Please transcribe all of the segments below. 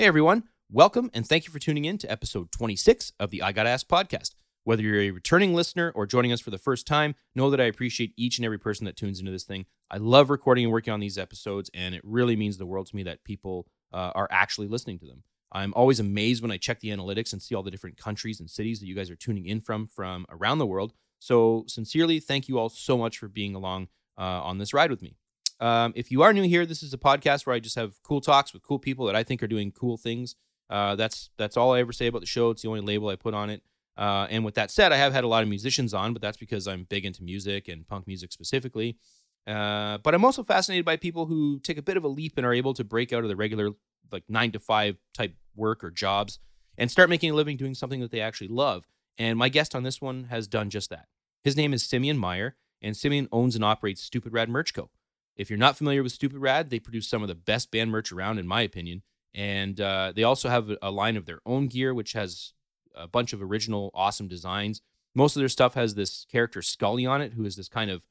Hey everyone, welcome and thank you for tuning in to episode 26 of the I Gotta Ask podcast. Whether you're a returning listener or joining us for the first time, know that I appreciate each and every person that tunes into this thing. I love recording and working on these episodes, and it really means the world to me that people uh, are actually listening to them. I'm always amazed when I check the analytics and see all the different countries and cities that you guys are tuning in from from around the world. So, sincerely, thank you all so much for being along uh, on this ride with me. Um, if you are new here, this is a podcast where I just have cool talks with cool people that I think are doing cool things. Uh, that's that's all I ever say about the show. It's the only label I put on it. Uh, and with that said, I have had a lot of musicians on, but that's because I'm big into music and punk music specifically. Uh, but I'm also fascinated by people who take a bit of a leap and are able to break out of the regular like nine to five type work or jobs and start making a living doing something that they actually love. And my guest on this one has done just that. His name is Simeon Meyer, and Simeon owns and operates Stupid Rad Merch Co. If you're not familiar with Stupid Rad, they produce some of the best band merch around, in my opinion. And uh, they also have a line of their own gear, which has a bunch of original, awesome designs. Most of their stuff has this character Scully on it, who is this kind of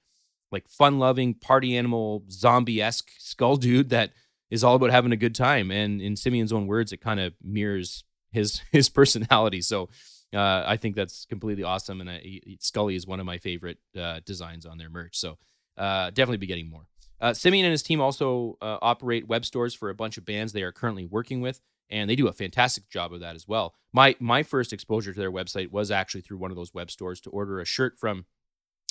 like fun-loving party animal, zombie-esque skull dude that is all about having a good time. And in Simeon's own words, it kind of mirrors his his personality. So uh, I think that's completely awesome. And I, Scully is one of my favorite uh, designs on their merch. So uh, definitely be getting more. Uh, Simeon and his team also uh, operate web stores for a bunch of bands they are currently working with, and they do a fantastic job of that as well. My my first exposure to their website was actually through one of those web stores to order a shirt from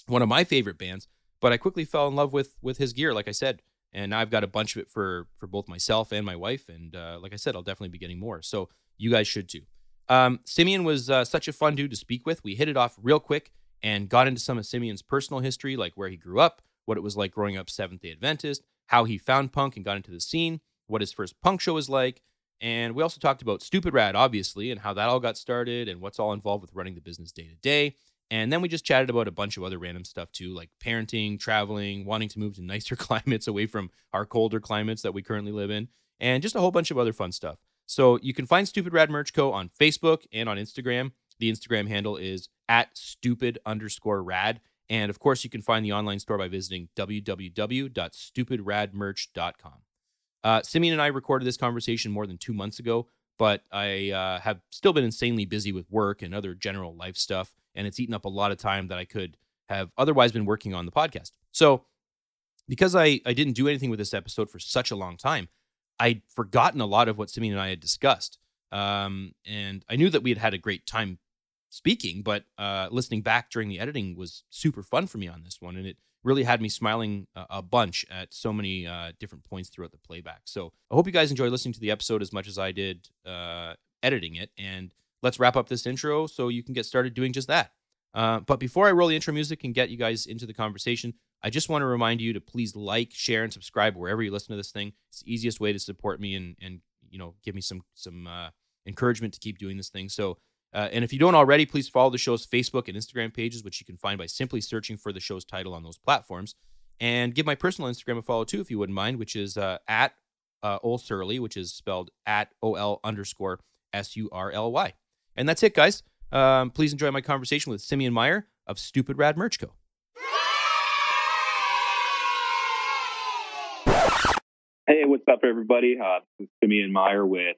one of my favorite bands, but I quickly fell in love with with his gear, like I said, and I've got a bunch of it for for both myself and my wife, and uh, like I said, I'll definitely be getting more. So you guys should too. Um, Simeon was uh, such a fun dude to speak with. We hit it off real quick and got into some of Simeon's personal history, like where he grew up, what it was like growing up Seventh day Adventist, how he found punk and got into the scene, what his first punk show was like. And we also talked about Stupid Rad, obviously, and how that all got started and what's all involved with running the business day to day. And then we just chatted about a bunch of other random stuff too, like parenting, traveling, wanting to move to nicer climates away from our colder climates that we currently live in, and just a whole bunch of other fun stuff. So you can find Stupid Rad Merch Co. on Facebook and on Instagram. The Instagram handle is at stupid underscore rad. And of course, you can find the online store by visiting www.stupidradmerch.com. Uh, Simeon and I recorded this conversation more than two months ago, but I uh, have still been insanely busy with work and other general life stuff, and it's eaten up a lot of time that I could have otherwise been working on the podcast. So, because I, I didn't do anything with this episode for such a long time, I'd forgotten a lot of what Simeon and I had discussed. Um, and I knew that we had had a great time speaking, but uh, listening back during the editing was super fun for me on this one, and it really had me smiling a, a bunch at so many uh, different points throughout the playback. So I hope you guys enjoy listening to the episode as much as I did uh, editing it. And let's wrap up this intro so you can get started doing just that. Uh, but before I roll the intro music and get you guys into the conversation, I just want to remind you to please like, share, and subscribe wherever you listen to this thing. It's the easiest way to support me and and you know give me some some uh, encouragement to keep doing this thing. So uh, and if you don't already, please follow the show's Facebook and Instagram pages, which you can find by simply searching for the show's title on those platforms. And give my personal Instagram a follow too, if you wouldn't mind, which is uh, at uh, Ol Surly, which is spelled at O L underscore S U R L Y. And that's it, guys. Um, please enjoy my conversation with Simeon Meyer of Stupid Rad Merch Co. Hey, what's up, everybody? Uh, this is Simeon Meyer with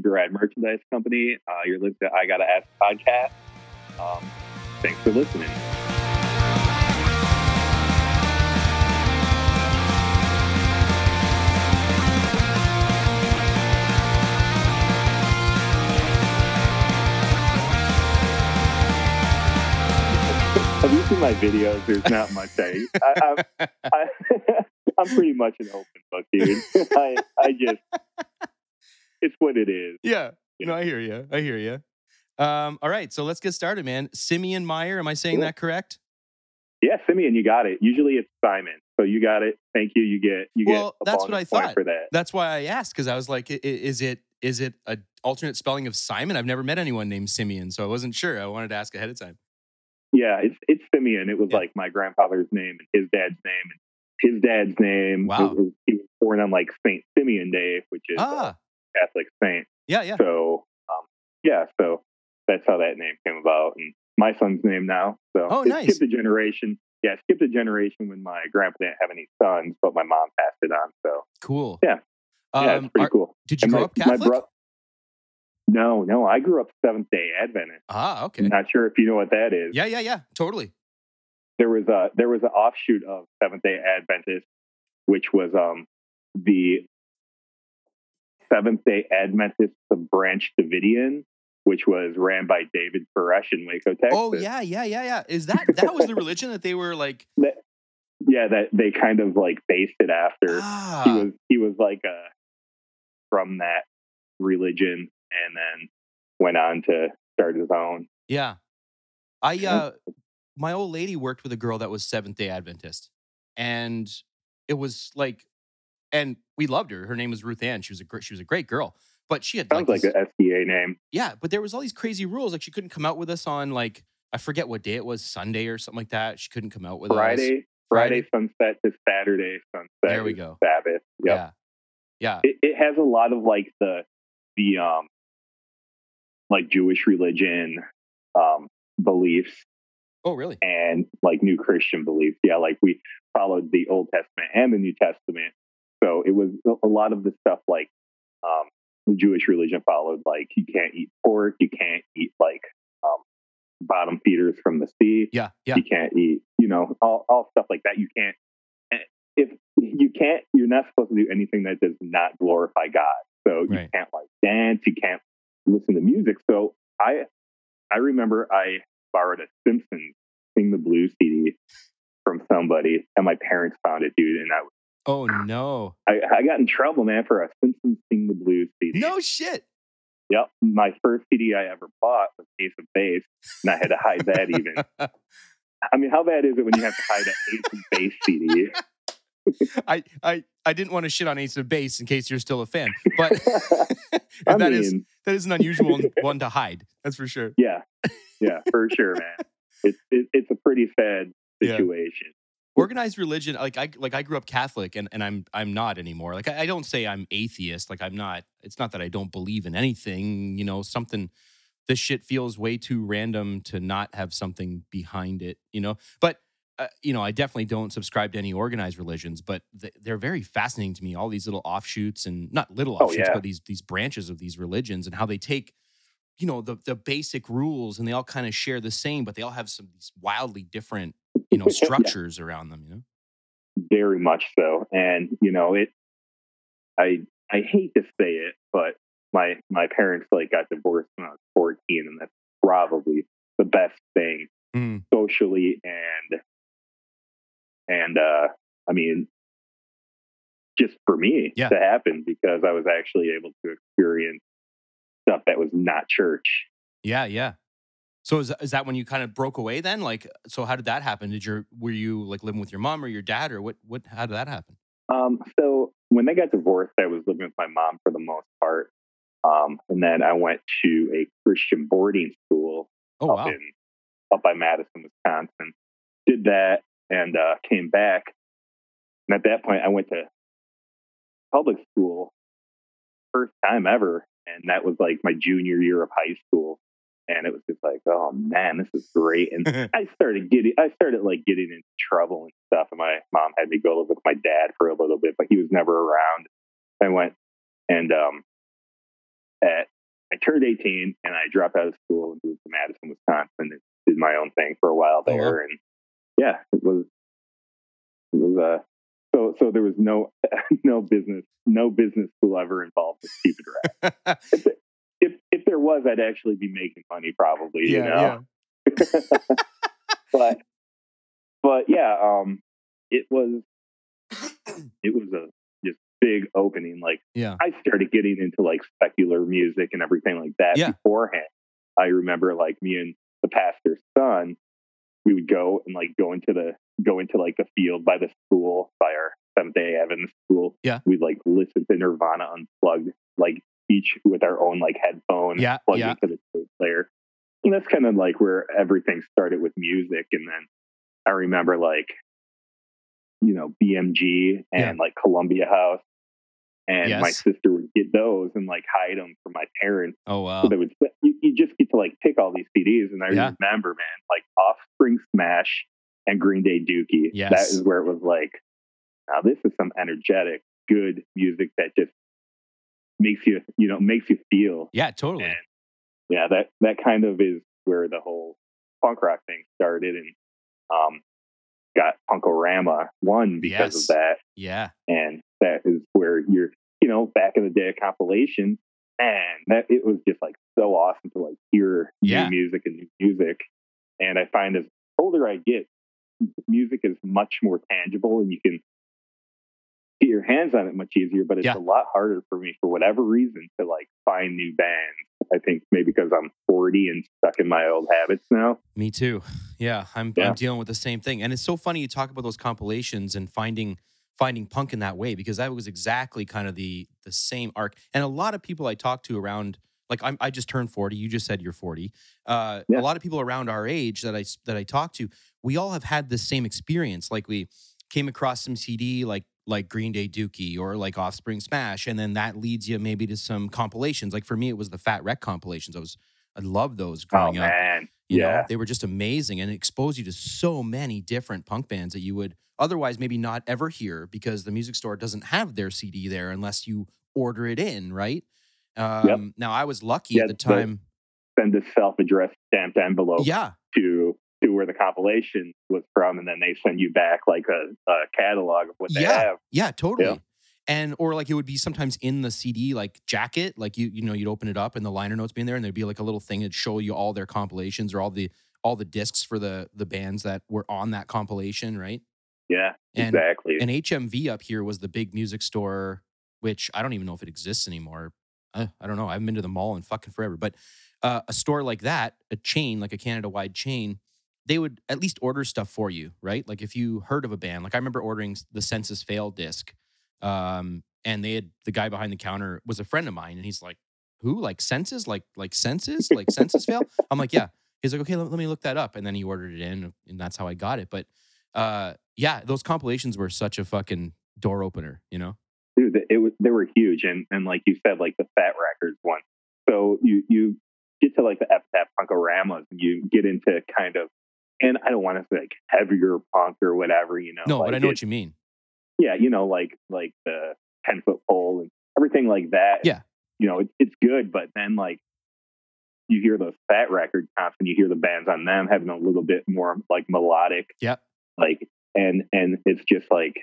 Stupid Rad Merchandise Company. Uh, you're listening to I Gotta Ask podcast. Um, thanks for listening. Have you seen my videos? There's not much I, I, I, I I'm pretty much an open book, dude. I, I just it's what it is. Yeah. You know, I hear you. I hear you. Um, all right, so let's get started, man. Simeon Meyer, am I saying cool. that correct? Yeah, Simeon, you got it. Usually it's Simon, so you got it. Thank you. You get you get. well, get. that's what I thought. For that. That's why I asked because I was like, is it is it a alternate spelling of Simon? I've never met anyone named Simeon, so I wasn't sure. I wanted to ask ahead of time. Yeah, it's it's Simeon. It was yeah. like my grandfather's name and his dad's name and his dad's name. Wow. Was, he was born on like Saint Simeon Day, which is ah. Catholic saint. Yeah, yeah. So, um, yeah, so that's how that name came about. And my son's name now. So, oh, nice. Skip the generation. Yeah, skip the generation when my grandpa didn't have any sons, but my mom passed it on. So cool. Yeah, yeah, it's um, pretty are, cool. Did you and grow my, up Catholic? Bro- No, no, I grew up Seventh Day Adventist. Ah, okay. Not sure if you know what that is. Yeah, yeah, yeah. Totally. There was a there was an offshoot of Seventh Day Adventist, which was um the Seventh Day Adventist of Branch Davidian, which was ran by David Koresh in Waco, Texas. Oh yeah, yeah, yeah, yeah. Is that that was the religion that they were like? yeah, that they kind of like based it after. He Ah, was he was like a from that religion, and then went on to start his own. yeah. I uh, my old lady worked with a girl that was Seventh Day Adventist, and it was like, and we loved her. Her name was Ruth Ann. She was a great, she was a great girl, but she had Sounds like these- an SDA name. Yeah, but there was all these crazy rules. Like she couldn't come out with us on like I forget what day it was, Sunday or something like that. She couldn't come out with us. Friday, Friday sunset to Saturday sunset. There we go. Sabbath. Yep. Yeah. Yeah. It, it has a lot of like the the um like Jewish religion um beliefs Oh, really? and like new Christian beliefs. Yeah, like we followed the Old Testament and the New Testament. So it was a lot of the stuff like um, the Jewish religion followed, like you can't eat pork, you can't eat like um, bottom feeders from the sea, Yeah. Yeah. you can't eat, you know, all, all stuff like that. You can't, eh, if you can't, you're not supposed to do anything that does not glorify God. So you Right. can't like dance, you can't listen to music. So I, I remember I borrowed a Simpsons Sing the Blues CD from somebody, and my parents found it, dude. And I, Oh no. I, I got in trouble, man, for a Simpsons Sing the Blues CD. No shit. Yep. My first CD I ever bought was Ace of Base, and I had to hide that even. I mean, how bad is it when you have to hide an Ace of Base CD? I I I didn't want to shit on Ace of Base in case you're still a fan, but that mean, is that is an unusual one to hide. That's for sure. yeah, yeah, for sure, man. It's it, it's a pretty sad situation. Organized religion, like I like I grew up Catholic, and and I'm I'm not anymore. Like I, I don't say I'm atheist. Like I'm not. It's not that I don't believe in anything. You know, something. This shit feels way too random to not have something behind it. You know, but. Uh, you know, I definitely don't subscribe to any organized religions, but th- they're very fascinating to me. All these little offshoots and not little Oh, offshoots, yeah. but these these branches of these religions and how they take, you know, the the basic rules and they all kind of share the same, but they all have some these wildly different, you know, Yeah. structures around them. You know. very much so and you know it i i hate to say it but my my parents like got divorced when i was 14 and that's probably the best thing Mm. socially and and uh i mean just for me Yeah. to happen because i was actually able to experience stuff that was not church Yeah, yeah. So is is that when you kind of broke away then? Like, so how did that happen? Did your were you like living with your mom or your dad or what? What? How did that happen? Um, so when they got divorced, I was living with my mom for the most part. Um, and then I went to a Christian boarding school Oh up wow. in up by Madison, Wisconsin. Did that and uh, came back. And at that point, I went to public school first time ever, and that was like my junior year of high school. And it was just like, oh man, this is great. And I started getting, I started like getting into trouble and stuff. And my mom had me go live with my dad for a little bit, but he was never around. I went and um, at I turned 18 and I dropped out of school and moved to Madison, Wisconsin, and did my own thing for a while Oh, there. And yeah, it was it was uh so so there was no no business no business school ever involved with stupid rad. was, I'd actually be making money probably. you know, but but yeah, um, it was it was a just big opening. Like yeah. I started getting into like secular music and everything like that Yeah. beforehand. I remember like me and the pastor's son, we would go and like go into the go into like the field by the school by our Seventh Day Adventist school. Yeah. we'd like listen to Nirvana unplugged, like each with our own like headphone, Yeah, plugged yeah. into the tape player. And that's kind of like where everything started with music. And then I remember like, you know, BMG and Yeah. like Columbia House. And my sister would get those and like hide them from my parents. Oh wow. So they would, you, you just get to like pick all these CDs. And I Yeah. remember, man, like Offspring Smash and Green Day Dookie. Yes. That is where it was like, now this is some energetic, good music that just makes you you know makes you feel Yeah, totally. And- yeah that that kind of is where the whole punk rock thing started and um got Punk-O-Rama one because Yes. of that Yeah. and that is where you're you know back in the day of compilation and that it was just like so awesome to like hear Yeah. new music and new music and i find as older i get music is much more tangible and you can get your hands on it much easier but it's Yeah. a lot harder for me for whatever reason to like find new bands i think maybe because i'm 40 and stuck in my old habits now Me too. Yeah, I'm Yeah. I'm dealing with the same thing. And it's so funny you talk about those compilations and finding finding punk in that way because that was exactly kind of the the same arc. And a lot of people I talk to around like I'm, I just turned 40. You just said you're 40. Uh, Yeah. A lot of people around our age that I that I talk to, we all have had the same experience. Like we came across some CD like like Green Day Dookie or like Offspring Smash, and then that leads you maybe to some compilations. Like for me, it was the Fat Wreck compilations. I was I loved those oh growing up. man You yeah know, they were just amazing and exposed you to so many different punk bands that you would otherwise maybe not ever hear because the music store doesn't have their CD there unless you order it in, right? Um, Now, I was lucky Yeah, at the time. send a self-addressed stamped envelope yeah, to to where the compilation was from, and then they send you back like a, a catalog of what they Yeah. have. yeah, totally. And or like it would be sometimes in the CD like jacket, like you you know you'd open it up and the liner notes being there, and there'd be like a little thing that'd show you all their compilations or all the all the discs for the the bands that were on that compilation, right? Yeah, And exactly. And HMV up here was the big music store, which I don't even know if it exists anymore. Uh, I don't know. I haven't been to the mall in fucking forever. But uh, a store like that, a chain, like a Canada wide chain, they would at least order stuff for you, right? Like if you heard of a band, like I remember ordering the Senses Fail disc, um, and they had the guy behind the counter was a friend of mine, and he's like, "Who? Like Senses? Like like Senses? Like Senses Fail?" I'm like, "Yeah." He's like, "Okay, let, let me look that up," and then he ordered it in, and that's how I got it. But uh, yeah, those compilations were such a fucking door opener, you know? Dude, it was they were huge, and and like you said, like the Fat Records one. So you you get to like the Epitaph Punk-O-Ramas, and you get into kind of, and I don't want to say like heavier punk or whatever, you know. No, like but I know it- what you mean. yeah, you know, like like the ten foot pole and everything like that. Yeah. you know, it, it's good, but then like you hear those fat record comps and you hear the bands on them having a little bit more like melodic. Yep. Like and and it's just like,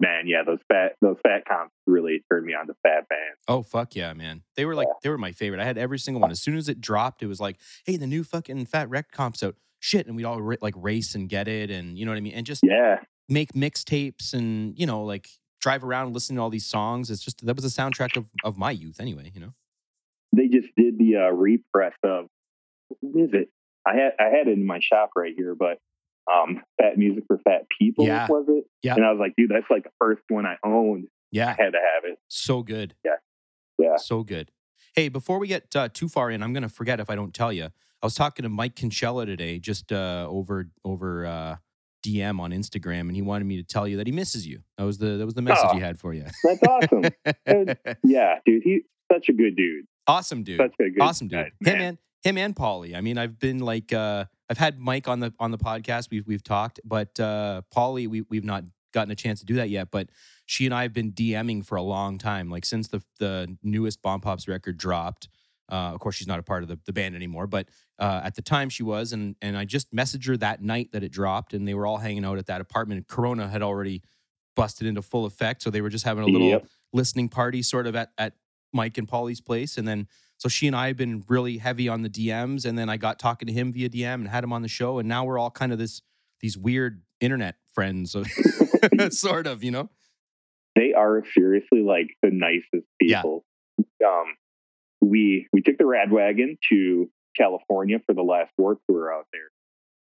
man, yeah, those fat those fat comps really turned me on to fat bands. Oh fuck yeah, man! They were like they were my favorite. I had every single one. As soon as it dropped, it was like, hey, the new fucking Fat Wreck comps out. Shit, and we'd all like race and get it, and you know what I mean, and just Yeah, make mixtapes and you know like drive around listening to all these songs. It's just that was the soundtrack of of my youth, anyway. You know. they just did the uh, repress of what is it? I had I had it in my shop right here, but um, Fat Music for Fat People Yeah. was it? Yeah. And I was like, dude, that's like the first one I owned. Yeah, I had to have it. so good. Yeah. Yeah. so good. Hey, before we get uh, too far in, I'm gonna forget if I don't tell you. I was talking to Mike Kincella today, just uh, over over uh, DM on Instagram, and he wanted me to tell you that he misses you. That was the that was the message Oh, he had for you. That's awesome. yeah, dude, he's such a good dude. awesome, dude. Such a good awesome dude. guy, Him and him and Polly. I mean, I've been like uh I've had Mike on the on the podcast. We've we've talked, but uh Polly, we we've not gotten a chance to do that yet. But she and I have been DMing for a long time, like since the the newest Bomb Pops record dropped. Uh, of course, she's not a part of the, the band anymore, but uh, at the time she was, and and I just messaged her that night that it dropped, and they were all hanging out at that apartment. Corona had already busted into full effect, so they were just having a little Yep. listening party, sort of at at Mike and Polly's place, and then so she and I have been really heavy on the DMs, and then I got talking to him via DM and had him on the show, and now we're all kind of this these weird internet friends, sort of, you know. They are seriously like the nicest Yeah. people. Um, we we took the rad wagon to California for the last work tour out there,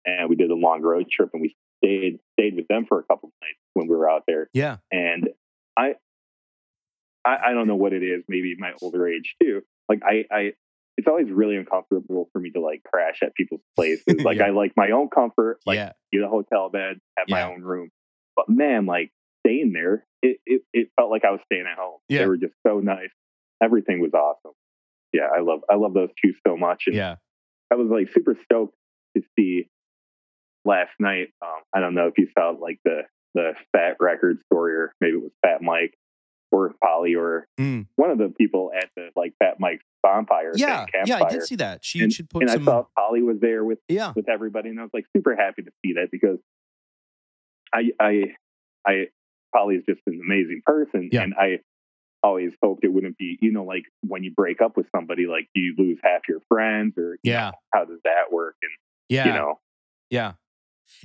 and we did a long road trip, and we stayed stayed with them for a couple of nights when we were out there. Yeah, and I, I, I don't know what it is. Maybe my older age too. Like I, I, it's always really uncomfortable for me to like crash at people's places. Like Yeah. I like my own comfort. Like yeah, get a hotel bed, have Yeah. my own room. But man, like staying there, it, it, it felt like I was staying at home. Yeah. They were just so nice. Everything was awesome. Yeah, I love, I love those two so much. And yeah. I was like super stoked to see last night. Um, I don't know if you saw like the the Fat Record story or maybe it was Fat Mike. or Polly or Mm. one of the people at the like Fat Mike's bonfire. Yeah, yeah, I did see that. She and, should put and some. I saw Polly was there with yeah, with everybody, and I was like super happy to see that because I I I Polly's just an amazing person, Yeah. and I always hoped it wouldn't be you know like when you break up with somebody like do you lose half your friends or yeah, know, how does that work and yeah, you know yeah.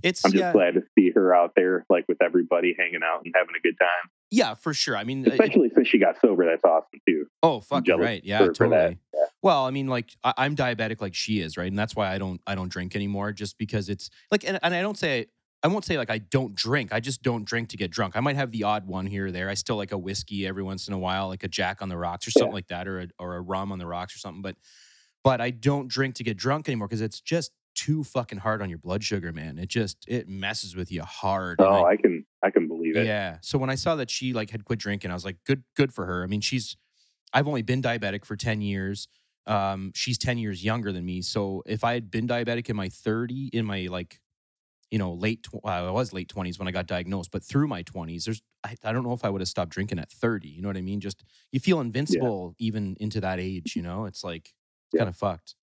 It's I'm just yeah, glad to see her out there like with everybody hanging out and having a good time, yeah, for sure. I mean, uh, especially since she got sober. That's awesome too. oh, jealous right, yeah, for- for that. totally. Well, I mean, like I, I'm diabetic, like she is, right? And that's why I don't, I don't drink anymore, just because it's like, and, and I don't say, I won't say like I don't drink. I just don't drink to get drunk. I might have the odd one here or there. I still like a whiskey every once in a while, like a Jack on the rocks or something Yeah. like that, or a, or a rum on the rocks or something. But, but I don't drink to get drunk anymore because it's just too fucking hard on your blood sugar, man. It just it messes with you hard. Oh, I- I can I can believe it. yeah. So when I saw that she like had quit drinking, I was like, good, good for her. I mean, she's I've only been diabetic for 10 years. Um, she's 10 years younger than me. So if I had been diabetic in my 30, in my like, you know, late, tw- well, I was late 20s when I got diagnosed, but through my 20s, there's, I, I don't know if I would have stopped drinking at 30. You know what I mean? Just, you feel invincible even into that age, you know? It's like, it's Yeah. kind of fucked.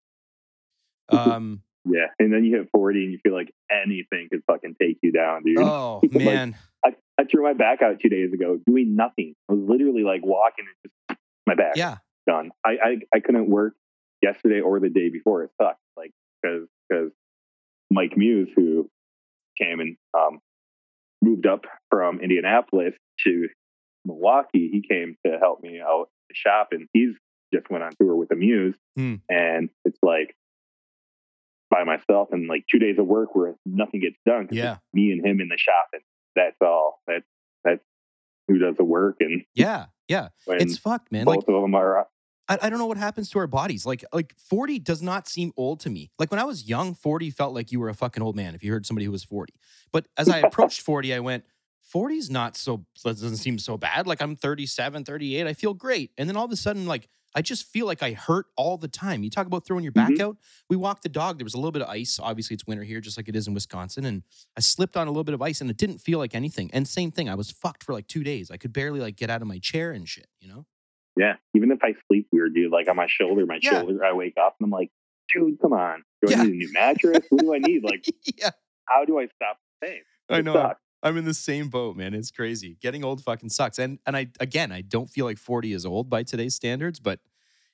Um, Yeah, and then you hit 40 and you feel like anything could fucking take you down, dude. oh, Like, man. I, I threw my back out two days ago doing nothing. I was literally like walking and just my back Yeah. done. I, I, I couldn't work yesterday or the day before. It sucked. Like, because because Mike Muse, who came and um, moved up from Indianapolis to Milwaukee, he came to help me out the shop and he's just went on tour with the Muse. Hmm. And it's like by myself and like two days of work where nothing gets done. 'cause Yeah. me and him in the shop and that's all. That's that's who does the work and Yeah. Yeah. It's fucked, man. both Like, of them are I, I don't know what happens to our bodies. Like like 40 does not seem old to me. Like when I was young, 40 felt like you were a fucking old man if you heard somebody who was 40. But as I approached 40, I went, 40's not so doesn't seem so bad. Like I'm 37, 38. I feel great. And then all of a sudden, like I just feel like I hurt all the time. You talk about throwing your back Mhm. out. We walked the dog. There was a little bit of ice. Obviously, it's winter here, just like it is in Wisconsin. And I slipped on a little bit of ice and it didn't feel like anything. And same thing, I was fucked for like two days. I could barely like get out of my chair and shit, you know? Yeah, even if I sleep weird, dude, like on my shoulder, my Yeah. shoulder, I wake up and I'm like, dude, come on. Do I Yeah. need a new mattress? what do I need? Like, yeah. how do I stop the pain? I know. sucks. I'm in the same boat, man. It's crazy. Getting old fucking sucks. And and I again, I don't feel like 40 is old by today's standards, but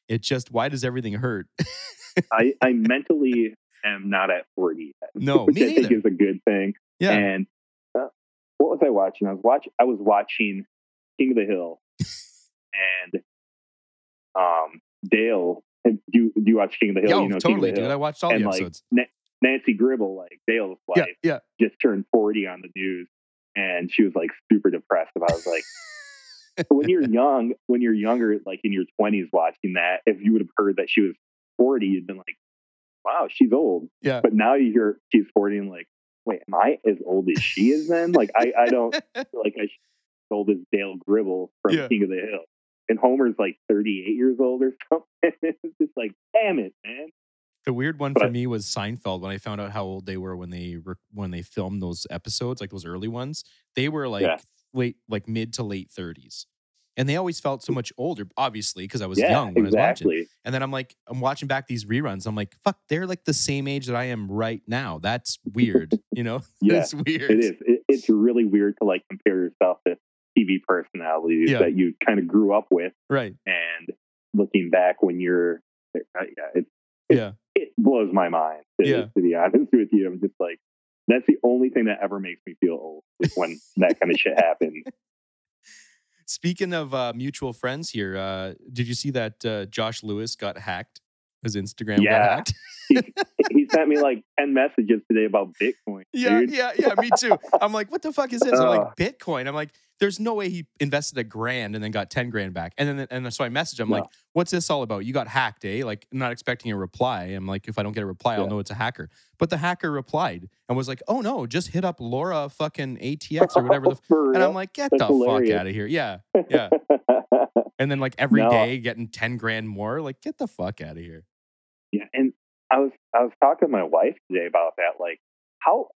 it just why does everything hurt? I, I mentally am not at 40 yet. No, which me I think neither. is a good thing. yeah. And uh, what was I watching? I was watch I was watching King of the Hill and um Dale. Do you, do you watch King of the Hill? Yo, you know totally, King of the dude. Hill. I watched all And, the like, episodes. Nancy Gribble, like Dale's wife, yeah, yeah. just turned 40 on the news and she was like super depressed about it. I was like, when you're young, when you're younger, like in your 20s watching that, if you would have heard that she was 40, you'd been like, wow, she's old. Yeah. But now you hear she's 40 and like, wait, am I as old as she is then? Like, I, I don't feel like I should be as old as Dale Gribble from Yeah. King of the Hill. And Homer's like 38 years old or something. it's just like, damn it, man. The weird one for But- me was Seinfeld when I found out how old they were when they were when they filmed those episodes, like those early ones. They were like Yeah. late, like mid to late 30s. And they always felt so much older, obviously, because I was yeah, young when I was watching. And then I'm like, I'm watching back these reruns. I'm like, fuck, they're like the same age that I am right now. That's weird. You know? Yeah, it's weird. It is. It, it's really weird to like compare yourself to TV personalities Yeah. that you kind of grew up with, Right. and looking back when you're, uh, yeah, it, Yeah. it blows my mind. To, Yeah. to be honest with you, I'm just like, that's the only thing that ever makes me feel old is when that kind of shit happens. Speaking of uh, mutual friends here, uh, did you see that uh, Josh Lewis got hacked? His Instagram got hacked. He, he sent me like ten messages today about Bitcoin. Yeah, dude. yeah, yeah. Me too. I'm like, what the fuck is this? I'm like, Bitcoin. I'm like, there's no way he invested a grand and then got 10 grand back. And then, and so I messaged him, No. like, what's this all about? You got hacked, eh? Like, not expecting a reply. I'm like, if I don't get a reply, I'll know it's a hacker. But the hacker replied and was like, oh no, just hit up Laura fucking ATX or whatever. The f-. And I'm like, get That's the hilarious. fuck out of here. Yeah. yeah. And then like every day No. getting 10 grand more. Like, get the fuck out of here. Yeah, and I was I was talking to my wife today about that. Like, how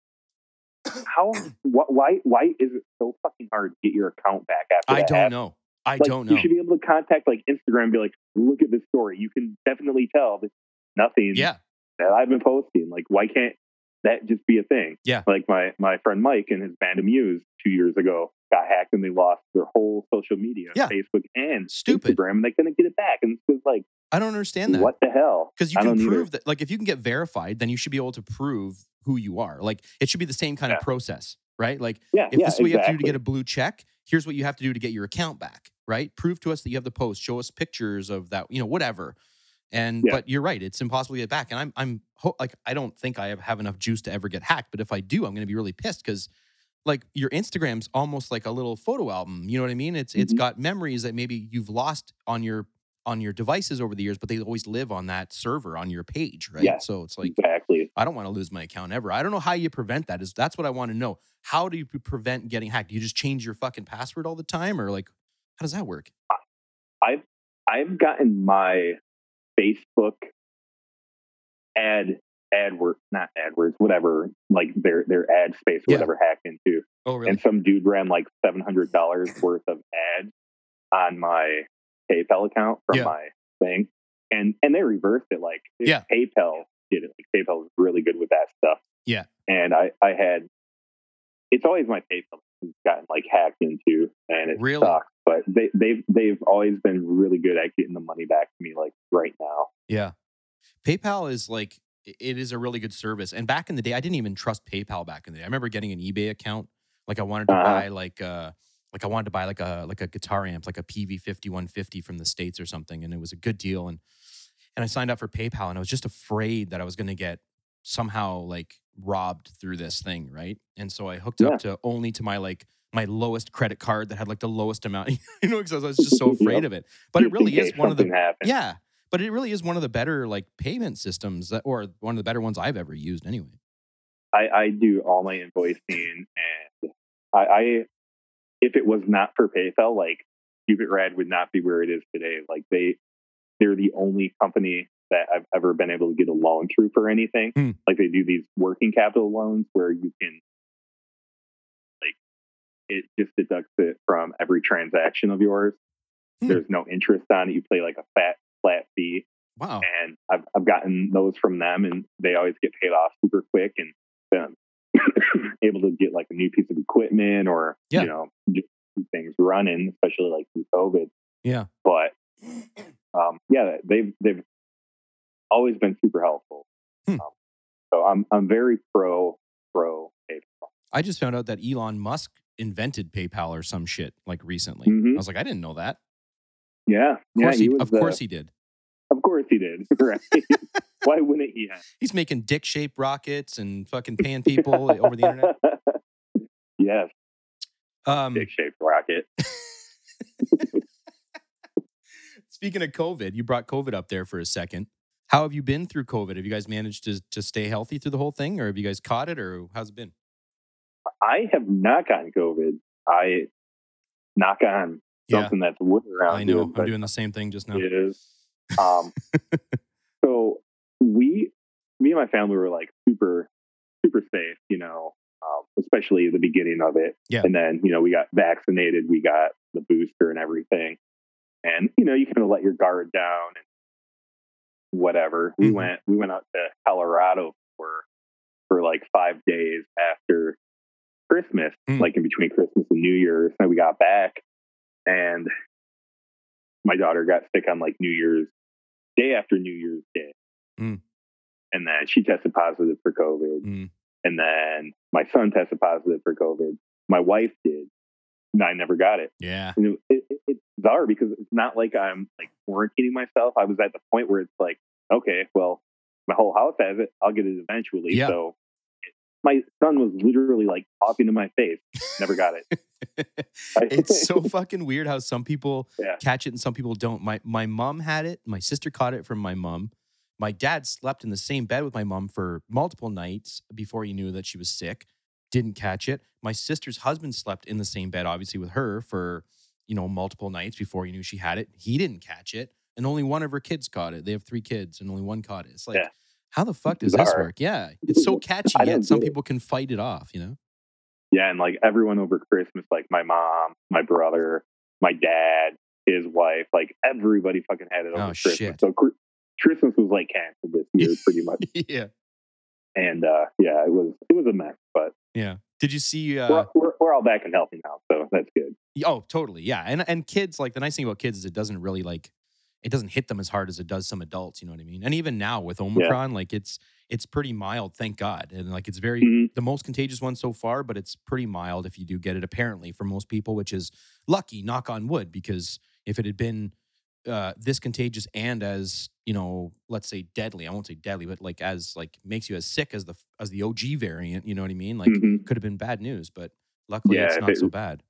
how wh- why why is it so fucking hard to get your account back after I don't know. I like, don't know. You should be able to contact like Instagram and be like, look at this story. You can definitely tell that nothing yeah, that I've been posting. Like, why can't that just be a thing? Yeah. Like my my friend Mike and his band Amuse two years ago got hacked and they lost their whole social media, Yeah. Facebook and Stupid. Instagram, and they couldn't get it back. And it's like, I don't understand that. what the hell? Because you I can don't either. prove that, like, if you can get verified, then you should be able to prove who you are. Like, it should be the same kind of process, right? Like, Yeah, if yeah, this is what you have to do to get a blue check, here's what you have to do to get your account back, right? Prove to us that you have the post, show us pictures of that, you know, whatever. And Yeah. but you're right, it's impossible to get back. And I'm I'm ho- like I don't think I have, have enough juice to ever get hacked, but if I do, I'm going to be really pissed because like your Instagram's almost like a little photo album. You know what I mean? It's it's Mhm. got memories that maybe you've lost on your on your devices over the years, but they always live on that server on your page, right? Yeah. So it's like exactly. I don't want to lose my account ever. I don't know how you prevent that. Is that's what I want to know. How do you prevent getting hacked? Do you just change your fucking password all the time, or like how does that work? I've I've gotten my Facebook ad AdWords, not AdWords, whatever, like their their ad space or Yeah. whatever hacked into, Oh, really? and some dude ran like seven hundred dollars worth of ads on my PayPal account from Yeah. my thing, and and they reversed it. Like Yeah. PayPal did it. Like PayPal was really good with that stuff. Yeah. and I I had it's always my PayPal has gotten like hacked into, and it Really? sucks. But they they've they've always been really good at getting the money back to me like right now. Yeah. PayPal is like it is a really good service. And back in the day, I didn't even trust PayPal back in the day. I remember getting an eBay account. Like I wanted to Uh-huh. buy like uh like I wanted to buy like a like a guitar amp, like a Peavey fifty one fifty from the States or something. And it was a good deal. And and I signed up for PayPal and I was just afraid that I was gonna get somehow like robbed through this thing, right? And so I hooked Yeah. up to only to my like my lowest credit card that had like the lowest amount, you know, because I was just so afraid Yep. of it. But it really is one of the yeah, but it really is one of the better like payment systems that, or one of the better ones I've ever used anyway. I, I do all my invoicing and I, I if it was not for PayPal, like Stupid Rad would not be where it is today. Like they they're the only company that I've ever been able to get a loan through for anything. Hmm. Like they do these working capital loans where you can it just deducts it from every transaction of yours. Hmm. There's no interest on it. You pay like a fat flat fee Wow. and I've I've gotten those from them, and they always get paid off super quick, and been able to get like a new piece of equipment or Yeah. you know just things running, especially like through COVID. Yeah. But um, yeah, they've they've always been super helpful. Hmm. Um, so I'm I'm very pro pro PayPal. I just found out that Elon Musk invented PayPal or some shit like recently. Mhm. I was like, I didn't know that. Yeah, Of yeah, course, he, was of course he did. of course he did. Right? Why wouldn't he have? He's making dick shaped rockets and fucking paying people over the internet. yes, Um, dick shaped rocket. speaking of COVID, you brought COVID up there for a second. How have you been through COVID? Have you guys managed to to stay healthy through the whole thing, or have you guys caught it, or how's it been? I have not gotten COVID. I knock on Yeah, something that's wood around. I know. here, I'm doing the same thing just now. It is. Um, so we, me and my family were like super, super safe. You know, um, especially the beginning of it. Yeah. And then you know we got vaccinated. We got the booster and everything. And you know you kind of let your guard down and whatever. We Mhm. went. We went out to Colorado for for like five days after Christmas, Mm. like in between Christmas and New Year's. And we got back, and my daughter got sick on like New Year's day after New Year's Day, Mm. and then she tested positive for COVID, Mm. and then my son tested positive for COVID. My wife did, and I never got it. Yeah. And it, it, it- it's bizarre because it's not like I'm like quarantining myself. I was at the point where it's like, okay, well, my whole house has it. I'll get it eventually. Yeah. So my son was literally like talking to my face. Never got it. it's so fucking weird how some people Yeah. catch it and some people don't. My my mom had it. My sister caught it from my mom. My dad slept in the same bed with my mom for multiple nights before he knew that she was sick. Didn't catch it. My sister's husband slept in the same bed, obviously with her for you know multiple nights before he knew she had it. He didn't catch it, and only one of her kids caught it. They have three kids, and only one caught it. It's like, Yeah. How the fuck does this work? Yeah, it's so catchy. Yet some get it. people can fight it off. You know. yeah, and like everyone over Christmas, like my mom, my brother, my dad, his wife, like everybody fucking had it over Oh, Christmas. shit. So Christmas was like canceled this year, pretty much. yeah. And uh, yeah, it was it was a mess, but Yeah. Did you see? Uh, we're, we're we're all back and healthy now, so that's good. oh, totally. Yeah. And and kids, like the nice thing about kids is it doesn't really like it doesn't hit them as hard as it does some adults. You know what I mean? And even now with Omicron, like it's it's pretty mild, thank God. And like it's very Mhm. the most contagious one so far, but it's pretty mild if you do get it. Apparently, for most people, which is lucky. Knock on wood, because if it had been uh, this contagious and as you know, let's say deadly. I won't say deadly, but like as like makes you as sick as the as the OG variant. You know what I mean? Like Mhm. could have been bad news, but luckily Yeah, it's not it- so bad.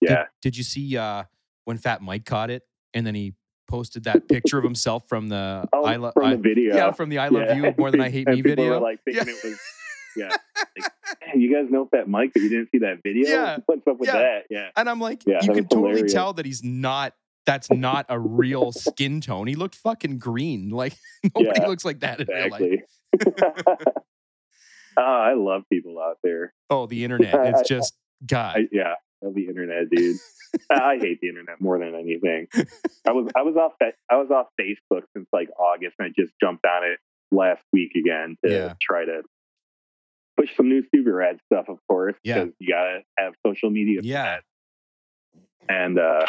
Did- Yeah, Did, you see uh, when Fat Mike caught it and then he posted that picture of himself from the oh, I love from the video. yeah from the I love Yeah. you more than I hate me video. Like thinking Yeah. it was, yeah. Like, man, you guys know Fat Mike, but you didn't see that video. Yeah. What's up with Yeah. that? Yeah, And I'm like, Yeah, you can totally hilarious. tell that he's not. That's not a real skin tone. He looked fucking green. Like nobody Yeah, looks like that in real life. exactly. oh, I love people out there. Oh, the internet. It's just God. I, yeah, the internet, dude. I hate the internet more than anything. I was I was off I was off Facebook since like August, and I just jumped on it last week again to Yeah. try to push some new stupid rad stuff, of course, Yeah. because you gotta have social media. for Yeah. that. And uh,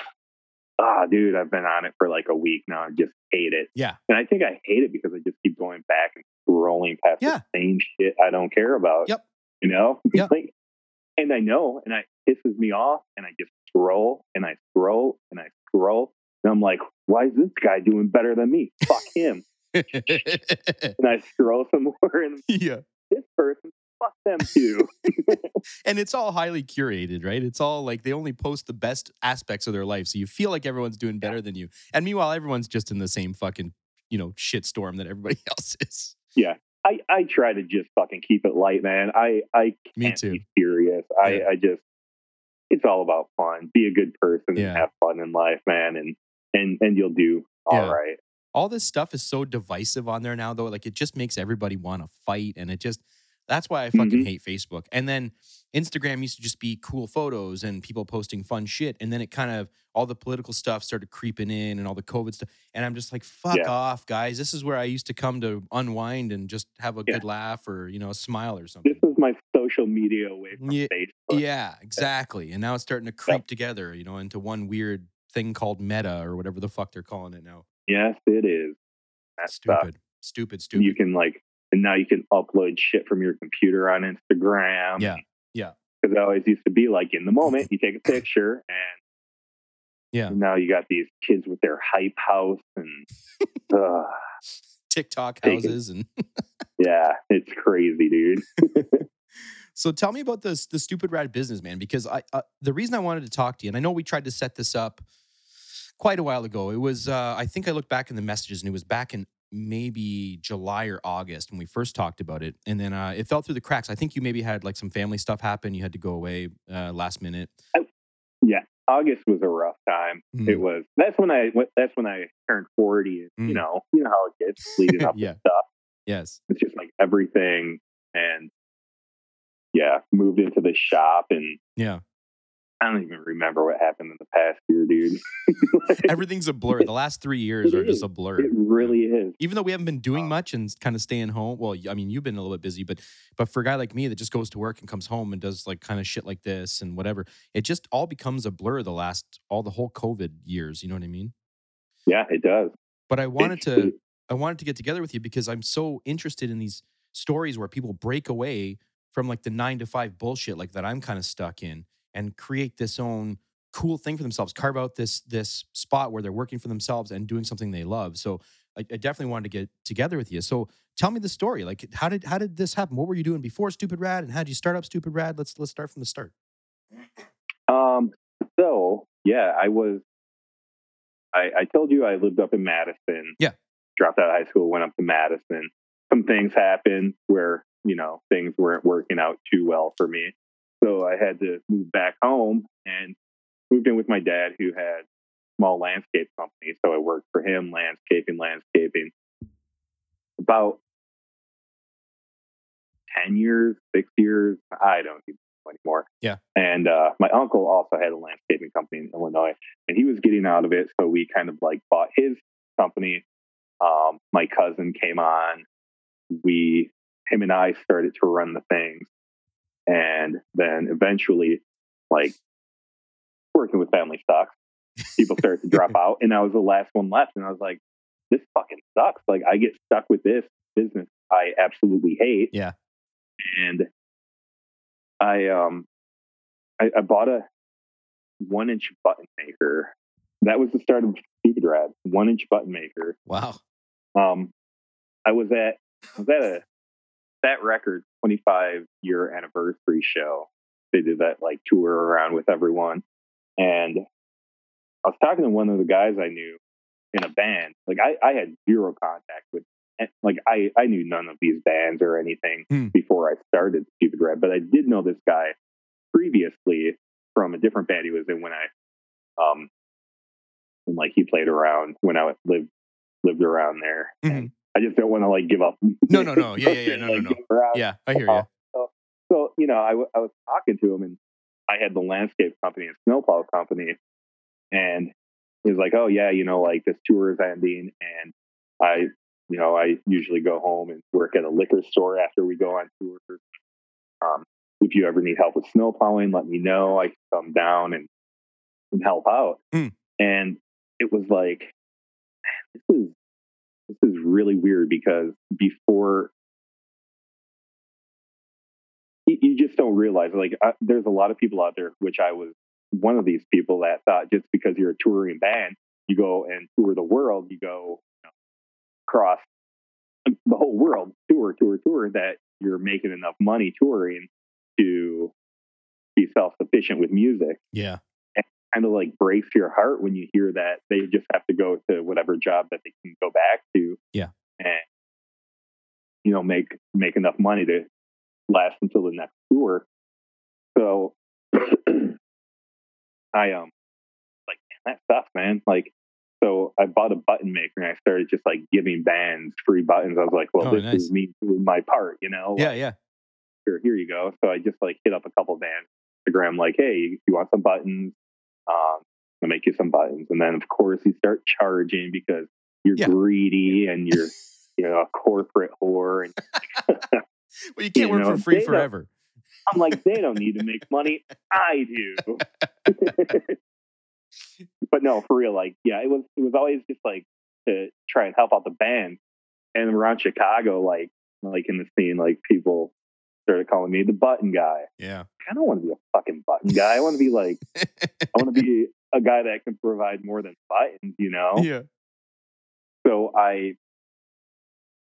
ah, dude, I've been on it for like a week now. I just hate it. Yeah. And I think I hate it because I just keep going back and scrolling past Yeah. the same shit I don't care about. Yep. You know? Yep. like, and I know, and it pisses me off, and I just scroll and I scroll and I scroll. And I'm like, why is this guy doing better than me? Fuck him. And I scroll some more, and yeah. this person, fuck them too. And it's all highly curated, right? It's all like they only post the best aspects of their life. So you feel like everyone's doing better than you. And meanwhile, everyone's just in the same fucking, you know, shit storm that everybody else is. Yeah. I, I try to just fucking keep it light, man. I, I can't Me too. be serious. I, Yeah. I just, it's all about fun. Be a good person Yeah. and have fun in life, man. And, and, and you'll do all right. Yeah. All this stuff is so divisive on there now, though. Like it just makes everybody want to fight. And it just, that's why I fucking Mhm. hate Facebook. And then Instagram used to just be cool photos and people posting fun shit. And then it kind of, all the political stuff started creeping in and all the COVID stuff. And I'm just like, fuck Yeah. off, guys. This is where I used to come to unwind and just have a good laugh or, you know, a smile or something. This is my social media away from Yeah, Facebook. Yeah, exactly. And now it's starting to creep together, you know, into one weird thing called meta or whatever the fuck they're calling it now. Yes, it is. That's Stupid. Stupid, stupid. You can like, and now you can upload shit from your computer on Instagram. Yeah, yeah. Because it always used to be like in the moment, you take a picture and Yeah. now you got these kids with their hype house and uh, TikTok houses and yeah, it's crazy, dude. so tell me about this the stupid rad business man because I uh, the reason I wanted to talk to you and I know we tried to set this up quite a while ago. It was uh, I think I looked back in the messages and it was back in maybe July or August when we first talked about it and then uh, it fell through the cracks. I think you maybe had like some family stuff happen. You had to go away uh, last minute. Yeah. August was a rough time. Mm. It was. That's when I. That's when I turned forty. And, Mm. You know. You know how it gets leading up Yeah. to stuff. Yes. It's just like everything, and yeah, moved into the shop, and Yeah. I don't even remember what happened in the past year, dude. Everything's a blur. The last three years are just a blur. it really is. Even though we haven't been doing much and kind of staying home. Well, I mean, you've been a little bit busy, but but for a guy like me that just goes to work and comes home and does like kind of shit like this and whatever, it just all becomes a blur. The last all the whole COVID years. You know what I mean? Yeah, it does. But I wanted It's- to I wanted to get together with you because I'm so interested in these stories where people break away from like the nine to five bullshit like that I'm kind of stuck in and create this own cool thing for themselves, carve out this this spot where they're working for themselves and doing something they love. So I, I definitely wanted to get together with you. So tell me the story. Like how did how did this happen? What were you doing before Stupid Rad and how did you start up Stupid Rad? Let's let's start from the start. Um. So yeah, I was. I, I told you I lived up in Madison. Yeah. Dropped out of high school, went up to Madison. Some things happened where you know things weren't working out too well for me, so I had to move back home and moved in with my dad, who had small landscape company. So I worked for him, landscaping, landscaping. About ten years, six years, I don't even know anymore. Yeah. And uh, my uncle also had a landscaping company in Illinois, and he was getting out of it, so we kind of like bought his company. Um, my cousin came on. We, him and I, started to run the things, and then eventually, like working with family stocks, people started to drop out, and I was the last one left, and I was like, "This fucking sucks." Like I get stuck with this business I absolutely hate. Yeah. And I um I, I bought a one inch button maker. That was the start of Stupid Rad. One inch button maker. Wow. Um I was at I was at a that record 25 year anniversary show. They did that like tour around with everyone. And I was talking to one of the guys I knew in a band. Like I, I had zero contact with like I, I knew none of these bands or anything Hmm. before I started Stupid Rad, but I did know this guy previously from a different band he was in when I um and like he played around when I lived lived around there. And I just don't want to like give up. No, no, no. Yeah, yeah, yeah. No, no, no. Yeah, I hear you. So, so you know, I, w- I was talking to him, and I had the landscape company and snowplow company, and he was like, "Oh yeah, you know, like this tour is ending, and I, you know, I usually go home and work at a liquor store after we go on tour. Um, if you ever need help with snowplowing, let me know. I can come down and, and help out." Hmm. And it was like, this is this is really weird because before you, just don't realize like uh, there's a lot of people out there which i was one of these people that thought just because you're a touring band you go and tour the world you go you know, across the whole world tour tour tour that you're making enough money touring to be self-sufficient with music Yeah. Kind of like breaks your heart when you hear that they just have to go to whatever job that they can go back to. Yeah. And you know, make make enough money to last until the next tour. So I um like that stuff, man. Like so I bought a button maker and I started just like giving bands free buttons. I was like, well, Oh, this nice. is me doing my part, you know? Yeah, Like, yeah. here, here you go. So I just like hit up a couple bands Instagram, like, hey, you want some buttons? Um, I'll make you some buttons. And then of course you start charging because you're Yeah. greedy and you're, you know, a corporate whore. And Well, you can't You work know, for free forever. I'm like, they don't need to make money. I do. but no, for real, like, yeah, it was it was always just like to try and help out the band. And around Chicago, like like in the scene, like people started calling me the button guy. Yeah. I don't want to be a fucking button guy. I want to be like, I want to be a guy that can provide more than buttons, you know? Yeah. So I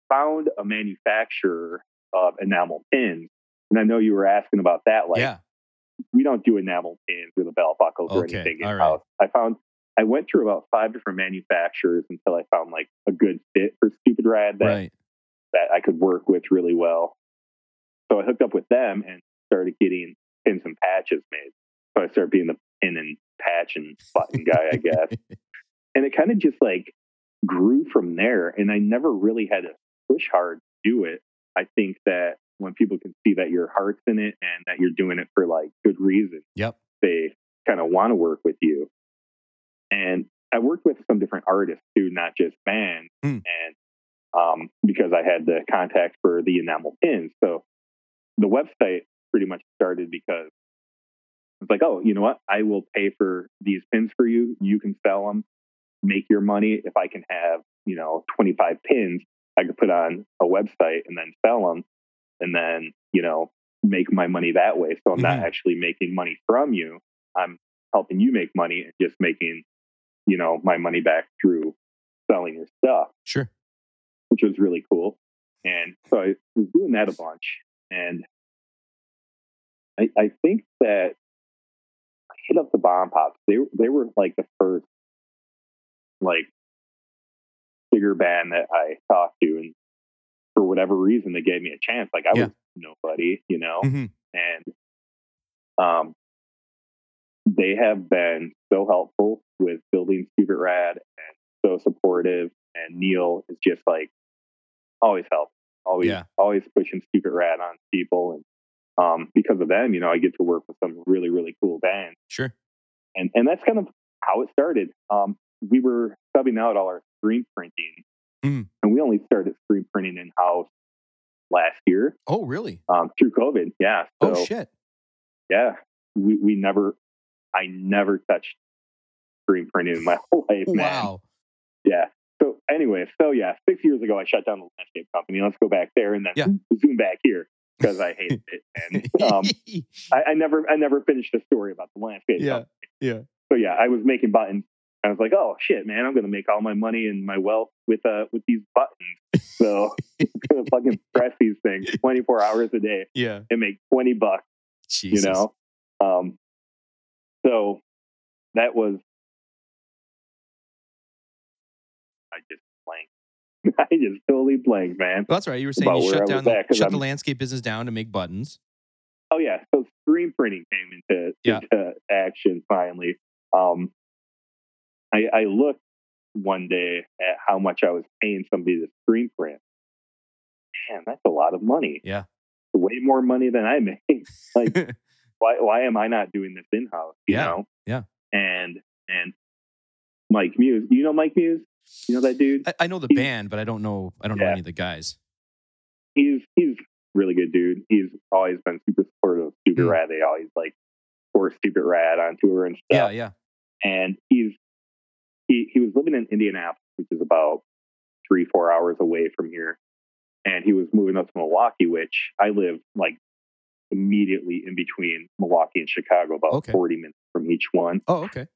found a manufacturer of enamel pins. And I know you were asking about that. Like, yeah. we don't do enamel pins with the belt buckles or anything in right. house. I found, I went through about five different manufacturers until I found like a good fit for Stupid Rad that Right. that I could work with really well. So I hooked up with them and started getting pins and patches made. So I started being the pin and patch and button guy, I guess. and it kind of just like grew from there. And I never really had to push hard to do it. I think that when people can see that your heart's in it and that you're doing it for like good reason, Yep. they kind of want to work with you. And I worked with some different artists too, not just bands. Hmm. And um, because I had the contact for the enamel pins. So the website pretty much started because it's like, oh, you know what? I will pay for these pins for you. You can sell them, make your money. If I can have, you know, 25 pins, I could put on a website and then sell them and then, you know, make my money that way. So I'm not Mhm. actually making money from you. I'm helping you make money and just making, you know, my money back through selling your stuff Sure. which was really cool. And so I was doing that a bunch. And I, I think that I hit up the bomb pops. They they were like the first like bigger band that I talked to, and for whatever reason, they gave me a chance. Like I Yeah. was nobody, you know, hmm and um, they have been so helpful with building Stupid Rad and so supportive. And Neil is just like always help, always, Yeah. always pushing Stupid Rad on people. And um, because of them, you know, I get to work with some really, really cool bands. Sure. And, and that's kind of how it started. Um, we were subbing out all our screen printing Mm. and we only started screen printing in house last year, Oh, really? um, through COVID. Yeah. So, oh, shit. yeah, we, we never, I never touched screen printing in my whole life, man. Wow. Yeah. So anyway, so yeah, six years ago I shut down the landscape company. Let's go back there and then Yeah. zoom back here because I hated it. And um, I, I never, I never finished the story about the landscape. Yeah, company. yeah. So yeah, I was making buttons. I was like, oh shit, man, I'm gonna make all my money and my wealth with uh with these buttons. So I'm gonna fucking press these things 24 hours a day yeah. and make 20 bucks. Jesus. You know. Um. So that was. I just totally blanked, man. Well, that's right. You were saying you shut down the, shut the I'm- landscape business down to make buttons. Oh yeah, so screen printing came into, Yeah. into action finally. Um, I, I looked one day at how much I was paying somebody to screen print. Man, that's a lot of money. Yeah. way more money than I make. Like, why why am I not doing this in house? You Yeah, know? yeah. And and Mike Muse, you know Mike Muse? You know that dude? I, I know the He's- band, but I don't know. I don't know any of the guys. he's he's really good dude. He's always been super supportive of Stupid Mm. Rad. They always like force Stupid Rad on tour and stuff. Yeah, yeah. And he's he he was living in Indianapolis, which is about three, four hours away from here. And he was moving up to Milwaukee, which I live like immediately in between Milwaukee and Chicago, about Okay. 40 minutes from each one. Oh, okay.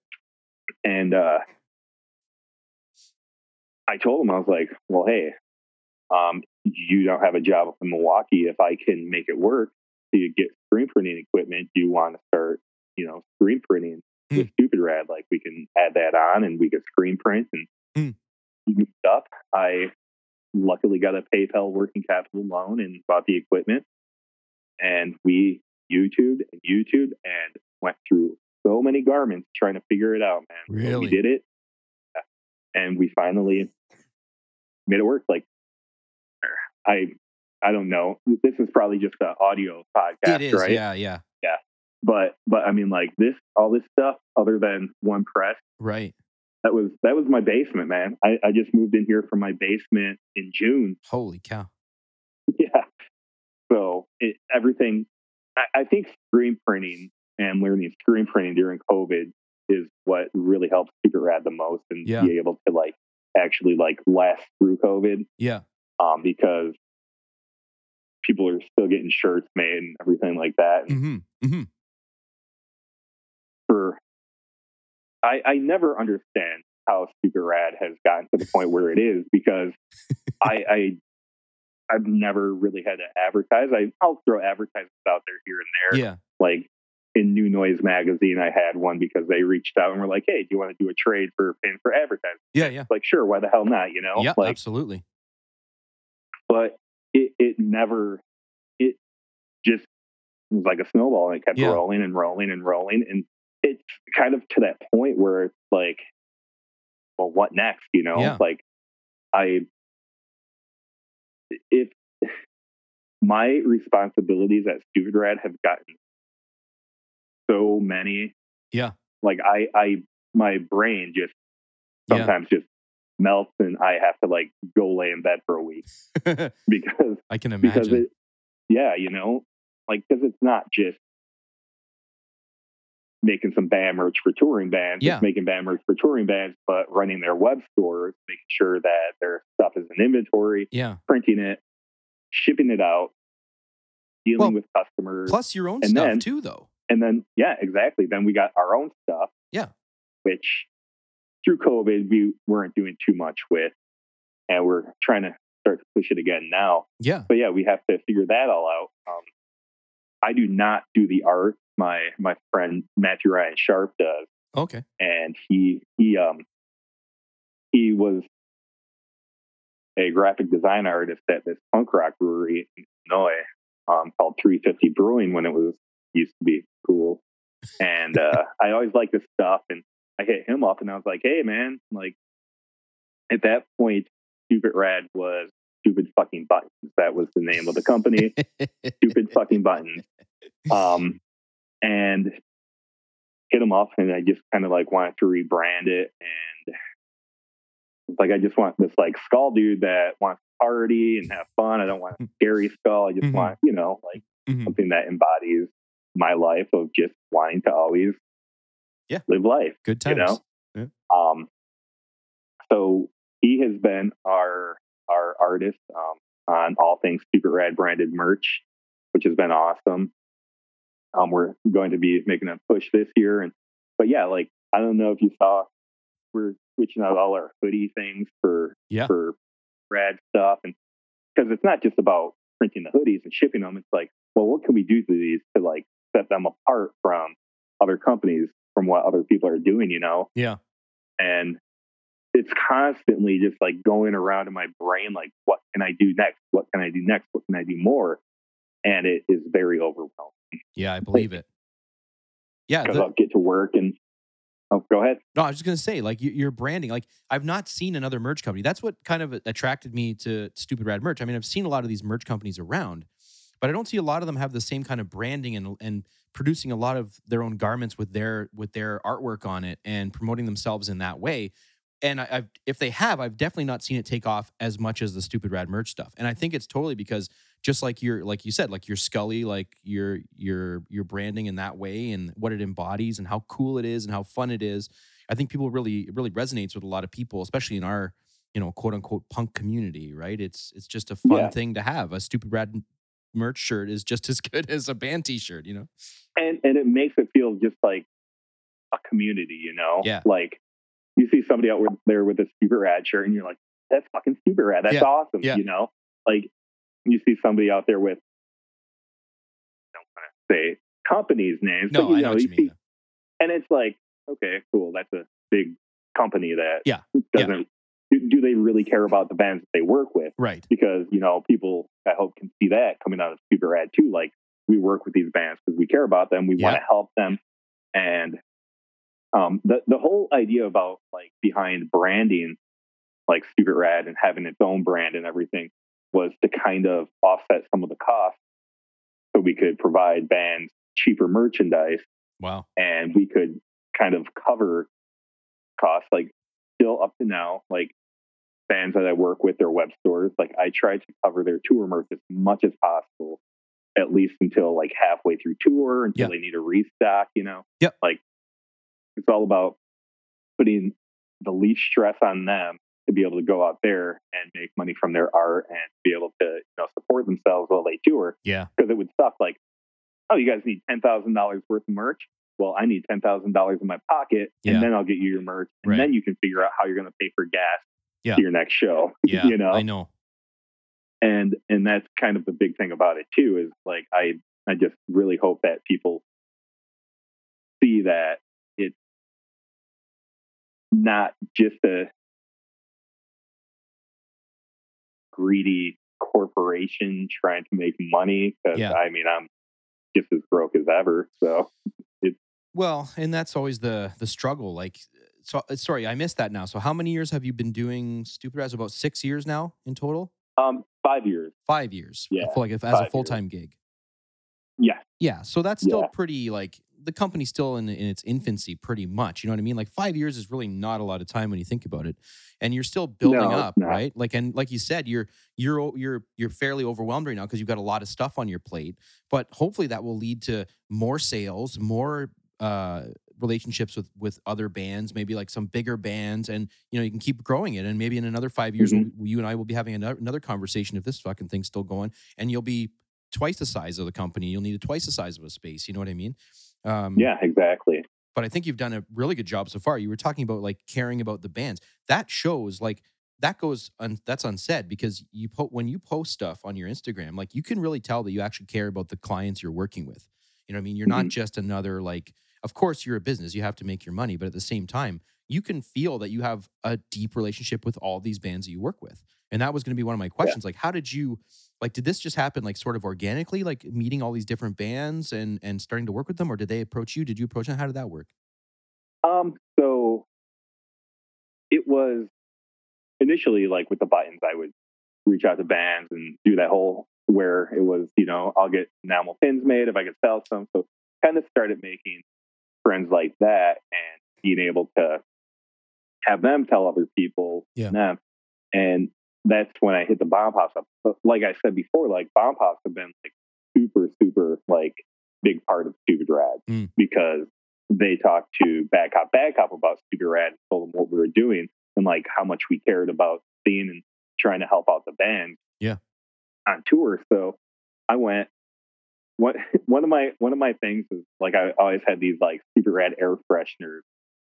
And uh, I told him, I was like, well, hey, um, you don't have a job up in Milwaukee. If I can make it work to you get screen printing equipment, do you want to start, you know, screen printing with Stupid Rad? Like we can add that on and we can screen print and do stuff. I luckily got a PayPal working capital loan and bought the equipment. And we YouTubed and YouTubed and went through so many garments trying to figure it out, man. But We did it. And we finally made it work. Like I I don't know. This is probably just an audio podcast, it is. right? Yeah, yeah, yeah. But but I mean like this all this stuff other than one press, Right. that was that was my basement, man. I, I just moved in here from my basement in June. Holy cow. Yeah. So it, everything, I, I think screen printing and learning screen printing during COVID is what really helped Super Rad the most and Yeah. be able to like actually like last through COVID Yeah. um, because people are still getting shirts made and everything like that. Mm-hmm. Mm-hmm. for I, I never understand how Super Rad has gotten to the point where it is because I, I I've never really had to advertise. I, I'll throw advertisements out there here and there. Yeah. Like in New Noise magazine, I had one because they reached out and were like, "Hey, do you want to do a trade for paying for advertising?" Yeah. Yeah. Like, sure, why the hell not? You know, Yeah. like, absolutely. but it it never it just was like a snowball and it kept Yeah. rolling and rolling and rolling and it's kind of to that point where it's like well what next you know Yeah. like i if my responsibilities at stupid rad have gotten so many Yeah. like i i my brain just Yeah. sometimes just melts and i have to like go lay in bed for a week because I can because imagine. it yeah you know like because it's not just making some band merch for touring bands Yeah. making band merch for touring bands but running their web stores making sure that their stuff is in inventory yeah. printing it shipping it out dealing Well, with customers Plus your own and stuff then- too, though. And then yeah exactly then we got our own stuff Yeah. which through covid we weren't doing too much with and we're trying to start to push it again now Yeah. but yeah, we have to figure that all out. Um, I do not do the art. My my friend Matthew Ryan Sharp does, Okay. and he he um he was a graphic design artist at this punk rock brewery in Illinois um, called 350 Brewing when it was used to be cool. And uh, I always like this stuff, and I hit him up, and I was like, "Hey, man!" Like at that point, Stupid Rad was Stupid Fucking Buttons. That was the name of the company. Stupid Fucking Buttons. Um, and hit him up, and I just kind of like wanted to rebrand it, and like I just want this like skull dude that wants to party and have fun. I don't want a scary skull. I just Mhm. want you know like Mhm. something that embodies my life of just wanting to always Yeah. live life. Good You times. know? Um, so he has been our our artist um, on all things Super Rad branded merch, which has been awesome. Um, we're going to be making a push this year, and but yeah, like I don't know if you saw, we're switching out all our hoodie things for Yeah. for rad stuff, and because it's not just about printing the hoodies and shipping them, it's like, well, what can we do to these to like set them apart from other companies, from what other people are doing, you know? Yeah. and it's constantly just like going around in my brain like what can i do next what can i do next what can i do more and it is very overwhelming Yeah, I believe it. Yeah. because the- i'll get to work and oh go ahead No, I was just gonna say, like your branding. Like I've not seen another merch company. That's what kind of attracted me to Stupid Rad Merch. I mean, I've seen a lot of these merch companies around, but I don't see a lot of them have the same kind of branding and and producing a lot of their own garments with their with their artwork on it and promoting themselves in that way. And I, I've if they have, I've definitely not seen it take off as much as the Stupid Rad Merch stuff. And I think it's totally because just like you're like you said, like you're Scully, like your your your branding in that way and what it embodies and how cool it is and how fun it is. I think people really it really resonates with a lot of people, especially in our you know quote unquote punk community, right? It's it's just a fun Yeah. thing to have. A stupid rad merch shirt is just as good as a band T-shirt, you know? and and it makes it feel just like a community you know Yeah. like you see somebody out there with a super rad shirt and you're like that's fucking super rad that's Yeah. awesome Yeah. you know like you see somebody out there with I don't want to say companies names No, but you I know, know what you see mean. and it's like okay cool that's a big company that Yeah, yeah. doesn't do, do they really care about the bands that they work with Right. because you know people i hope can see that coming out of super rad too like we work with these bands because we care about them we want to help them and um the the whole idea about like behind branding like super rad and having its own brand and everything was to kind of offset some of the costs so we could provide bands cheaper merchandise Wow. and we could kind of cover costs like still up to now like bands that i work with their web stores like i try to cover their tour merch as much as possible at least until like halfway through tour until Yeah. they need a restock you know Yep. like it's all about putting the least stress on them to be able to go out there and make money from their art and be able to you know support themselves while they tour Yeah. because it would suck like, oh, you guys need ten thousand dollars worth of merch. Well, I need ten thousand dollars in my pocket, Yeah. and then I'll get you your merch, and Right. then you can figure out how you're going to pay for gas Yeah. to your next show. Yeah. you know, I know. and and that's kind of the big thing about it too is like I I just really hope that people see that it's not just a greedy corporation trying to make money because Yeah. I mean I'm just as broke as ever so Well, and that's always the the struggle. Like, so uh, sorry, I missed that now. So, how many years have you been doing Stupid Rad? About six years now in total. um five years Five years. Yeah, For like as a full time gig. yeah Yeah. So that's still Yeah. pretty like the company's still in, in its infancy, pretty much. You know what I mean? Like five years is really not a lot of time when you think about it, and you're still building No, up, right? Like and like you said, you're you're you're you're fairly overwhelmed right now because you've got a lot of stuff on your plate. But hopefully that will lead to more sales, more uh relationships with with other bands maybe like some bigger bands and you know you can keep growing it and maybe in another five years Mhm. we- you and i will be having another, another conversation if this fucking thing's still going and you'll be twice the size of the company you'll need twice the size of a space you know what i mean? Um yeah exactly. but i think you've done a really good job so far. You were talking about like caring about the bands. That shows like that goes un, that's unsaid because you po- when you post stuff on your instagram like you can really tell that you actually care about the clients you're working with you know what i mean? You're not Mhm. just another like of course you're a business you have to make your money but at the same time you can feel that you have a deep relationship with all these bands that you work with and that was going to be one of my questions like how did you like did this just happen like sort of organically like meeting all these different bands and and starting to work with them or did they approach you? Did you approach them? How did that work? Um, so it was initially like with the buttons, I would reach out to bands and do that whole where it was, you know, I'll get enamel pins made if I could sell some. So kind of started making friends like that and being able to have them tell other people Yeah. them. And that's when I hit the bomb pops up. But like I said before, like bomb pops have been like super, super like big part of Stupid Rad Mm. because they talked to Bad Cop Bad Cop about Stupid Rad and told them what we were doing and like how much we cared about seeing and trying to help out the band. Yeah. On tour. So I went one one of my one of my things is like I always had these like super rad air fresheners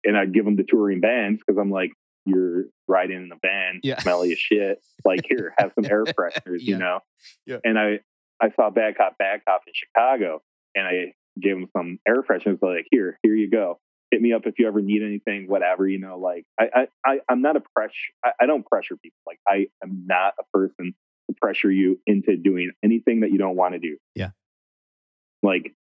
and I'd give them to touring bands because I'm like, you're riding in a van, Yeah. smelly as shit. Like here, have some air fresheners, Yeah. you know? Yeah. And I I saw Bad Cop Bad Cop in Chicago and I gave them some air fresheners like here, here you go. Hit me up if you ever need anything, whatever, you know, like I I, I I'm not a pressure I, I don't pressure people. Like I am not a person to pressure you into doing anything that you don't want to do. Yeah. Like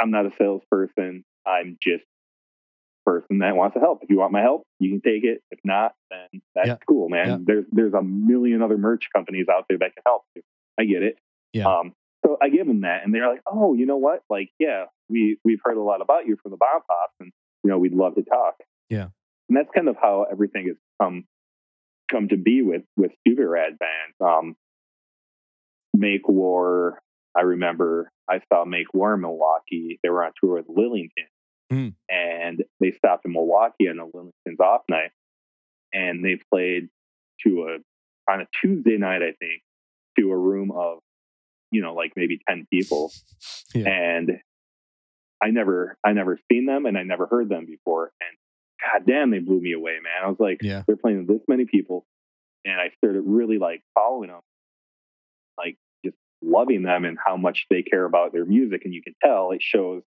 I'm not a salesperson. I'm just a person that wants to help. If you want my help, you can take it. If not, then that's Yeah. cool, man. Yeah. There's there's a million other merch companies out there that can help you. I get it. Yeah. Um, so I give them that, and they're like, "Oh, you know what? Like, yeah, we we've heard a lot about you from the Bomb Pops, and you know, we'd love to talk." Yeah. And that's kind of how everything has come come to be with with Stupid Rad bands. Um, Make War. I remember I saw Make War in Milwaukee. They were on tour with Lillingtons, Hmm. and they stopped in Milwaukee on a Lillingtons' off night, and they played to a on a Tuesday night, I think, to a room of you know like maybe ten people, Yeah. and I never I never seen them and I never heard them before, and god damn, they blew me away, man. I was like, Yeah. they're playing with this many people, and I started really like following them, like just loving them and how much they care about their music, and you can tell it shows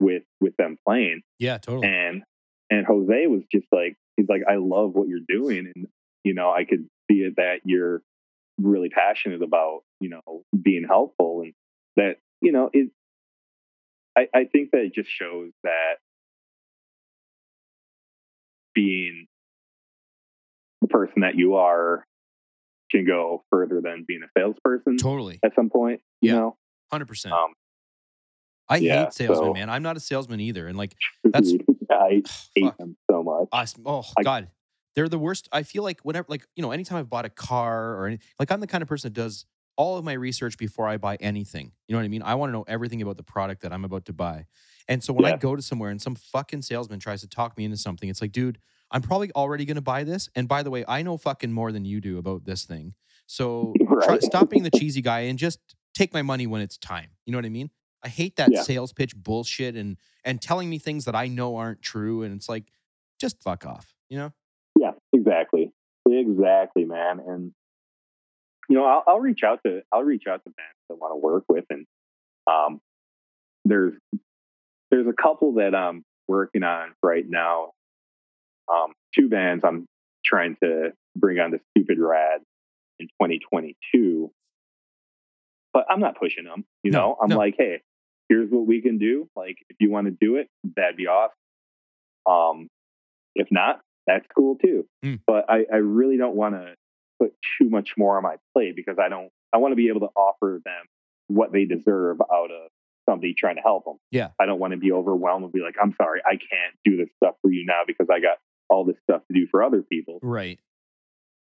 with with them playing. Yeah, totally. And and Jose was just like, he's like, I love what you're doing, and you know, I could see it that you're really passionate about you know being helpful, and that you know it. I, I think that it just shows that being the person that you are can go further than being a salesperson Totally. at some point. You Yeah. know, 100%. um, I yeah, hate salesmen, so- man. I'm not a salesman either. And like, That's- I hate fuck. them so much. I, oh I- God, they're the worst. I feel like whenever, like, you know, anytime I've bought a car or any, like, I'm the kind of person that does all of my research before I buy anything. You know what I mean? I want to know everything about the product that I'm about to buy. And so when I go to somewhere and some fucking salesman tries to talk me into something, it's like, dude, I'm probably already going to buy this. And by the way, I know fucking more than you do about this thing. So try, stop being the cheesy guy and just take my money when it's time. You know what I mean? I hate that Yeah. sales pitch bullshit and and telling me things that I know aren't true. And it's like, just fuck off. You know? Yeah, exactly, exactly, man. And you know, I'll, I'll reach out to I'll reach out to bands that want to work with, and um, there's there's a couple that I'm working on right now. Um, two bands I'm trying to bring on the Stupid Rad in 2022, but I'm not pushing them. You No, know, I'm no. like, hey, here's what we can do. Like, if you want to do it, that'd be awesome. Um, if not, that's cool too. Mm. But I, I really don't want to put too much more on my plate because I don't. I want to be able to offer them what they deserve out of somebody trying to help them. Yeah. I don't want to be overwhelmed and be like, I'm sorry, I can't do this stuff for you now because I got all this stuff to do for other people. Right.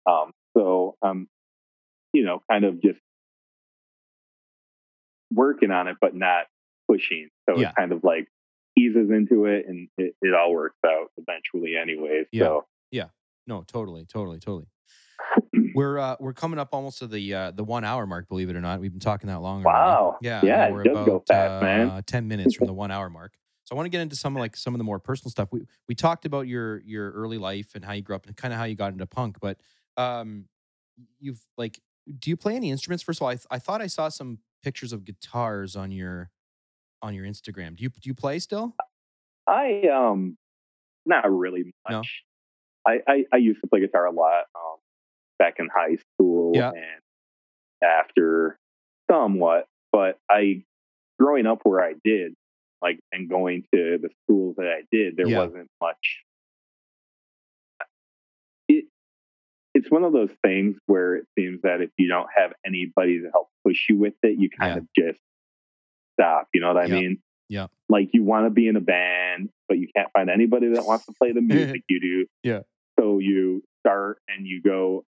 Um, so I'm, um, you know, kind of just working on it, but not pushing. So Yeah. it kind of like eases into it, and it, it all works out eventually, anyways. Yeah. So No, totally, totally, totally. We're uh, we're coming up almost to the uh, the one hour mark. Believe it or not, we've been talking that long. already. Wow. Yeah. Yeah, we're it does go fast, man. uh, Ten minutes from the one hour mark. So I want to get into some like some of the more personal stuff. We we talked about your your early life and how you grew up and kind of how you got into punk, but um, you've like, do you play any instruments? First of all, I, th- I thought I saw some pictures of guitars on your on your Instagram. Do you do you play still? I um, not really No. much. I, I I used to play guitar a lot um, back in high school Yeah. and after somewhat, but I growing up where I did, like and going to the schools that I did, there Yeah. wasn't much. It it's one of those things where it seems that if you don't have anybody to help push you with it, you kind Yeah. of just stop. You know what I mean? Yeah. Like you want to be in a band, but you can't find anybody that wants to play the music you do. Yeah. So you start and you go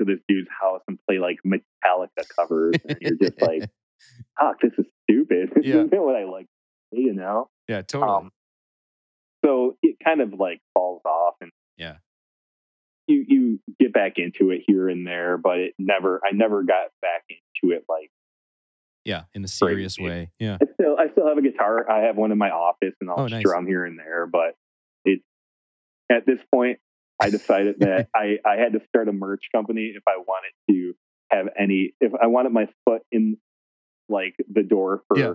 to this dude's house and play like Metallica covers, and you're just like, "Fuck, this is stupid." This Yeah. isn't what I like. You know. yeah, totally. Um, so it kind of like falls off and Yeah. you you get back into it here and there but it never i never got back into it like yeah, in a serious crazy. way. Yeah. i still i still have a guitar i have one in my office and i'll Oh, nice. strum here and there but it at this point i decided that i i had to start a merch company if i wanted to have any if i wanted my foot in like the door for Yeah.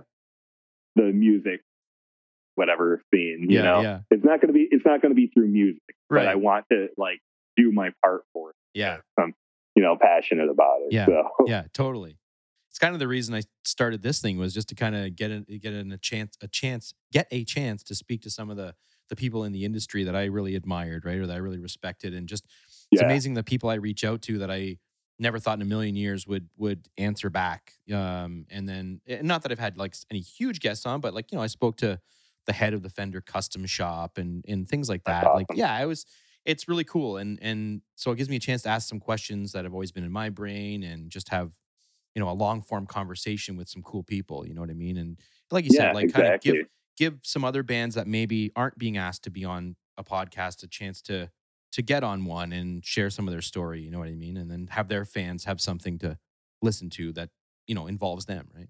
the music whatever scene you yeah, know yeah. it's not going to be it's not going to be through music Right. but i want to like do my part for it Yeah. i'm you know passionate about it Yeah. so yeah, totally. It's kind of the reason I started this thing was just to kind of get in, get in a chance, a chance, get a chance to speak to some of the the people in the industry that I really admired, right, or that I really respected, and just it's Yeah. amazing the people I reach out to that I never thought in a million years would would answer back. Um, and then and not that I've had like any huge guests on, but like you know I spoke to the head of the Fender custom shop and and things like that. Like yeah, I was it's really cool and and so it gives me a chance to ask some questions that have always been in my brain and just have you know a long form conversation with some cool people you know what i mean and like you yeah said like kind of give give some other bands that maybe aren't being asked to be on a podcast a chance to to get on one and share some of their story you know what i mean and then have their fans have something to listen to that you know involves them right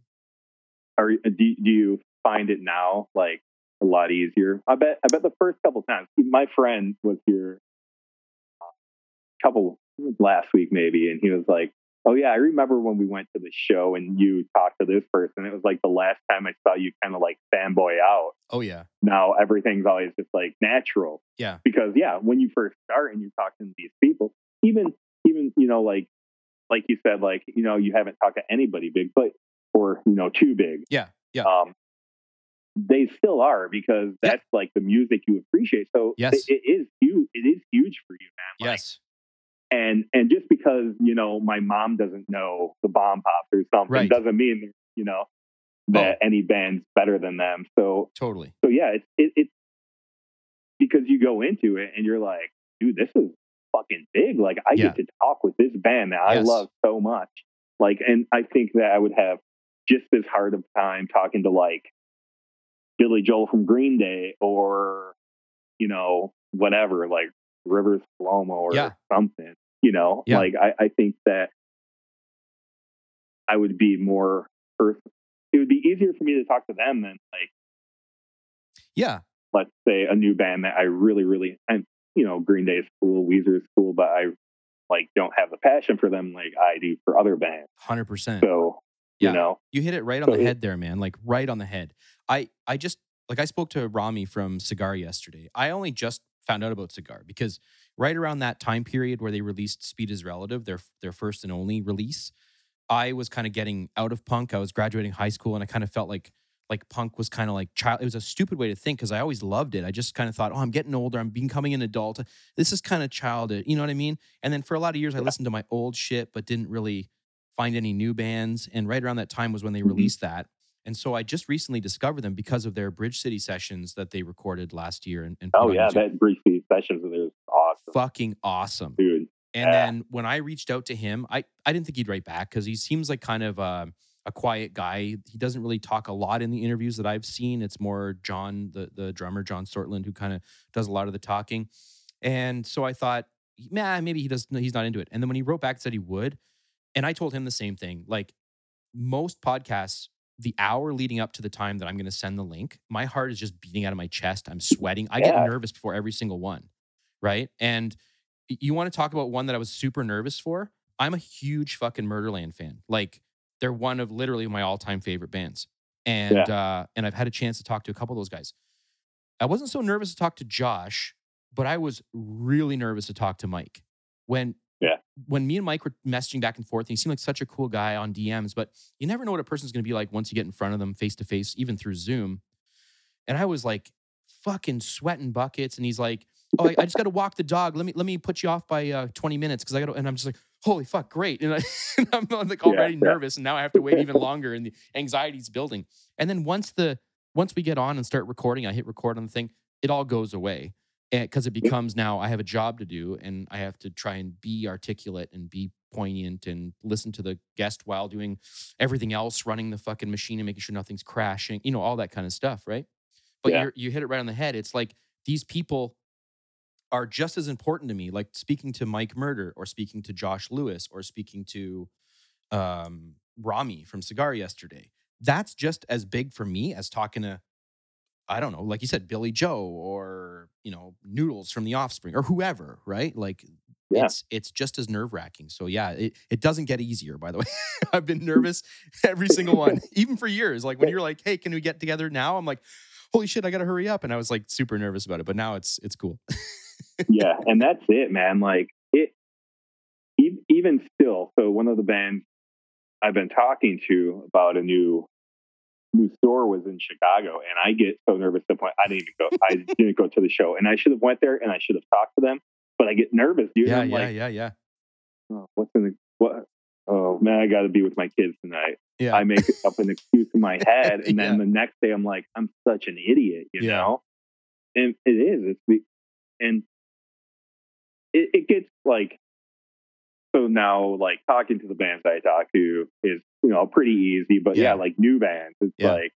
Are uh, do, do you find it now like a lot easier? I bet. I bet the first couple times, my friend was here a couple last week maybe, and he was like, "Oh yeah, I remember when we went to the show and you talked to this person. It was like the last time I saw you kind of like fanboy out. oh yeah Now everything's always just like natural. Yeah. Because yeah, when you first start and you're talking to these people, even even you know like like you said, like you know you haven't talked to anybody big, but or you know too big. Yeah, yeah. Um, they still are because Yeah. that's like the music you appreciate. So Yes. it, it is huge. It is huge for you, man. Like, yes and and just because you know my mom doesn't know the bomb pops or something Right. Oh. doesn't mean you know oh. that any band's better than them. So totally so yeah, it's it, it's because you go into it and you're like, dude, this is fucking big. Like I Yeah. get to talk with this band that I love so much. Like, and I think that I would have just as hard of time talking to like Billie Joe from Green Day or you know whatever, like Rivers Cuomo or Yeah. something. You know, Yeah. like I, I think that I would be more. Earth, it would be easier for me to talk to them than like yeah let's say a new band that I really, really, and you know, Green Day is cool, Weezer is cool, but I like don't have the passion for them like I do for other bands. 100% So Yeah. you know, You hit it right on So the it- head there, man. Like right on the head. I I just like I spoke to Rami from Cigar yesterday. I only just found out about Cigar because right around that time period where they released Speed is Relative, their their first and only release, I was kind of getting out of punk. I was graduating high school and I kind of felt like like punk was kind of like child it was a stupid way to think because I always loved it. I just kind of thought, "Oh, I'm getting older. I'm becoming an adult. This is kind of childish." You know what I mean? And then for a lot of years I listened to my old shit but didn't really find any new bands. And right around that time was when they Mhm. released that. And so I just recently discovered them because of their Bridge City sessions that they recorded last year. And, and oh yeah, that City sessions of theirs awesome, fucking awesome. dude. And Yeah. then when I reached out to him, I, I didn't think he'd write back because he seems like kind of uh, a quiet guy. He doesn't really talk a lot in the interviews that I've seen. It's more John, the, the drummer, John Sortland, who kind of does a lot of the talking. And so I thought, nah, maybe he doesn't, he's not into it. And then when he wrote back said he would, and I told him the same thing, like most podcasts, the hour leading up to the time that I'm going to send the link, my heart is just beating out of my chest. I'm sweating. I get nervous before every single one. Right. And you want to talk about one that I was super nervous for? I'm a huge fucking Murderland fan. Like they're one of literally my all-time favorite bands. And uh and I've had a chance to talk to a couple of those guys. I wasn't so nervous to talk to Josh, but I was really nervous to talk to Mike. When Yeah. when me and Mike were messaging back and forth, and he seemed like such a cool guy on DMs, but you never know what a person's gonna be like once you get in front of them face to face, even through Zoom. And I was like fucking sweating buckets. And he's like, oh, I, I just got to walk the dog. Let me let me put you off by uh, 20 minutes because I got to. And I'm just like, holy fuck, great. And, I, am like already yeah. nervous, and now I have to wait even longer, and the anxiety's building. And then once the once we get on and start recording, I hit record on the thing. It all goes away because it becomes now I have a job to do, and I have to try and be articulate and be poignant and listen to the guest while doing everything else, running the fucking machine and making sure nothing's crashing, you know, all that kind of stuff, right? But Yeah. you're, you hit it right on the head. It's like these people are just as important to me, like speaking to Mike Murder or speaking to Josh Lewis or speaking to um, Rami from Cigar yesterday. That's just as big for me as talking to, I don't know, like you said, Billie Joe or, you know, Noodles from The Offspring or whoever, right? Like Yeah. it's it's just as nerve wracking. So yeah, it, it doesn't get easier, by the way. I've been nervous every single one, even for years. Like when you're like, hey, can we get together now? I'm like, holy shit, I gotta hurry up. And I was like super nervous about it. But now it's it's cool. Yeah, and that's it, man. Like it, even still. So one of the bands I've been talking to about a new new store was in Chicago, and I get so nervous to the point I didn't even go. I didn't go to the show, and I should have went there, and I should have talked to them, but I get nervous, dude. yeah, yeah, like, yeah, yeah. oh, what's in the what? Oh man, I got to be with my kids tonight. Yeah. I make up an excuse in my head, and then Yeah. the next day I'm like, I'm such an idiot, you Yeah. know. And it is. It's and it, it gets like so now. Like talking to the bands I talk to is you know pretty easy, but yeah, Yeah. like new bands, it's Yeah. like,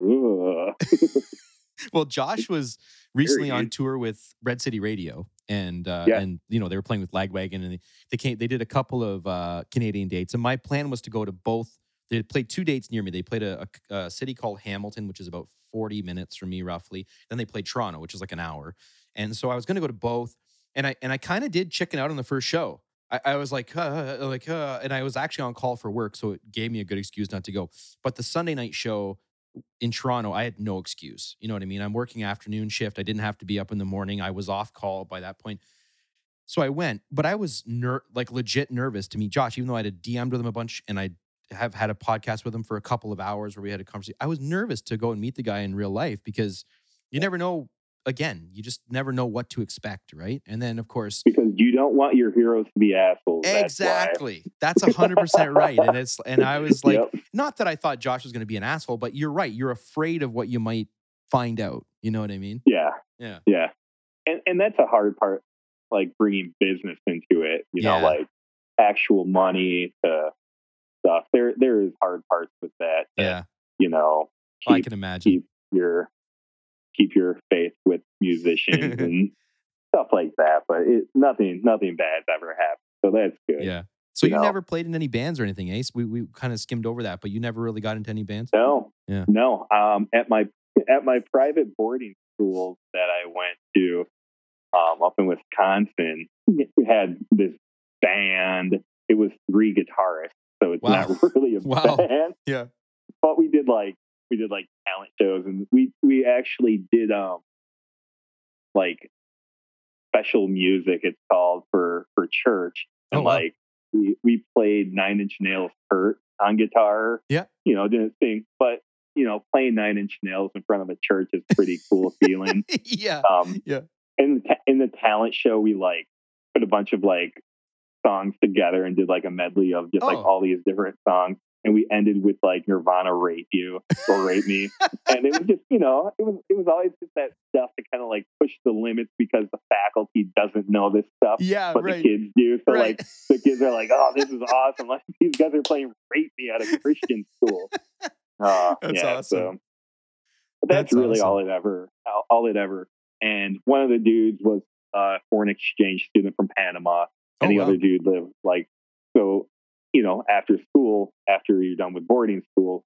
well, Josh was recently on tour with Red City Radio, and uh, Yeah. and you know they were playing with Lagwagon, and they, they came. They did a couple of uh, Canadian dates, and my plan was to go to both. They played two dates near me. They played a, a, a city called Hamilton, which is about forty minutes from me, roughly. Then they played Toronto, which is like an hour. And so I was going to go to both, and I and I kind of did chicken out on the first show. I, I was like, uh, like, uh, and I was actually on call for work, so it gave me a good excuse not to go. But the Sunday night show in Toronto, I had no excuse. You know what I mean? I'm working afternoon shift. I didn't have to be up in the morning. I was off call by that point. So I went, but I was ner- like legit nervous to meet Josh, even though I had a DM'd with him a bunch and I have had a podcast with him for a couple of hours where we had a conversation. I was nervous to go and meet the guy in real life because you never know. Again, you just never know what to expect, right? And then, of course, because you don't want your heroes to be assholes. exactly. That's a hundred percent right. And it's and I was like, Yep. not that I thought Josh was going to be an asshole, but you're right. You're afraid of what you might find out. You know what I mean? Yeah. Yeah. Yeah. And and that's a hard part, like bringing business into it. You Yeah. know, like actual money to stuff. There there is hard parts with that. that, Yeah. You know, I can imagine. keep your keep your faith with musicians and stuff like that. But it nothing nothing bad's ever happened. So that's good. Yeah. So you You know. never played in any bands or anything, Ace? We we kind of skimmed over that, but you never really got into any bands. No. Yeah. No. Um at my at my private boarding school that I went to um up in Wisconsin, we had this band. It was three guitarists, so it's Wow. not really a Wow. band. Yeah. But we did like we did like talent shows and we we actually did um like special music it's called for for church. And Oh, wow. like we we played nine inch nails Hurt on guitar. Yeah. You know, didn't sing, but you know, playing nine inch nails in front of a church is pretty cool feeling. yeah. Um, Yeah. In the, in the talent show, we like put a bunch of like songs together and did like a medley of just like Oh. all these different songs. And we ended with like Nirvana "Rape You" or "Rape Me," and it was just you know it was it was always just that stuff to kind of like push the limits because the faculty doesn't know this stuff, Yeah. but right. the kids do. So right. like the kids are like, "Oh, this is awesome! Like these guys are playing "Rape Me" at a Christian school." Uh, That's yeah, awesome. So, but that's, That's really all it ever, all, all it ever. And one of the dudes was a foreign exchange student from Panama, and Oh, the wow. other dude lived like so. You know, after school, after you're done with boarding school,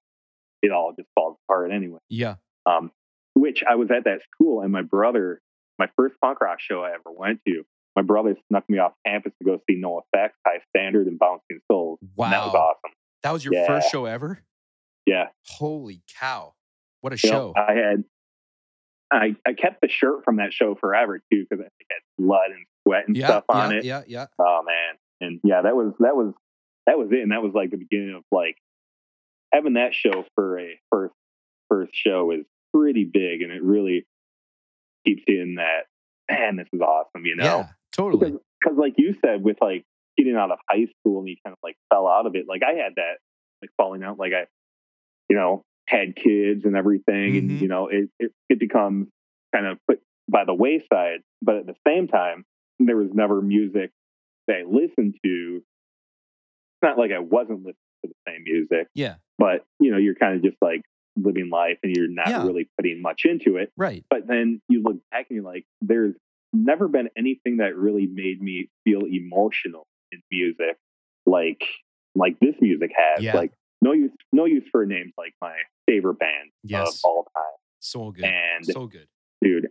it all just falls apart anyway. yeah. Um, which I was at that school, and my brother, my first punk rock show I ever went to, my brother snuck me off campus to go see No Effects, High Standard, and Bouncing Souls. Wow. And that was awesome. That was your Yeah. first show ever? Yeah. Holy cow. What a You know, show. I had, I, I kept the shirt from that show forever too because it had blood and sweat and yeah. stuff on yeah, it. yeah. Yeah. Oh man, and yeah, that was that was that was it, and that was like the beginning of like having that show for a first first show is pretty big, and it really keeps you in that man, this is awesome, you know? Yeah, totally. Because, like you said, with like getting out of high school and you kind of like fell out of it. Like I had that like falling out. Like I, you know, had kids and everything, Mhm. and you know, it, it it becomes kind of put by the wayside. But at the same time, there was never music that I listened to. Not like I wasn't listening to the same music, yeah, but you know, you're kind of just like living life and you're not Yeah. really putting much into it. right. But then you look back and you're like, there's never been anything that really made me feel emotional in music like like this music has. Yeah. Like no use no use for names like my favorite band of Yes. all time. So good. And so good. dude,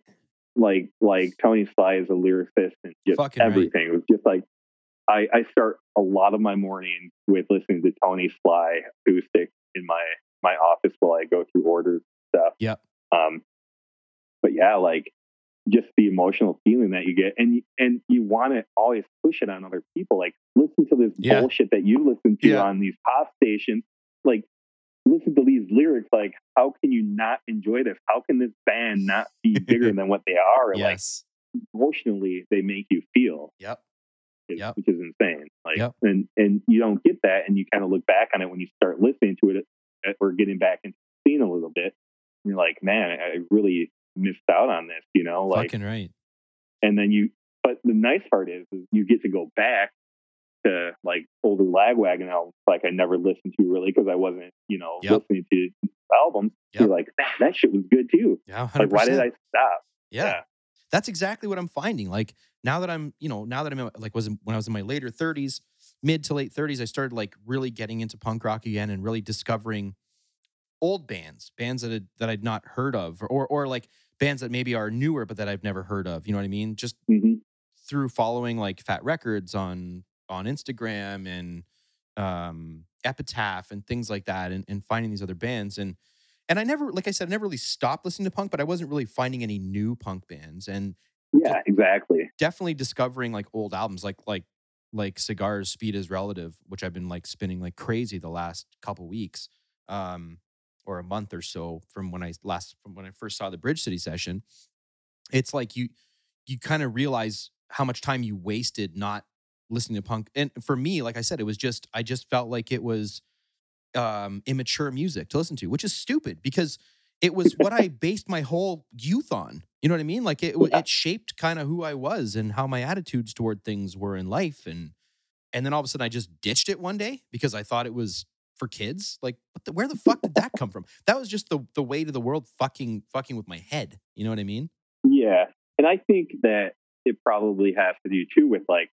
like like Tony Sly is a lyricist and just Fucking right. everything. It was just like I, I start a lot of my mornings with listening to Tony Sly acoustic in my my office while I go through orders and stuff. Yep. Um, but yeah, like just the emotional feeling that you get, and and you want to always push it on other people. Like listen to this Yeah. bullshit that you listen to Yeah. on these pop stations. Like listen to these lyrics. Like how can you not enjoy this? How can this band not be bigger than what they are? Like emotionally, they make you feel Yep. Is- Yep. which is insane. Like, Yep. and and you don't get that, and you kind of look back on it when you start listening to it, uh, or getting back into the scene a little bit. And you're like, man, I really missed out on this, you know. Like, Fucking right. and then you, but the nice part is, is you get to go back to like older Lagwagon albums, like I never listened to really because I wasn't, you know, Yep. listening to albums. Yep. You're like, man, that shit was good too. Yeah. 100%. Like, why did I stop? Yeah. Yeah. That's exactly what I'm finding. Like now that I'm, you know, now that I'm like was in, when I was in my later 30s, mid to late 30s, I started like really getting into punk rock again and really discovering old bands, bands that had, that I'd not heard of, or, or like bands that maybe are newer but that I've never heard of. You know what I mean? Just hmm through following like Fat Records on on Instagram and um, Epitaph and things like that, and, and finding these other bands and and I never, like I said, I never really stopped listening to punk, but I wasn't really finding any new punk bands, and Yeah, exactly. definitely discovering like old albums, like like like Cigars, Speed is Relative, which I've been like spinning like crazy the last couple weeks, um, or a month or so from when I last from when I first saw the Bridge City session. It's like you you kind of realize how much time you wasted not listening to punk. And for me, like I said, it was just I just felt like it was um immature music to listen to, which is stupid because it was what I based my whole youth on. You know what I mean? Like it Yeah. it shaped kind of who I was and how my attitudes toward things were in life and and then all of a sudden I just ditched it one day because I thought it was for kids. Like what the, where the fuck did that come from? That was just the the weight of the world fucking fucking with my head. You know what I mean? Yeah. And I think that it probably has to do too with like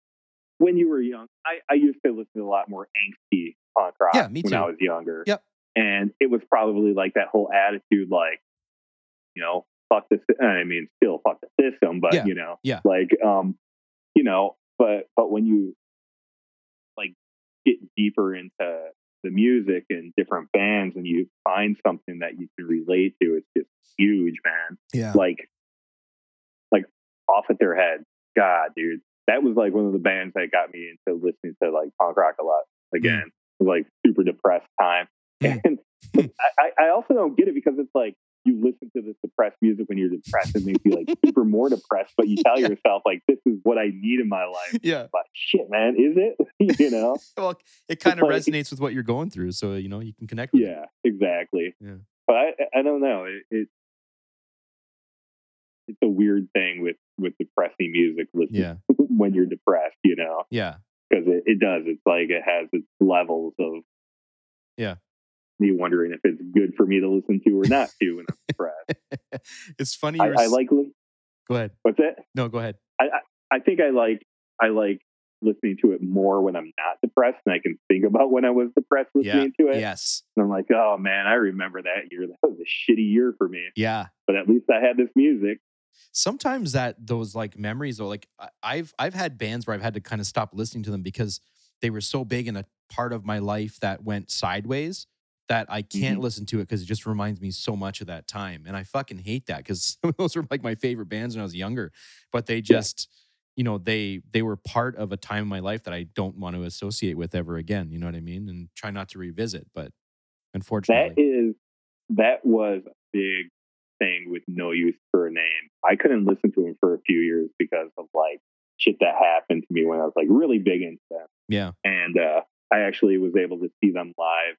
when you were young. I, I used to listen to a lot more angsty punk rock Yeah, me too. when. I was younger. Yep. And it was probably like that whole attitude, like, you know, fuck this. I mean, still fuck the system, but Yeah. you know, Yeah. like, um, you know, but but when you like get deeper into the music and different bands, and you find something that you can relate to, it's just huge, man Yeah. like like Off With Their Heads. God, dude. That was like one of the bands that got me into listening to like punk rock a lot again. It like super depressed time. Mm. And I, I also don't get it because it's like you listen to this depressed music when you're depressed, it makes you like super more depressed, but you tell Yeah. yourself like this is what I need in my life. yeah. But shit, man, is it? you know? Well, it kind of like- resonates with what you're going through, so you know you can connect. With it. Yeah, exactly. Yeah. But I, I don't know. It, it it's a weird thing with with depressing music listening Yeah. when you're depressed, you know, Yeah. Because it, it does. It's like it has its levels of Yeah. Me wondering if it's good for me to listen to or not to when I'm depressed. it's funny. I, I like. Go ahead. What's that? No, go ahead. I I think I like. I like listening to it more when I'm not depressed, and I can think about when I was depressed Yeah. listening to it. Yes. And I'm like, oh man, I remember that year. That was a shitty year for me. Yeah. But at least I had this music. Sometimes that those like memories though like i've i've had bands where i've had to kind of stop listening to them because they were so big in a part of my life that went sideways that i can't mm-hmm. listen to it because it just reminds me so much of that time and i fucking hate that because those were like my favorite bands when i was younger but they just you know they they were part of a time in my life that i don't want to associate with ever again you know what i mean and try not to revisit but unfortunately. That is that was a big thing with No Use for a Name. I couldn't listen to him for a few years because of like shit that happened to me when I was like really big into them. Yeah. And uh, I actually was able to see them live.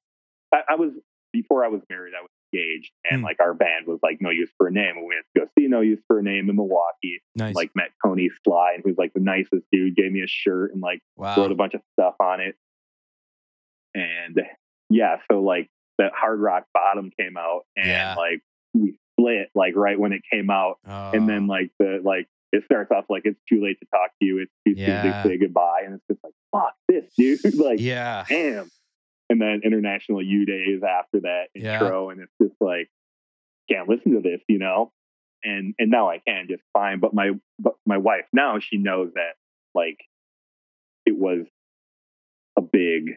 I, I was before I was married. I was engaged, and Hmm. like our band was like No Use for a Name, and we went to go see No Use for a Name in Milwaukee. Nice. Like met Tony Sly, and who's like the nicest dude. Gave me a shirt and like wow. wrote a bunch of stuff on it. And yeah, so like the Hard Rock Bottom came out, and Yeah. like we split like right when it came out, and then Oh, like the like it starts off like it's too late to talk to you, it's too soon Yeah. to say goodbye, and it's just like fuck this, dude, like yeah. damn. And then International You Day's after that Yeah. intro, and it's just like can't listen to this, you know. And and now I can just fine, but my but my wife now she knows that like it was a big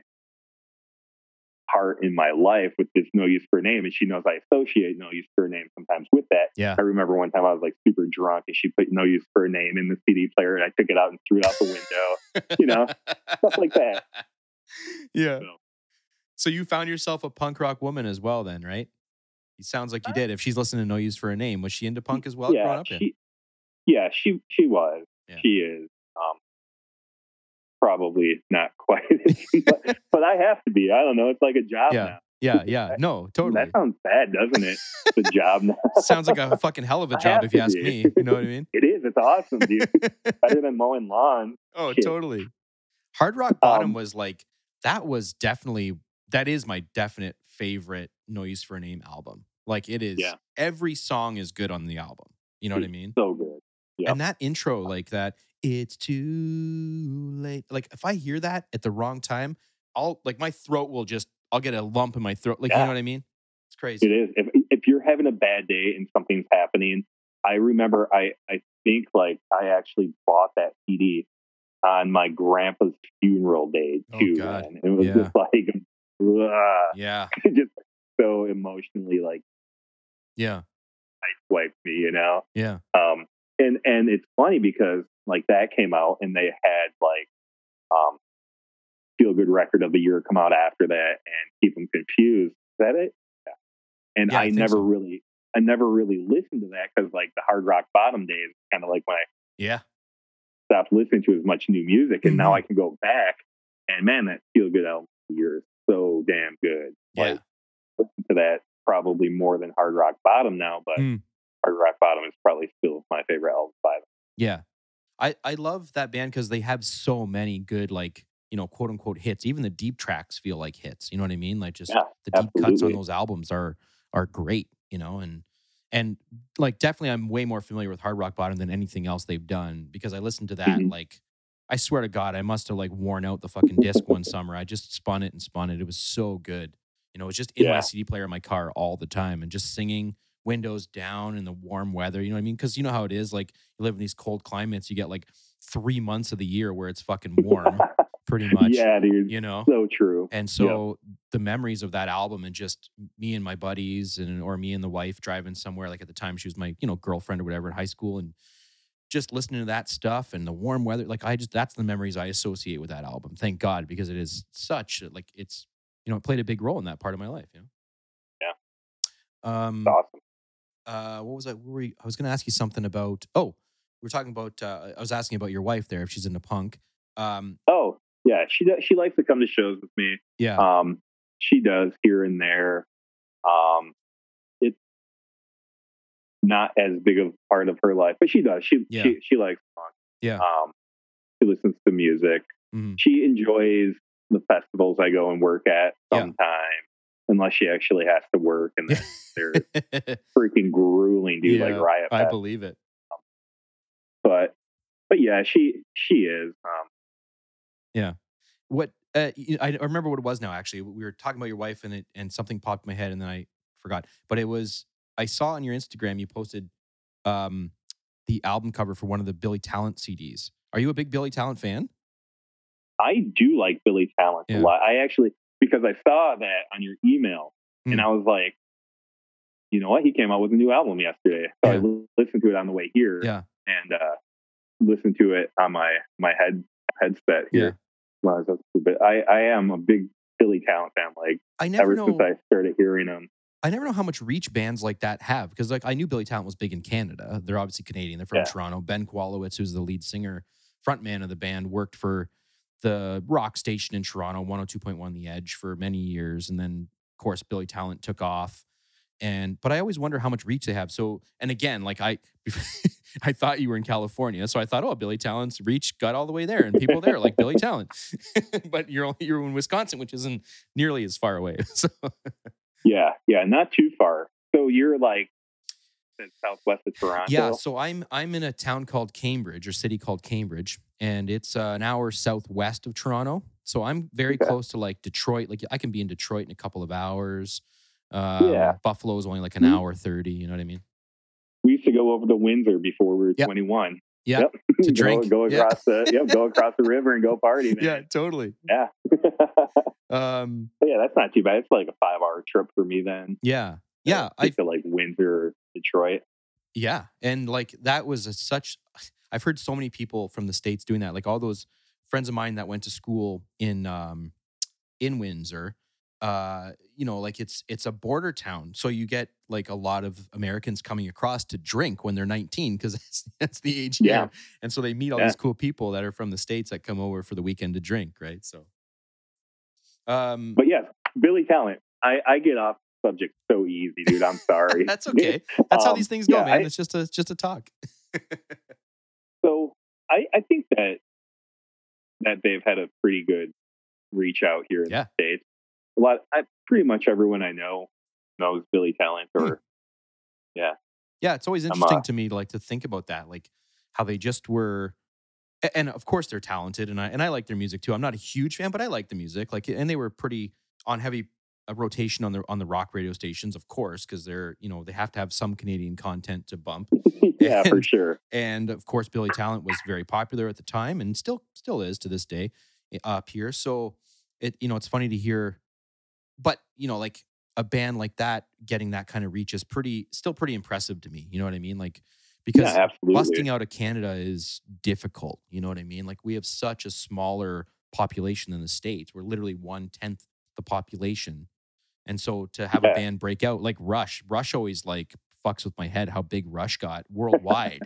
part in my life with this no use for a name, and she knows I associate no use for a name sometimes with that. Yeah. I remember one time I was like super drunk, and she put no use for a name in the CD player, and I took it out and threw it out the window. you know, stuff like that. Yeah. So. So you found yourself a punk rock woman as well, then, right? It sounds like you uh, did. If she's listening to No Use for a Name, was she into punk as well? yeah, she, yeah, she she was, Yeah. she is. Probably not quite, but, but I have to be. I don't know. It's like a job Yeah. now. Yeah, yeah. No, totally. That sounds bad, doesn't it? The job now. Sounds like a fucking hell of a job if you ask be. me. You know what I mean? It is. It's awesome, dude. Better than mowing lawns. Oh, Shit. totally. Hard Rock Bottom Um, was like that was definitely that is my definite favorite No Use for a Name album. Like it is Yeah. every song is good on the album. You know what I mean? So good. Yeah. And that intro, like that, it's too late. Like if I hear that at the wrong time, I'll like my throat will just I'll get a lump in my throat. Like you know what I mean? It's crazy. It is. If if you're having a bad day and something's happening, I remember I I think like I actually bought that CD on my grandpa's funeral day Oh, too. God. man. It was Yeah. just like ugh, Yeah. just so emotionally like Yeah. I wiped me, you know. Yeah. Um, and and it's funny because like that came out and they had like um, feel good record of the year come out after that and keep them confused. Is that it? Yeah. And Yeah, I I, never so. really, I never really listened to that because like the hard rock bottom days, kind of like when I Yeah. stopped listening to as much new music, and now Mhm. I can go back and man, that feel good album of the year is so damn good. Yeah. Like, listen to that probably more than hard rock bottom now, but Mm. hard rock bottom is probably still my favorite album by them. Yeah. I, I love that band because they have so many good, like, you know, quote unquote hits. Even the deep tracks feel like hits. You know what I mean? Like just Yeah, the deep cuts on those albums are are great, you know, and and like definitely I'm way more familiar with Hard Rock Bottom than anything else they've done because I listened to that Mhm. like I swear to God, I must have like worn out the fucking disc one summer. I just spun it and spun it. It was so good. You know, it was just in my CD player in my car all the time and just singing windows down in the warm weather. You know what I mean? Because you know how it is. Like you live in these cold climates, you get like three months of the year where it's fucking warm, pretty much. yeah, dude. You know? So true. And so the memories of that album and just me and my buddies and or me and the wife driving somewhere, like at the time she was my, you know, girlfriend or whatever in high school and just listening to that stuff and the warm weather. Like I just that's the memories I associate with that album. Thank God, because it is such like it's you know, it played a big role in that part of my life, you know? Yeah. Um awesome. Uh what was I were we, I was gonna ask you something about oh, we were talking about uh I was asking about your wife there if she's into punk. Um Oh, yeah. She does, she likes to come to shows with me. yeah. Um, she does here and there. Um, it's not as big of a part of her life, but she does. She Yeah. she she likes punk. Yeah. Um, she listens to music. mhm. She enjoys the festivals I go and work at Yeah. sometimes, unless she actually has to work, and they're freaking grueling, dude. Yeah, like Riot I believe it. But but yeah, she she is. Um, yeah. What uh, I I remember what it was now. Actually, we were talking about your wife, and it and something popped in my head, and then I forgot. But it was I saw on your Instagram you posted um, the album cover for one of the Billy Talent CDs. Are you a big Billy Talent fan? I do like Billy Talent Yeah. a lot. I actually because I saw that on your email and Hmm. I was like, you know what? He came out with a new album yesterday. So I Yeah. li- listened to it on the way here Yeah. and uh listened to it on my my head headset here. When I was up to- But I I am a big Billy Talent fan. Like I never ever know. since I started hearing him. I never know how much reach bands like that have because like I knew Billy Talent was big in Canada. They're obviously Canadian. They're from Yeah. Toronto. Ben Kowalewicz, who's the lead singer, frontman of the band, worked for the rock station in Toronto, 102.1 The Edge for many years. And then of course Billy Talent took off. And but I always wonder how much reach they have. So and again, like I I thought you were in California. So I thought, oh, Billy Talent's reach got all the way there and people there like Billy Talent. but you're only you're in Wisconsin, which isn't nearly as far away. So Yeah, yeah, not too far. So you're like southwest of Toronto. Yeah, so I'm I'm in a town called Cambridge or city called Cambridge, and it's uh, an hour southwest of Toronto. So I'm very Okay. close to like Detroit. Like I can be in Detroit in a couple of hours. Um, Yeah. Buffalo is only like an hour thirty. You know what I mean? we used to go over to Windsor before we were Yep. 21. Yeah, Yep. to Go- drink. Go, Yeah. across the yep, go across the river and go party. Yeah, totally. Yeah. Um, yeah, that's not too bad. It's like a five hour trip for me then. yeah, yeah. I feel like Windsor, Detroit. Yeah, and like that was a such. I've heard so many people from the states doing that. Like all those friends of mine that went to school in um, in Windsor. Uh, you know, like it's it's a border town, so you get like a lot of Americans coming across to drink when they're 19 because that's, that's the age Yeah. here, and so they meet all Yeah. these cool people that are from the states that come over for the weekend to drink, right? So, um, But yes, Billy Talent. I, I get off subject so easy, dude. I'm sorry. that's okay. That's how Um, these things go, yeah, man. I- it's just a just a talk. I, I think that that they've had a pretty good reach out here in Yeah. the states. A lot, I, pretty much everyone I know knows Billy Talent, Hmm. or Yeah, yeah. it's always interesting uh, to me to like to think about that, like how they just were, and of course they're talented, and I and I like their music too. I'm not a huge fan, but I like the music. Like, and they were pretty on heavy uh, rotation on the on the rock radio stations, of course, because they're you know they have to have some Canadian content to bump. yeah, for sure. And of course, Billy Talent was very popular at the time, and still still is to this day eh, up here. So it you know it's funny to hear, but you know like a band like that getting that kind of reach is pretty still pretty impressive to me. You know what I mean? Like because yeah, busting out of Canada is difficult. You know what I mean? Like we have such a smaller population than the states. We're literally one tenth the population, and so to have a band break out like Rush, Rush always like fucks with my head how big Rush got worldwide.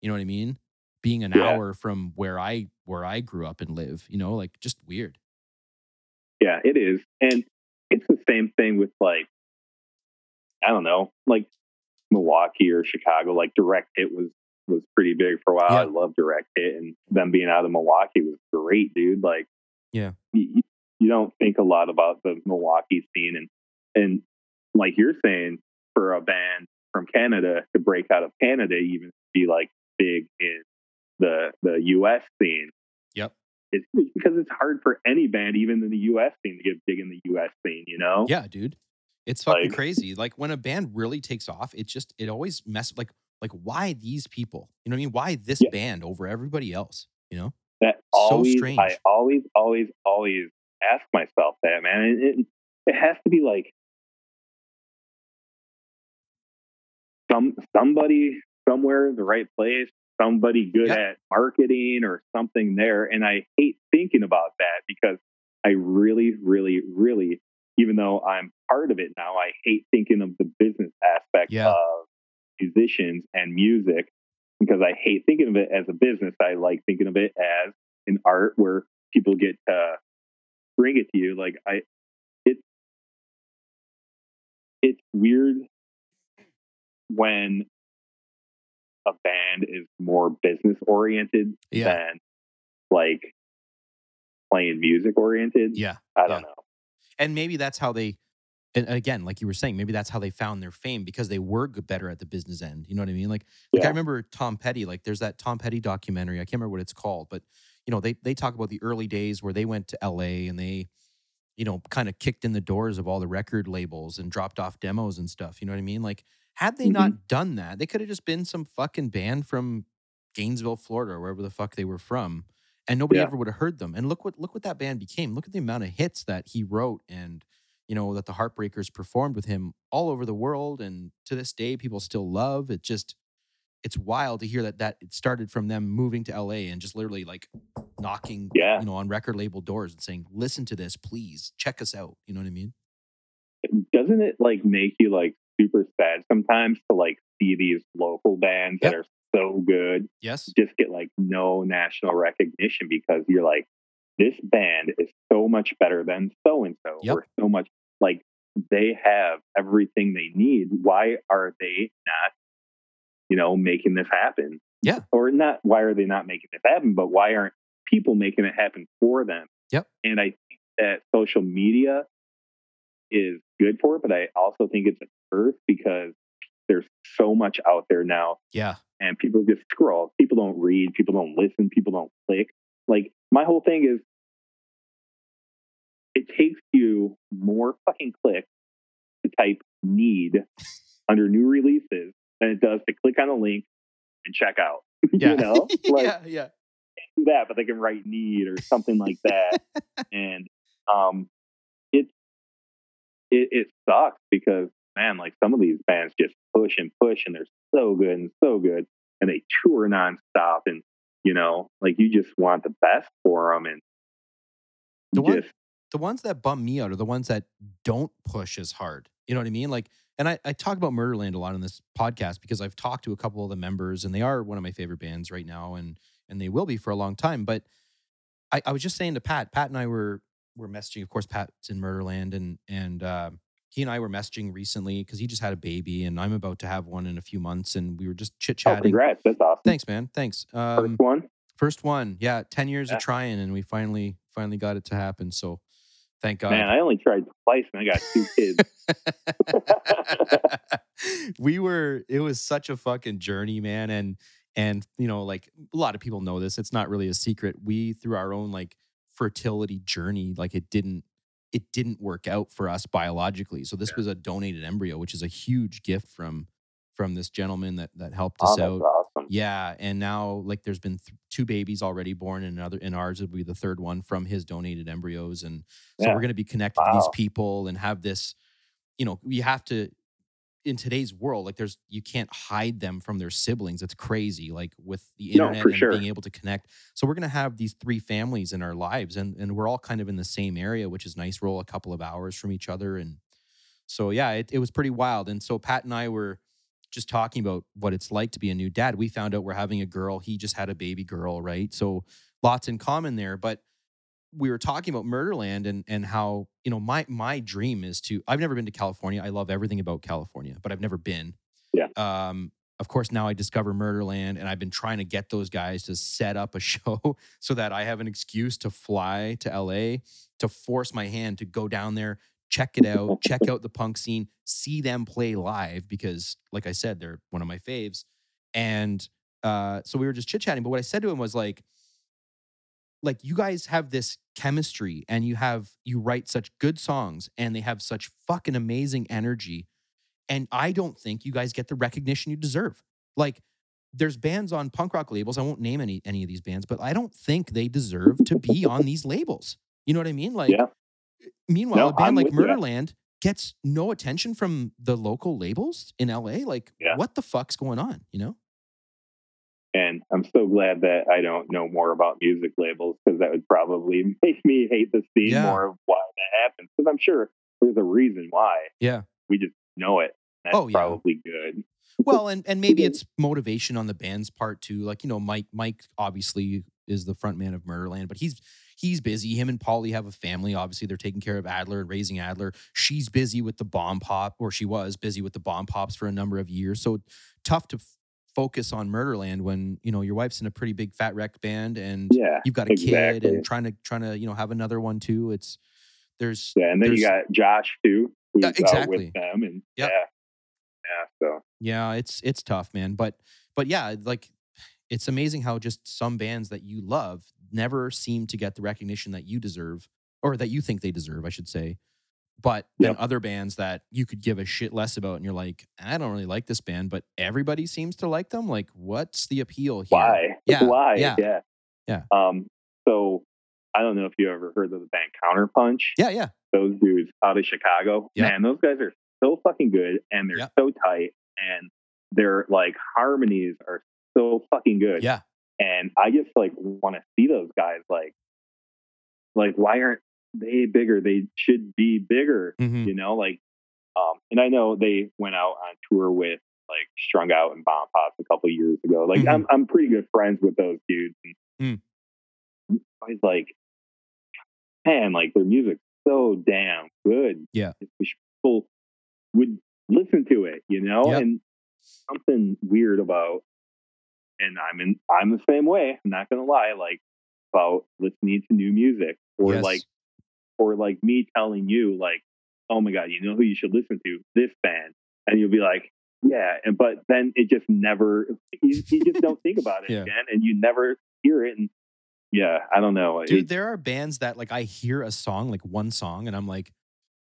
you know what I mean? Being an Yeah. hour from where I where I grew up and live. You know, like just weird. Yeah, it is. And it's the same thing with like, I don't know, like Milwaukee or Chicago. Like direct hit was was pretty big for a while. Yeah. I love direct hit, and them being out of Milwaukee was great, dude. Like, Yeah. you, you don't think a lot about the Milwaukee scene, and and like you're saying, for a band from Canada to break out of Canada, even be like big in the the U.S. scene Yep. it's it's because it's hard for any band, even in the U.S. scene, to get big in the U.S. scene. You know? Yeah, dude. It's fucking Like- crazy. Like when a band really takes off, it just it always messes like like why these people? You know what I mean? Why this Yeah. band over everybody else? You know? That So always, strange. I always, always, always ask myself that, man. And it, it has to be like some somebody somewhere in the right place, somebody good Yeah. at marketing or something there. And I hate thinking about that because I really, really, really, even though I'm part of it now, I hate thinking of the business aspect Yeah. of musicians and music because I hate thinking of it as a business. I like thinking of it as an art where people get to bring it to you. Like I, it's it's weird when a band is more business oriented Yeah. than like playing music oriented. Yeah. I don't yeah. know. And maybe that's how they and again, like you were saying, maybe that's how they found their fame because they were better at the business end. You know what I mean? Like, like I remember Tom Petty. Like, there's that Tom Petty documentary. I can't remember what it's called, but you know, they they talk about the early days where they went to L.A. and they, you know, kind of kicked in the doors of all the record labels and dropped off demos and stuff. You know what I mean? Like, had they Mhm. not done that, they could have just been some fucking band from Gainesville, Florida, or wherever the fuck they were from, and nobody Yeah. ever would have heard them. And look what look what that band became. Look at the amount of hits that he wrote and you know that the Heartbreakers performed with him all over the world, and to this day people still love. It just it's wild to hear that that it started from them moving to LA and just literally like knocking Yeah. you know on record label doors and saying, "Listen to this, please check us out." You know what I mean? doesn't it like make you like super sad sometimes to like see these local bands that are so good Yes. just get like no national recognition because you're like this band is so much better than so and so or so much like they have everything they need why are they not you know making this happen Yeah. or not why are they not making this happen but why aren't people making it happen for them Yep. and i think that social media is good for it but i also think it's a curse because there's so much out there now Yeah. and people just scroll. People don't read. People don't listen. People don't click. Like my whole thing is, it takes you more fucking clicks to type need under new releases than it does to click on a link and check out. Yeah. you know, like yeah. Yeah. do that, but they can write need or something like that. and um, it it sucks because man, like some of these bands just push and push, and they're so good and so good, and they tour nonstop, and you know, like you just want the best for them, and The one- just the ones that bum me out are the ones that don't push as hard. You know what I mean? Like, and I, I talk about Murderland a lot on this podcast because I've talked to a couple of the members and they are one of my favorite bands right now and and they will be for a long time. But I, I was just saying to Pat, Pat and I were were messaging. Of course, Pat's in Murderland and and uh, he and I were messaging recently because he just had a baby and I'm about to have one in a few months and we were just chit oh, chatting. congrats, that's awesome. Thanks, man. Thanks. Um, First one, First one, yeah, ten years Yeah. of trying, and we finally finally got it to happen. So, thank God. man, I only tried twice, and I got two kids. we were. It was such a fucking journey, man, and and you know, like a lot of people know this. It's not really a secret. We through our own like fertility journey, like it didn't it didn't work out for us biologically. So this Yeah. was a donated embryo, which is a huge gift from from this gentleman that that helped oh, us out. awesome. Yeah, and now like there's been th- two babies already born, and another, and ours will be the third one from his donated embryos, and so Yeah. we're going to be connected to these people and have this. You know, we have to in today's world, like there's you can't hide them from their siblings. It's crazy, like with the internet for and sure. being able to connect. So we're to have these three families in our lives, and and we're all kind of in the same area, which is nice. We're all a couple of hours from each other, and so yeah, it, it was pretty wild. And so Pat and I were just talking about what it's like to be a new dad. We found out we're having a girl. He just had a baby girl, right? So lots in common there. But we were talking about Murderland and and how you know my my dream is to. I've never been to California. I love everything about California, but I've never been. Yeah. Um. Of course, now I discover Murderland, and I've been trying to get those guys to set up a show so that I have an excuse to fly to LA to force my hand to go down there, check it out, check out the punk scene, see them play live because, like I said, they're one of my faves. And uh, so we were just chit chatting. But what I said to him was like, like you guys have this chemistry and you have you write such good songs and they have such fucking amazing energy and i don't think you guys get the recognition you deserve. Like there's bands on punk rock labels i won't name any any of these bands but i don't think they deserve to be on these labels. You know what i mean? Like Yeah. meanwhile No, a band I'm like murderland gets no attention from the local labels in la like Yeah. what the fuck's going on you know And I'm so glad that I don't know more about music labels because that would probably make me hate the scene Yeah. more of why that happens. Because I'm sure there's a reason why. Yeah. We just know it. That's Oh, yeah. probably good. well and and maybe it's motivation on the band's part too like you know mike mike obviously is the front man of murderland but he's he's busy him and poli have a family obviously they're taking care of adler and raising adler she's busy with the bomb pop or she was busy with the bomb pops for a number of years so tough to focus on murderland when you know your wife's in a pretty big fat wreck band and Yeah. you've got a kid and trying to trying to you know have another one too it's there's Yeah. And then you got Josh too, who's uh, out exactly. with them. And Yep. yeah. Yeah. So Yeah, it's it's tough, man. But but yeah, like it's amazing how just some bands that you love never seem to get the recognition that you deserve or that you think they deserve, I should say. But then other bands that you could give a shit less about and you're like, I don't really like this band, but everybody seems to like them. Like, what's the appeal here? why? Yeah, Why? yeah, Yeah. yeah. Um, so I don't know if you ever heard of the band Counterpunch. Yeah, yeah. those dudes out of Chicago. Yeah. Man, those guys are so fucking good and they're Yeah. so tight and their like harmonies are so fucking good. Yeah. And I just like want to see those guys like like why aren't they bigger? They should be bigger, Mhm. you know? Like Um, and I know they went out on tour with like Strung Out and Bomb Pops a couple years ago. Like Mhm. I'm I'm pretty good friends with those dudes. And Mm. I was like, man, like their music's so damn good. Yeah. People would listen to it, you know, Yep. and something weird about. And I'm in. I'm the same way. I'm not gonna lie. Like about listening to new music or Yes. like or like me telling you like oh my god you know who you should listen to? This band. And you'll be like yeah. And but then it just never you, you just don't think about it Yeah. again and you never hear it and yeah i don't know dude It- there are bands that like i hear a song like one song and i'm like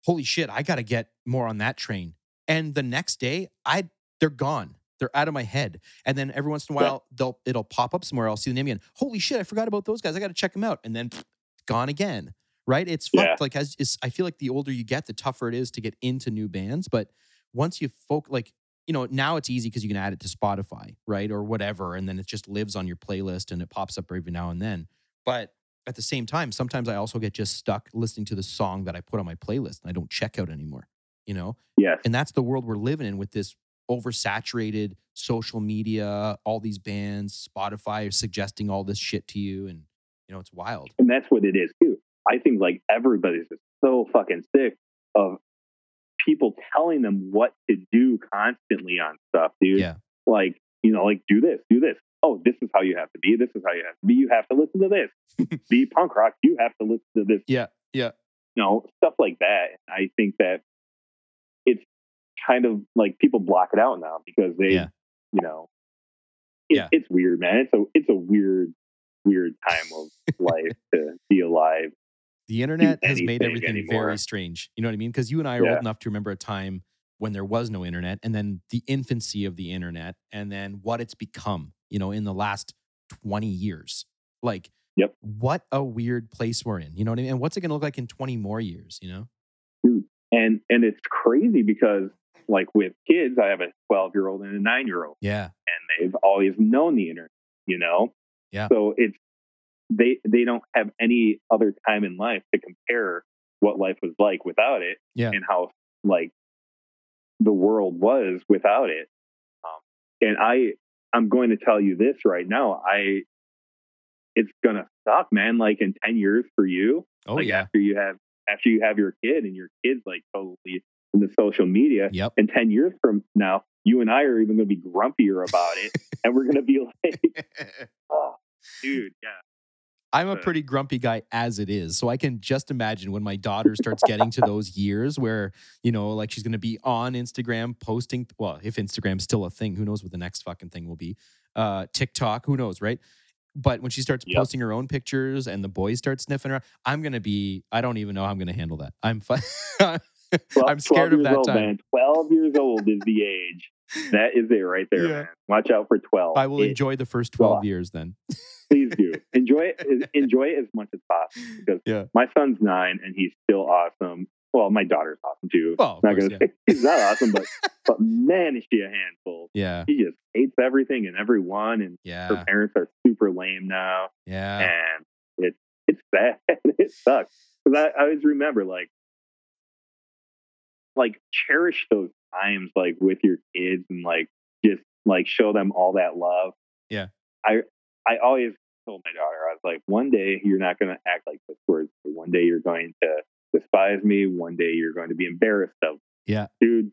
holy shit i gotta get more on that train. And the next day i they're gone. They're out of my head. And then every once in a Yeah. while they'll it'll pop up somewhere i'll see the name again. Holy shit i forgot about those guys i gotta check them out. And then gone again right it's fucked Yeah. like as it's, i feel like the older you get the tougher it is to get into new bands but once you folk like you know now it's easy because you can add it to spotify right or whatever and then it just lives on your playlist and it pops up every now and then but at the same time, sometimes I also get just stuck listening to the song that I put on my playlist and I don't check out anymore, you know? yeah, And that's the world we're living in with this oversaturated social media, all these bands, Spotify are suggesting all this shit to you. And, you know, it's wild. and that's what it is too i think like everybody's just so fucking sick of people telling them what to do constantly on stuff dude Yeah. like you know like do this do this oh this is how you have to be this is how you have to be you have to listen to this be punk rock you have to listen to this Yeah. Yeah. you know stuff like that i think that it's kind of like people block it out now because they Yeah. you know it, Yeah. it's weird man it's a it's a weird weird time of life to be alive The internet has made everything anymore. very strange. You know what I mean? Because you and I are Yeah. old enough to remember a time when there was no internet and then the infancy of the internet and then what it's become, you know, in the last 20 years. Like, Yep. what a weird place we're in. You know what I mean? And what's it going to look like in 20 more years, you know? and and it's crazy because like with kids i have a 12 year old and a 9 year old Yeah. and they've always known the internet you know Yeah. so it's they they don't have any other time in life to compare what life was like without it Yeah. and how like the world was without it um, and i i'm going to tell you this right now i it's gonna suck man like in 10 years for you Oh, like yeah. after you have after you have your kid and your kid's like totally in the social media Yep. and 10 years from now you and i are even going to be grumpier about it and we're going to be like oh dude yeah I'm a pretty grumpy guy as it is. So I can just imagine when my daughter starts getting to those years where, you know, like she's going to be on Instagram posting. Well, if Instagram's still a thing, who knows what the next fucking thing will be? Uh, TikTok, who knows, right? But when she starts Yep. posting her own pictures and the boys start sniffing her, I'm going to be, I don't even know how I'm going to handle that. I'm fine. 12, I'm scared of that old, time. man 12 years old is the age that is it right there Yeah. man watch out for 12 I will It- enjoy the first 12 well, years then. please do enjoy it enjoy it as much as possible because Yeah. my son's nine and he's still awesome well my daughter's awesome too Well, not course, gonna say he's not awesome but but man is she a handful Yeah. she just hates everything and everyone and Yeah. her parents are super lame now Yeah. and it's it's sad it sucks because I, I always remember like like cherish those times like with your kids and like just like show them all that love Yeah. i i always told my daughter i was like one day you're not going to act like this towards me one day you're going to despise me one day you're going to be embarrassed of me. Yeah. dude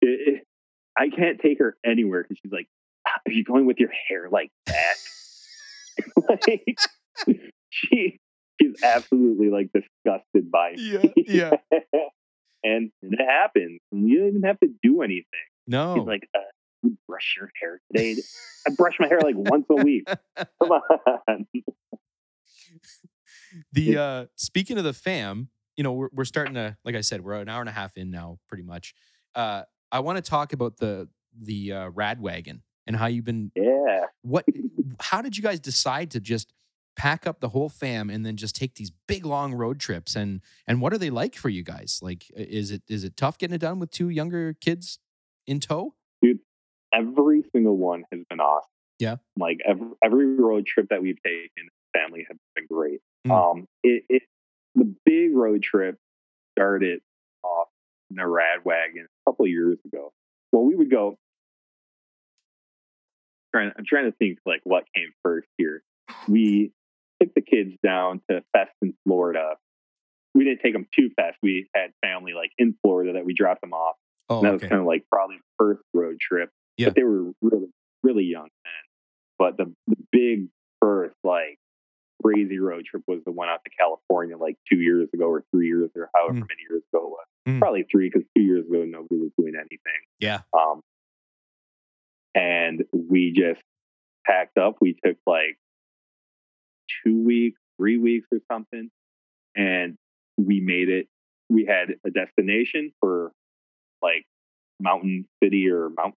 it, it, i can't take her anywhere because she's like are you going with your hair like that like she she's absolutely like disgusted by me. Yeah. Yeah. and, and it happens. And you don't even have to do anything. No. She's like, uh, you brush your hair today. I brush my hair like once a week. Come on. the uh speaking of the fam you know we're, we're starting to like i said we're an hour and a half in now pretty much uh i want to talk about the the uh rad wagon and how you've been Yeah. what how did you guys decide to just pack up the whole fam and then just take these big long road trips and and what are they like for you guys like is it is it tough getting it done with two younger kids in tow Every single one has been awesome. Yeah. Like every, every road trip that we've taken, family has been great. Mm. Um, it, it, the big road trip started off in a rad wagon a couple of years ago. Well, we would go. Trying, I'm trying to think like what came first here. We took the kids down to Fest in Florida. We didn't take them to Fest. We had family like in Florida that we dropped them off. Oh, and that was kind of like probably the first road trip. Yeah. But they were really, really young then. But the, the big first, like, crazy road trip was the one out to California like two years ago or three years or however Mm. many years ago it was. Mm. Probably three because two years ago nobody was doing anything. Yeah. Um, and we just packed up. We took like two weeks, three weeks or something, and we made it. We had a destination for like Mountain City or Mount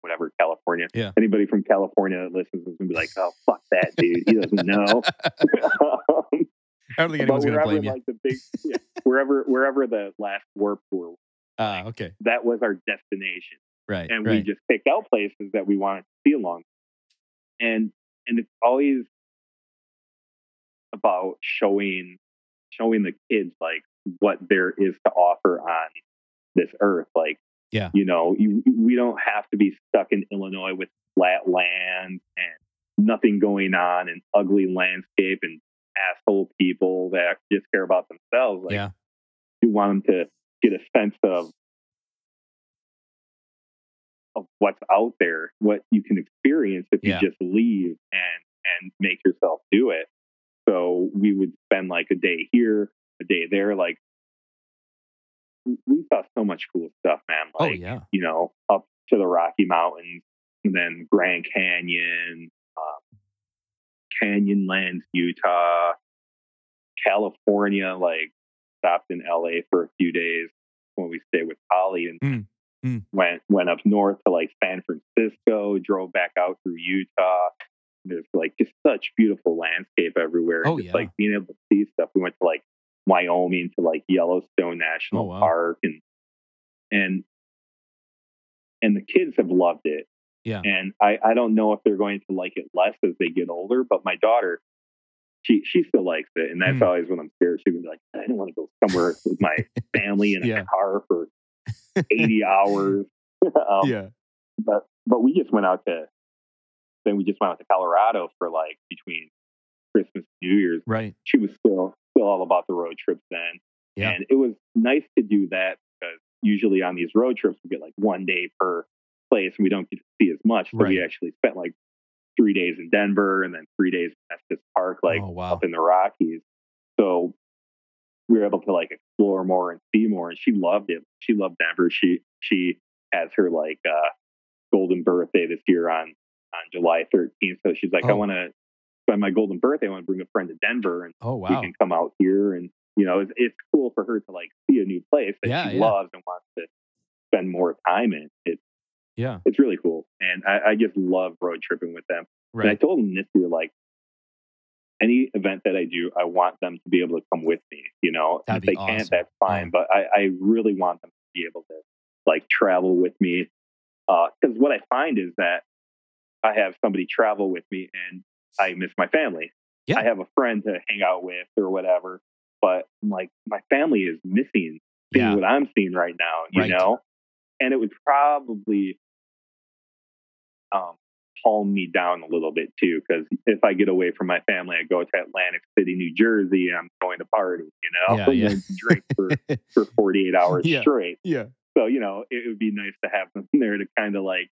whatever California. Yeah. Anybody from California that listens is gonna be like, "Oh fuck that dude, he doesn't know." I don't think anyone's gonna blame you. like the big, yeah, wherever wherever the last Warped Tour, Ah, okay. that was our destination Right. and we just picked out places that we wanted to see along. And and it's always about showing showing the kids like what there is to offer on this earth. Like, Yeah. you know, you, we don't have to be stuck in Illinois with flat land and nothing going on and ugly landscape and asshole people that just care about themselves. Like, yeah. you want them to get a sense of of what's out there, what you can experience if Yeah. you just leave and and make yourself do it. So we would spend like a day here, a day there. Like we saw so much cool stuff, man. Oh yeah. you know, up to the Rocky Mountains, and then Grand Canyon, um, Canyonlands, Utah, California. Like stopped in LA for a few days when we stayed with Holly, and Mm, mm. went went up north to like San Francisco. Drove back out through Utah. There's like just such beautiful landscape everywhere. and Oh, just yeah. like being able to see stuff. We went to like Wyoming to like Yellowstone National Oh, wow. Park and and and the kids have loved it. Yeah. And I, I don't know if they're going to like it less as they get older, but my daughter, she she still likes it. And that's Hmm. always when I'm scared. She would be like, I don't want to go somewhere with my family in a Yeah. car for 80 hours. um, yeah. but but we just went out to then we just went out to Colorado for like between Christmas and New Year's. Right. She was still still all about the road trips then. Yeah. And it was nice to do that because usually on these road trips we get like one day per place and we don't get to see as much. So we actually spent like three days in Denver and then three days in Estes Park, like oh wow. up in the Rockies. So we were able to like explore more and see more. And she loved it. She loved Denver. She she has her like uh golden birthday this year on on July 13th. So she's like, I Oh. want to spend my golden birthday. I want to bring a friend to Denver and Oh we can come out here. And you know, it's, it's cool for her to like see a new place that Yeah, she yeah. loves and wants to spend more time in. It's Yeah. it's really cool, and I, I just love road tripping with them. And I told them this year, like, any event that I do, I want them to be able to come with me. You know, That'd if they be can't, that's fine. Yeah. But I, I really want them to be able to like travel with me. Uh, because what I find is that I have somebody travel with me, and I miss my family. Yeah. I have a friend to hang out with or whatever. But I'm like, my family is missing seeing Yeah. what I'm seeing right now. You Right. know, and it would probably um, calm me down a little bit too. Because if I get away from my family, I go to Atlantic City, New Jersey, and I'm going to party. You know, Yeah, yeah. And drink for for 48 hours Yeah. straight. yeah. So you know, it would be nice to have them there to kind of like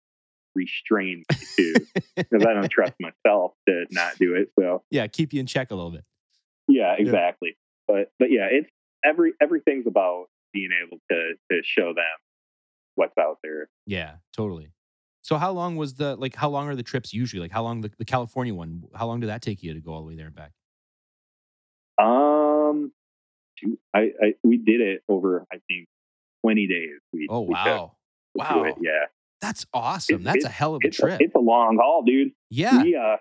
restrain me too, because I don't trust myself to not do it. So Yeah. Keep you in check a little bit. yeah, exactly. But but yeah, it's every everything's about being able to to show them what's out there. Yeah. Totally. So how long was the like? How long are the trips usually? Like how long the, the California one? How long did that take you to go all the way there and back? Um, I, I we did it over I think twenty days. We, Oh wow. Wow. it. Yeah, That's awesome. That's a hell of a trip. a, it's a long haul, dude. yeah. We uh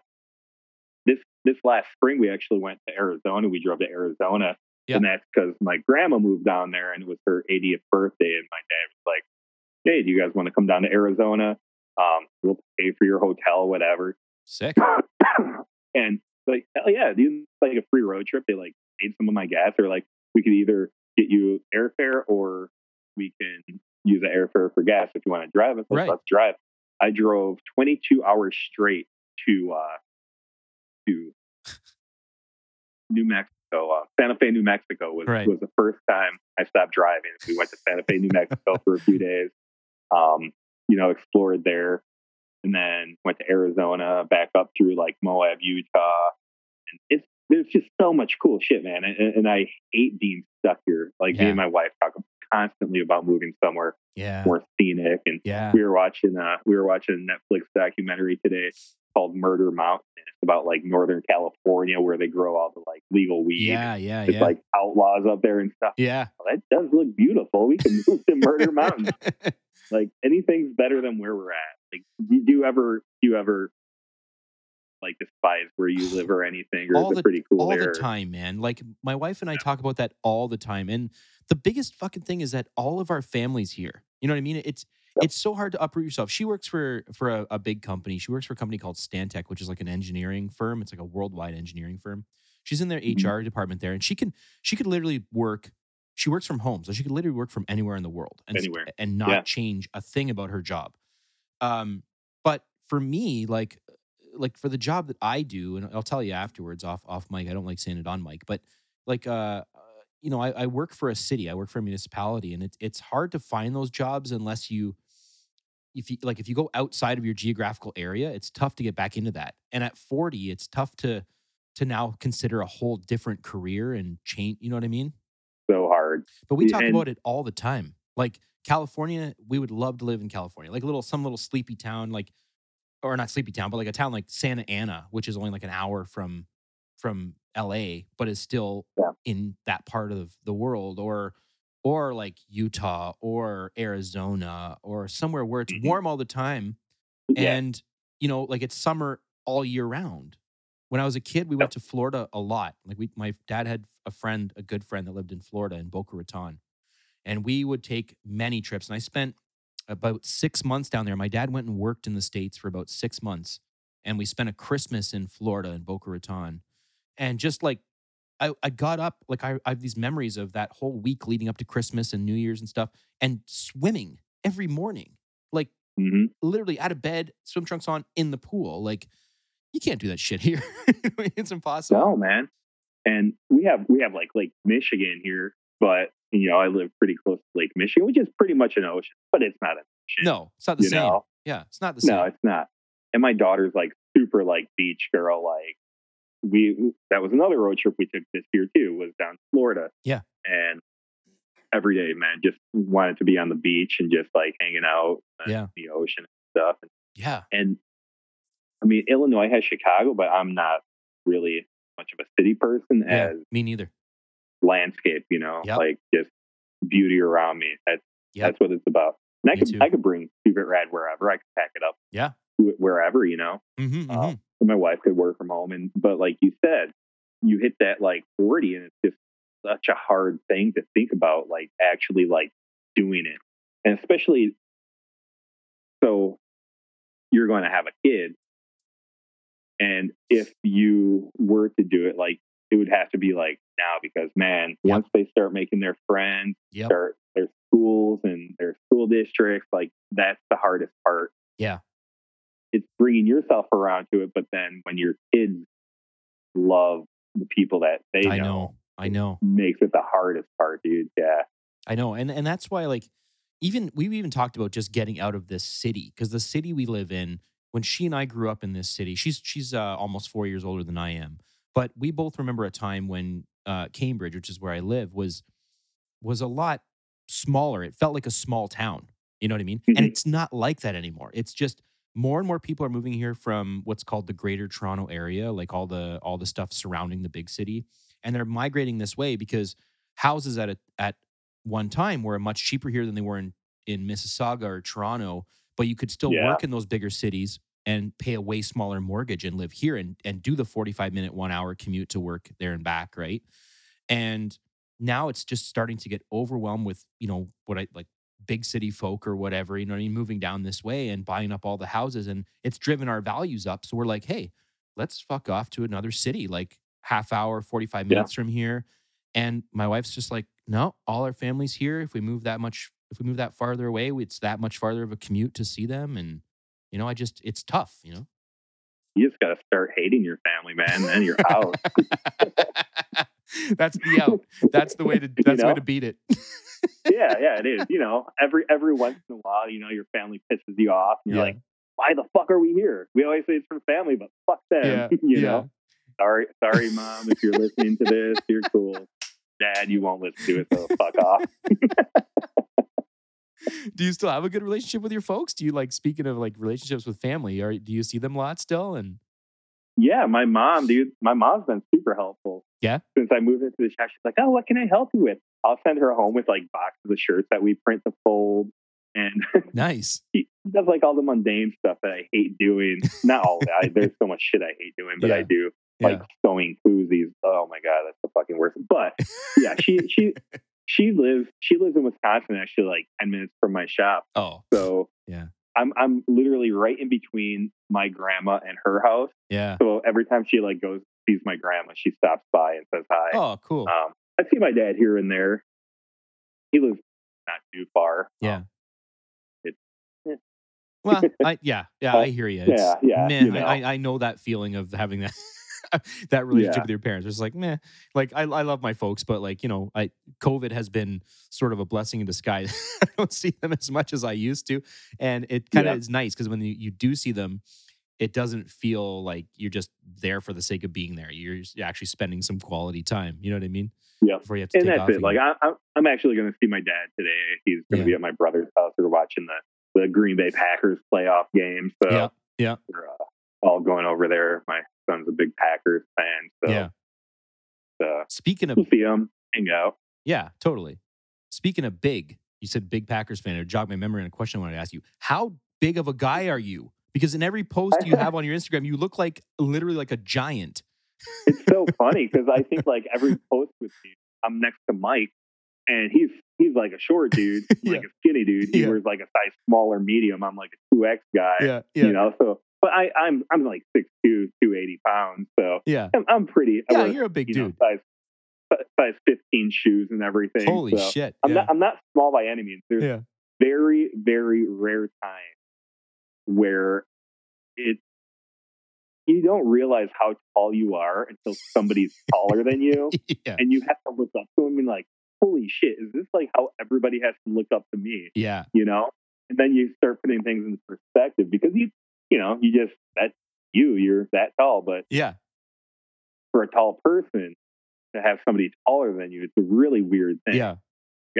this this last spring we actually went to Arizona. We drove to Arizona, Yeah. and that's because my grandma moved down there, and it was her 80th birthday. And my dad was like, "Hey, do you guys want to come down to Arizona? Um, we'll pay for your hotel, whatever." Sick. and like, hell yeah, dude, like a free road trip. They like paid some of my gas. They're like, we could either get you airfare or we can use the airfare for gas if you want to drive it. Right. Let's drive. I drove 22 hours straight to uh, to New Mexico. Uh, Santa Fe, New Mexico was Right. was the first time I stopped driving. We went to Santa Fe, New Mexico for a few days. Um, you know, explored there, and then went to Arizona, back up through like Moab, Utah, and it's there's just so much cool shit, man. And, and I hate being stuck here. Like me and my wife talk constantly about moving somewhere Yeah. more scenic. And Yeah. we were watching uh we were watching a Netflix documentary today called Murder Mountain. It's about like Northern California where they grow all the like legal weed. Yeah. Yeah. It's Yeah. like outlaws up there and stuff. yeah. Well, that does look beautiful. We can move to Murder Mountain. Like anything's better than where we're at. Like do you ever do you ever like despise where you live or anything or All is the- pretty cool all there? the time, man. Like my wife and I talk about that all the time. And the biggest fucking thing is that all of our families here. You know what I mean? It's Yep. it's so hard to uproot yourself. She works for for a, a big company. She works for a company called Stantec, which is like an engineering firm. It's like a worldwide engineering firm. She's in their Mhm. HR department there, and she can she could literally work. She works from home, so she could literally work from anywhere in the world and Anywhere. and not Yeah. change a thing about her job. Um, but for me, like like for the job that I do, and I'll tell you afterwards off off mic. I don't like saying it on mic, but like uh, you know, I, I work for a city. I work for a municipality, and it's it's hard to find those jobs unless you if you like if you go outside of your geographical area, it's tough to get back into that. And at 40, it's tough to to now consider a whole different career and change. You know what I mean? So hard. But we talk and- about it all the time. Like California, we would love to live in California, like a little some little sleepy town, like or not sleepy town, but like a town like Santa Ana, which is only like an hour from from LA, but is still Yeah. in that part of the world, or or like Utah or Arizona or somewhere where it's Mhm. warm all the time Yeah. and you know like it's summer all year round when i was a kid we went to florida a lot like we my dad had a friend a good friend that lived in florida in boca raton and we would take many trips and i spent about six months down there my dad went and worked in the states for about six months and we spent a christmas in florida in boca raton and just like I, I got up like I, I have these memories of that whole week leading up to christmas and new year's and stuff and swimming every morning like hmm literally out of bed, swim trunks on, in the pool. Like you can't do that shit here. it's impossible. No, man. And we have we have like Lake Michigan here, but you know I live pretty close to Lake Michigan, which is pretty much an ocean, but it's not an ocean. No, it's not the same. know, Yeah, it's not the same. no, it's not. And my daughter's like super like beach girl. Like we that was another road trip we took this year too. Was down to Florida. Yeah. and every day, man, just wanted to be on the beach and just like hanging out, Yeah. the ocean and stuff. yeah. And I mean, Illinois has Chicago, but I'm not really much of a city person Yeah. as Me neither. landscape, you know, Yep. like just beauty around me. That's Yep. that's what it's about. And I could too. I could bring Stupid Rad wherever. I could pack it up. Yeah. wherever, you know. hmm Uh, my wife could work from home and but like you said, you hit that like 40 and it's just such a hard thing to think about like actually like doing it. And especially so you're going to have a kid and if you were to do it like it would have to be like now because man Yep. once they start making their friends Yep. start their schools and their school districts like that's the hardest part Yeah. It's bringing yourself around to it but then when your kids love the people that they I know, know. I know. makes it the hardest part dude yeah I know. And and that's why like even we've even talked about just getting out of this city because the city we live in when she and I grew up in this city she's she's uh, almost 4 years older than I am but we both remember a time when uh, Cambridge which is where I live was was a lot smaller it felt like a small town you know what I mean and Mhm. it's not like that anymore it's just more and more people are moving here from what's called the greater Toronto area like all the all the stuff surrounding the big city and they're migrating this way because houses at a, at one time were much cheaper here than they were in, in Mississauga or Toronto, but you could still Yeah. work in those bigger cities and pay a way smaller mortgage and live here and, and do the 45 minute, one hour commute to work there and back, right? And now it's just starting to get overwhelmed with, you know, what I like big city folk or whatever, you know what I mean, moving down this way and buying up all the houses. And it's driven our values up. So we're like, hey, let's fuck off to another city, like half hour, 45 Yeah. minutes from here. And my wife's just like, no, all our family's here. If we move that much if we move that farther away, it's that much farther of a commute to see them. And, you know, I just, it's tough, you know? You just got to start hating your family, man, and your house. that's the out. That's the way to, that's the way to beat it. yeah, yeah, it is. You know, every every once in a while, you know, your family pisses you off, and you're Yeah. like, "Why the fuck are we here?" We always say it's for family, but fuck them. Yeah, you yeah. know, sorry, sorry, mom, if you're listening to this, you're cool. Dad, you won't listen to it, so fuck off. do you still have a good relationship with your folks? Do you like, speaking of like relationships with family, or do you see them a lot still? And, Yeah, my mom, dude, my mom's been super helpful. Yeah? Since I moved into the shop, she's like, "Oh, what can I help you with?" I'll send her home with like boxes of shirts that we print to fold, and nice. she does like all the mundane stuff that I hate doing. Not all that. I, there's so much shit I hate doing, but Yeah. I do. Yeah. Like sewing koozies. Oh my god, that's the fucking worst. But yeah, she she she lives she lives in Wisconsin, actually, like ten minutes from my shop. oh, So Yeah. I'm I'm literally right in between my grandma and her house. yeah. So every time she like goes sees my grandma, she stops by and says hi. Oh, cool. Um, I see my dad here and there. He lives not too far. Yeah. Um, it's Well, I yeah, yeah, I hear you. It's, yeah, yeah, meh, you know. I, I know that feeling of having that that relationship Yeah. with your parents. It's like meh. Like I, I love my folks, but like you know, I COVID has been sort of a blessing in disguise. I don't see them as much as I used to, and it kind of Yeah. is nice because when you, you do see them, it doesn't feel like you're just there for the sake of being there. You're actually spending some quality time. You know what I mean? Yep. Before you have to and take that's off it. Like again. I, I'm, I'm actually going to see my dad today. He's going to Yeah. be at my brother's house. We're watching the the Green Bay Packers playoff game. So yeah, yeah, we're uh, all going over there. My son's a big Packers fan, so yeah. uh, Speaking of we'll see him, hang out. Yeah, totally. Speaking of big, you said big Packers fan. It jogged my memory on a question I wanted to ask you. How big of a guy are you? Because in every post you have on your Instagram, you look like literally like a giant. It's so funny because I think like every post with me, I'm next to Mike, and he's he's like a short dude, Yeah. like a skinny dude. He Yeah. wears like a size smaller medium. I'm like a two X guy. Yeah, You know, so but I, I'm I'm like 6'2", 280 pounds, so yeah, I'm, I'm pretty. Yeah. wear, You're a big you know, dude. size size 15 shoes and everything. Holy so shit! I'm yeah. not I'm not small by any means. There's yeah, very very rare times where it you don't realize how tall you are until somebody's taller than you, yeah, and you have to look up to them and like, holy shit, is this like how everybody has to look up to me? yeah, You know, and then you start putting things into perspective because you you know you just that's you you're that tall, but yeah. for a tall person to have somebody taller than you, it's a really weird thing. Yeah,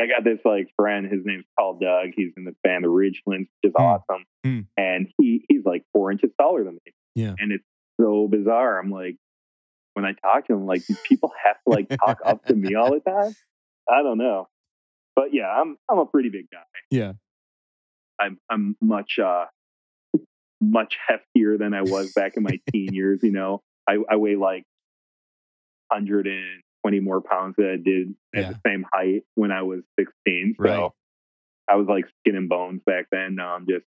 I got this like friend. His name's Paul Doug. He's in the band the Ridgelands, which is Hmm. awesome. Hmm. And he he's like four inches taller than me. Yeah. And it's so bizarre. I'm like, when I talk to him, like, do people have to like talk up to me all the time? I don't know. But yeah, I'm I'm a pretty big guy. yeah. I'm I'm much uh much heftier than I was back in my teen years. You know, I, I weigh like 120 more pounds than I did at Yeah. the same height when I was 16. So Right. I was like skin and bones back then. Now I'm just,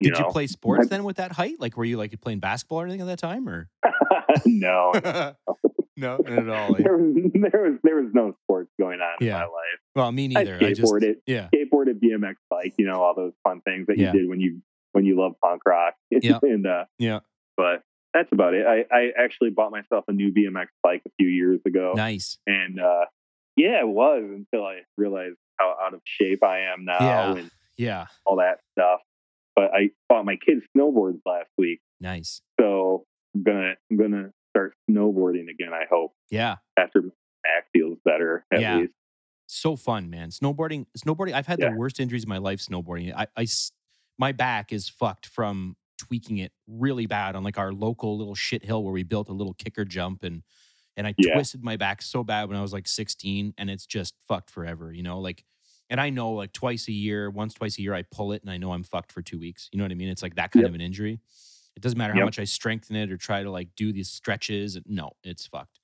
you Did you play sports then with that height? Like, were you like playing basketball or anything at that time, or no. no, not at all. eh? There was, there was there was no sports going on in my life. Well, me neither. I I just skateboarded, yeah, skateboarded, BMX bike, you know, all those fun things that Yeah. you did when you when you love punk rock. Yeah. and uh, yeah. but that's about it. I, I actually bought myself a new BMX bike a few years ago, Nice. and uh, yeah, it was until I realized how out of shape I am now Yeah. and Yeah. all that stuff. But I bought my kids snowboards last week, Nice. so I'm gonna I'm gonna start snowboarding again. I hope Yeah. after my back feels better at Yeah. least. so fun, man. Snowboarding, snowboarding. I've had Yeah. the worst injuries in my life snowboarding. I, my back is fucked from tweaking it really bad on like our local little shit hill where we built a little kicker jump and and I Yeah. twisted my back so bad when I was like 16 and it's just fucked forever, you know, like and I know like twice a year, once twice a year I pull it and I know I'm fucked for 2 weeks. You know what I mean? It's like that kind Yep. of an injury. It doesn't matter how Yep. much I strengthen it or try to like do these stretches. No, it's fucked.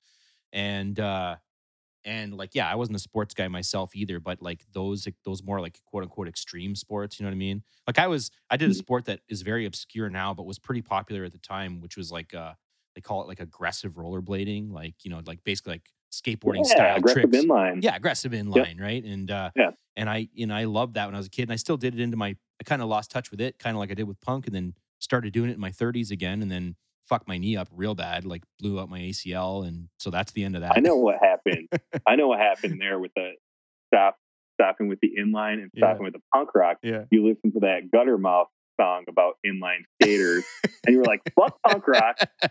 And uh and like yeah i wasn't a sports guy myself either but like those those more like quote unquote extreme sports you know what i mean like i was i did a Mhm. sport that is very obscure now but was pretty popular at the time which was like uh they call it like aggressive rollerblading like you know like basically like skateboarding yeah, style aggressive tricks. inline. Yeah, aggressive inline, right? And uh, Yeah. and I you know I loved that when I was a kid, and I still did it into my. I kind of lost touch with it, kind of like I did with punk, and then started doing it in my 30s again, and then fucked my knee up real bad, like blew out my ACL, and so that's the end of that. I know what happened. I know what happened there with the stop stopping with the inline and Yeah. stopping with the punk rock. Yeah. You listen to that Guttermouth song about inline skaters, and you were like, "Fuck punk rock,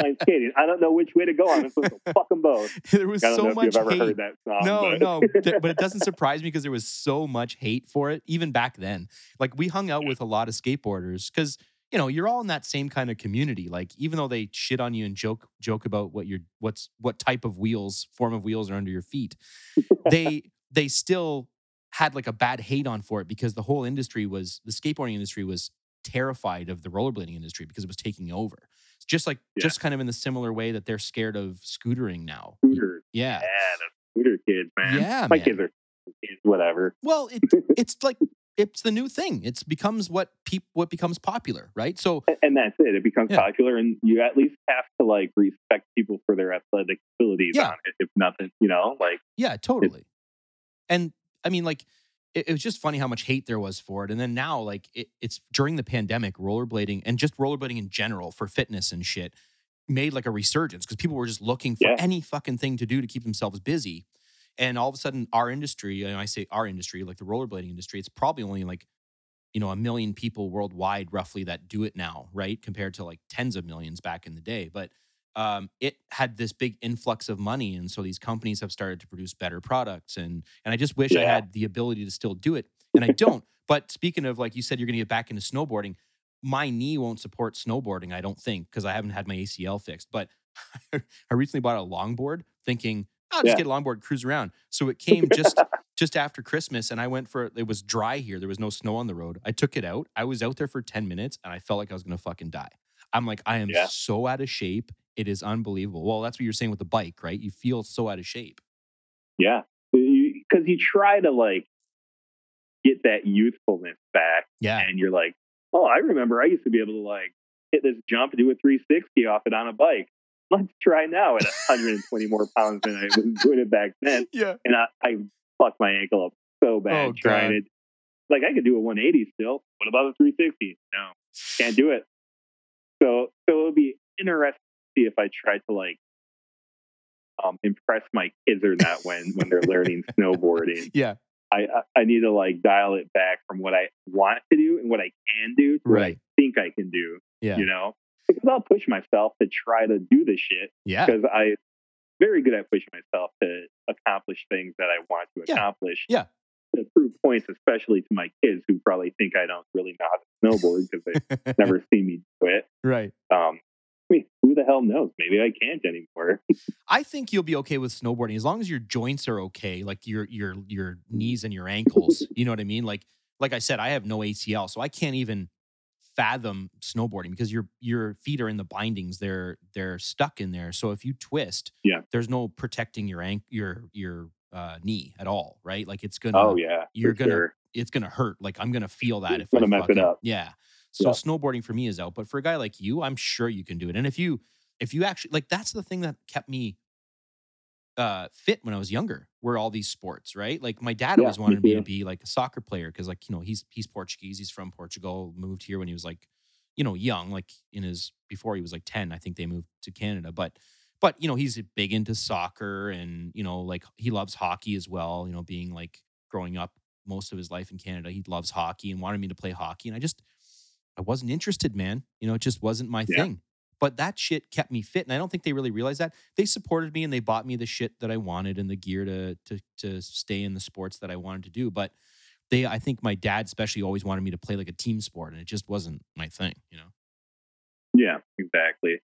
inline skating." I don't know which way to go. I'm supposed to fuck them both. there was so much hate. that song. no, but- no, but it doesn't surprise me because there was so much hate for it, even back then. Like we hung out with a lot of skateboarders because you know you're all in that same kind of community. Like even though they shit on you and joke joke about what your what's what type of wheels, form of wheels are under your feet, they they still had like a bad hate on for it because the whole industry was the skateboarding industry was terrified of the rollerblading industry because it was taking over. It's just like Yeah. just kind of in the similar way that they're scared of scootering now. Scooters. Yeah. Yeah, the scooter kids, man. Yeah, My man. kids are kids, whatever. Well, it, it's like it's the new thing. It's becomes what peop, what becomes popular, right? So And that's it. It becomes Yeah. popular, and you at least have to like respect people for their athletic abilities Yeah. on it. If nothing, you know, like yeah, totally. And I mean, like it, it was just funny how much hate there was for it. And then now, like it, it's during the pandemic, rollerblading and just rollerblading in general for fitness and shit made like a resurgence because people were just looking for Yeah. any fucking thing to do to keep themselves busy. And all of a sudden, our industry, and I say our industry, like the rollerblading industry, it's probably only like, you know, a million people worldwide roughly that do it now, right? Compared to like tens of millions back in the day. But um, it had this big influx of money. And so these companies have started to produce better products. And and I just wish I had the ability to still do it. And I don't. but speaking of like you said, you're gonna get back into snowboarding. My knee won't support snowboarding, I don't think, because I haven't had my ACL fixed. But I recently bought a longboard thinking, I'll just Yeah. get a longboard, cruise around. So it came just just after Christmas, and I went for it was dry here. There was no snow on the road. I took it out. I was out there for 10 minutes and I felt like I was gonna fucking die. I'm like, I am Yeah. so out of shape. It is unbelievable. Well, that's what you're saying with the bike, right? You feel so out of shape. yeah, because you try to like get that youthfulness back, Yeah. and you're like, oh, I remember I used to be able to like hit this jump and do a 360 off it on a bike. Let's try now at 120 more pounds than I was doing it back then. Yeah. And I, I fucked my ankle up so bad Oh, trying it. Like I could do a 180 still. What about a 360? No, can't do it. So so it would be interesting to see if I tried to like um, impress my kids or not when when they're learning snowboarding. Yeah. I, I need to like dial it back from what I want to do and what I can do to what I Right. think I can do. Yeah. You know, because I'll push myself to try to do this shit Yeah. because I very good at pushing myself to accomplish things that I want to Yeah. accomplish. Yeah. To prove points, especially to my kids who probably think I don't really know how to snowboard because they've never seen me do it. right. Um, I mean, who the hell knows? Maybe I can't anymore. I think you'll be okay with snowboarding as long as your joints are okay, like your your your knees and your ankles. You know what I mean? Like like I said, I have no ACL, so I can't even fathom snowboarding because your your feet are in the bindings. They're they're stuck in there. So if you twist, Yeah. there's no protecting your ank your your uh, knee at all, right? Like it's gonna oh yeah, you're gonna sure. it's gonna hurt. Like I'm gonna feel that It's if I gonna mess it up. Yeah. So Yeah. snowboarding for me is out, but for a guy like you, I'm sure you can do it. And if you if you actually like that's the thing that kept me uh fit when I was younger, were all these sports, right? Like my dad Yeah, always wanted me to be like a soccer player because like, you know, he's he's Portuguese, he's from Portugal, moved here when he was like, you know, young, like in his before he was like 10, I think they moved to Canada, but but you know, he's big into soccer and, you know, like he loves hockey as well, you know, being like growing up most of his life in Canada, he loves hockey and wanted me to play hockey and I just I wasn't interested, man. You know, it just wasn't my Yeah. thing. But that shit kept me fit, and I don't think they really realized that. They supported me and they bought me the shit that I wanted and the gear to to to stay in the sports that I wanted to do. But they, I think my dad especially always wanted me to play like a team sport, and it just wasn't my thing. You know? Yeah, exactly.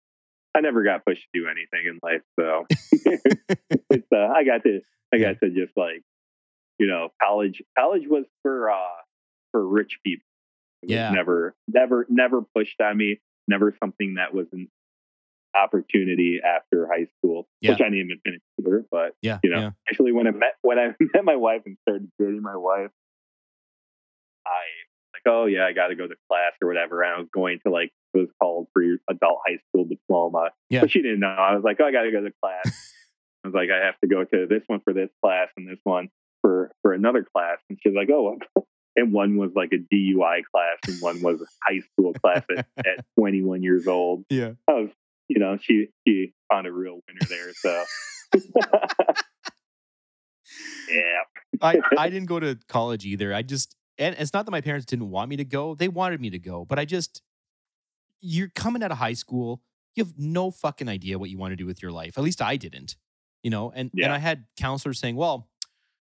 I never got pushed to do anything in life, so it's uh, I got to I got to just like you know college college was for uh for rich people. It Yeah. never never never pushed on me. Never something that was an opportunity after high school, Yeah. which I didn't even finish either. But Yeah, you know, yeah, actually, when I met when I met my wife and started dating my wife, I like, oh yeah, I got to go to class or whatever. And I was going to like it was called pre adult high school diploma, Yeah. but she didn't know. I was like, oh, I got to go to class. I was like, I have to go to this one for this class and this one for for another class. And she's like, oh, and one was like a DUI class and one was a high school class at, at 21 years old. Yeah. I was, you know, she she found a real winner there. So. yeah. I, I didn't go to college either. I just and it's not that my parents didn't want me to go. They wanted me to go, but I just you're coming out of high school, you have no fucking idea what you want to do with your life. At least I didn't. You know, and and I had counselors saying, "Well,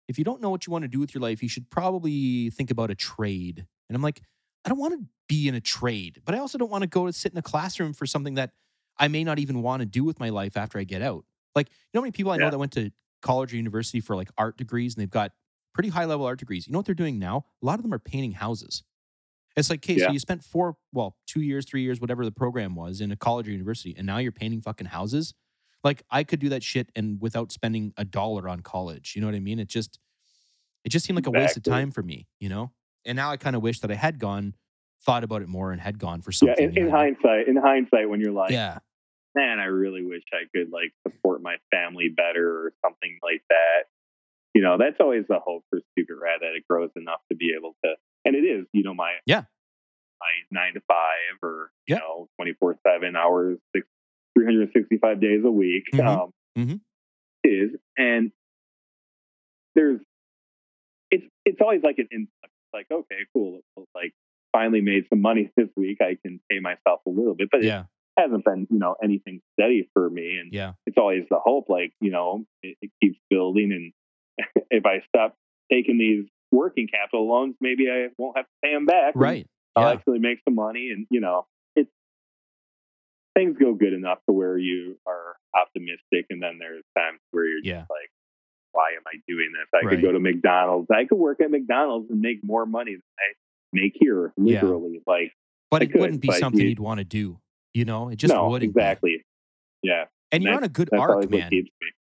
if you don't know what you want to do with your life, you should probably think about a trade." And I'm like, I don't want to be in a trade, but I also don't want to go to sit in a classroom for something that I may not even want to do with my life after I get out. Like, you know how many people I know Yeah. that went to college or university for like art degrees and they've got pretty high level art degrees. You know what they're doing now? A lot of them are painting houses. It's like, okay, Yeah. so you spent four, well, two years, three years, whatever the program was in a college or university, and now you're painting fucking houses. Like I could do that shit and without spending a dollar on college. You know what I mean? It just it just seemed like a waste of time for me, you know? And now I kind of wish that I had gone, thought about it more and had gone for Yeah. something. In, in know what I mean? hindsight, in hindsight, when you're like, yeah. man, I really wish I could like support my family better or something like that. You know, that's always the hope for Stupid Rad that it grows enough to be able to, and it is, you know, my Yeah. my nine to five or you Yeah. know twenty four seven hours, six, three hundred sixty five days a week. Mhm. Um, Mhm. Is and there's it's it's always like an influx. Like okay, cool, like finally made some money this week. I can pay myself a little bit, but it Yeah. hasn't been you know anything steady for me and Yeah. it's always the hope like you know it, it keeps building and if i stop taking these working capital loans maybe i won't have to pay them back Right. i'll Yeah. actually make some money and you know things go good enough to where you are optimistic and then there's times where you're Yeah. just like why am i doing this i Right. could go to mcdonald's i could work at mcdonald's and make more money than i make here Yeah. literally like But I it could, wouldn't be something you- you'd want to do. You know, it just no wouldn't. be. exactly yeah And you're on a good arc, man.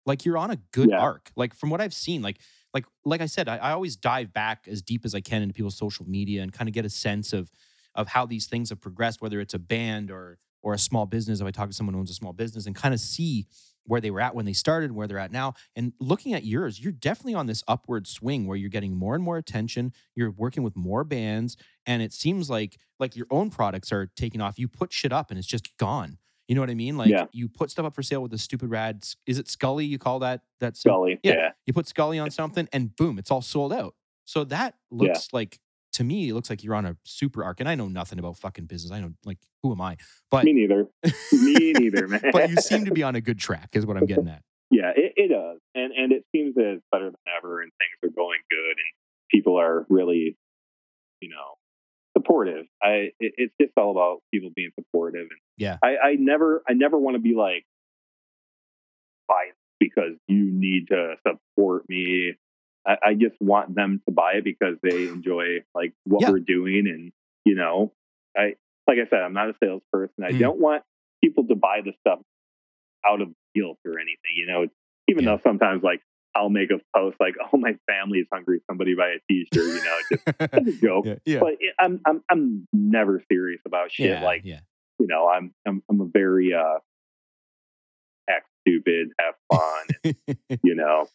like you're on a good Yeah. arc like from what i've seen like like like i said I, I always dive back as deep as i can into people's social media and kind of get a sense of of how these things have progressed whether it's a band or or a small business if i talk to someone who owns a small business and kind of see where they were at when they started and where they're at now and looking at yours you're definitely on this upward swing where you're getting more and more attention you're working with more bands and it seems like like your own products are taking off you put shit up and it's just gone you know what i mean like Yeah. you put stuff up for sale with the stupid rad is it scully you call that that Scully. Yeah. yeah. you put Scully on something and boom, it's all sold out. So that looks like to me, it looks like you're on a super arc. And I know nothing about fucking business. I know like who am I? But Me neither. Me neither, man. but you seem to be on a good track, is what I'm getting at. yeah, it, it does, and and it seems that it's better than ever, and things are going good, and people are really, you know, supportive. I it, it's just all about people being supportive, and Yeah. I I never I never want to be like, buy because you need to support me. I, I just want them to buy it because they enjoy like what Yeah. we're doing, and you know, I like I said, I'm not a salesperson. I Mm. don't want people to buy the stuff out of guilt or anything. You know, even Yeah. though sometimes like I'll make a post like, "Oh, my family is hungry. Somebody buy a T-shirt." You know, it's just a joke. yeah, yeah, But it, I'm I'm I'm never serious about shit. yeah, like yeah. you know, I'm I'm I'm a very uh act stupid, have fun. you know,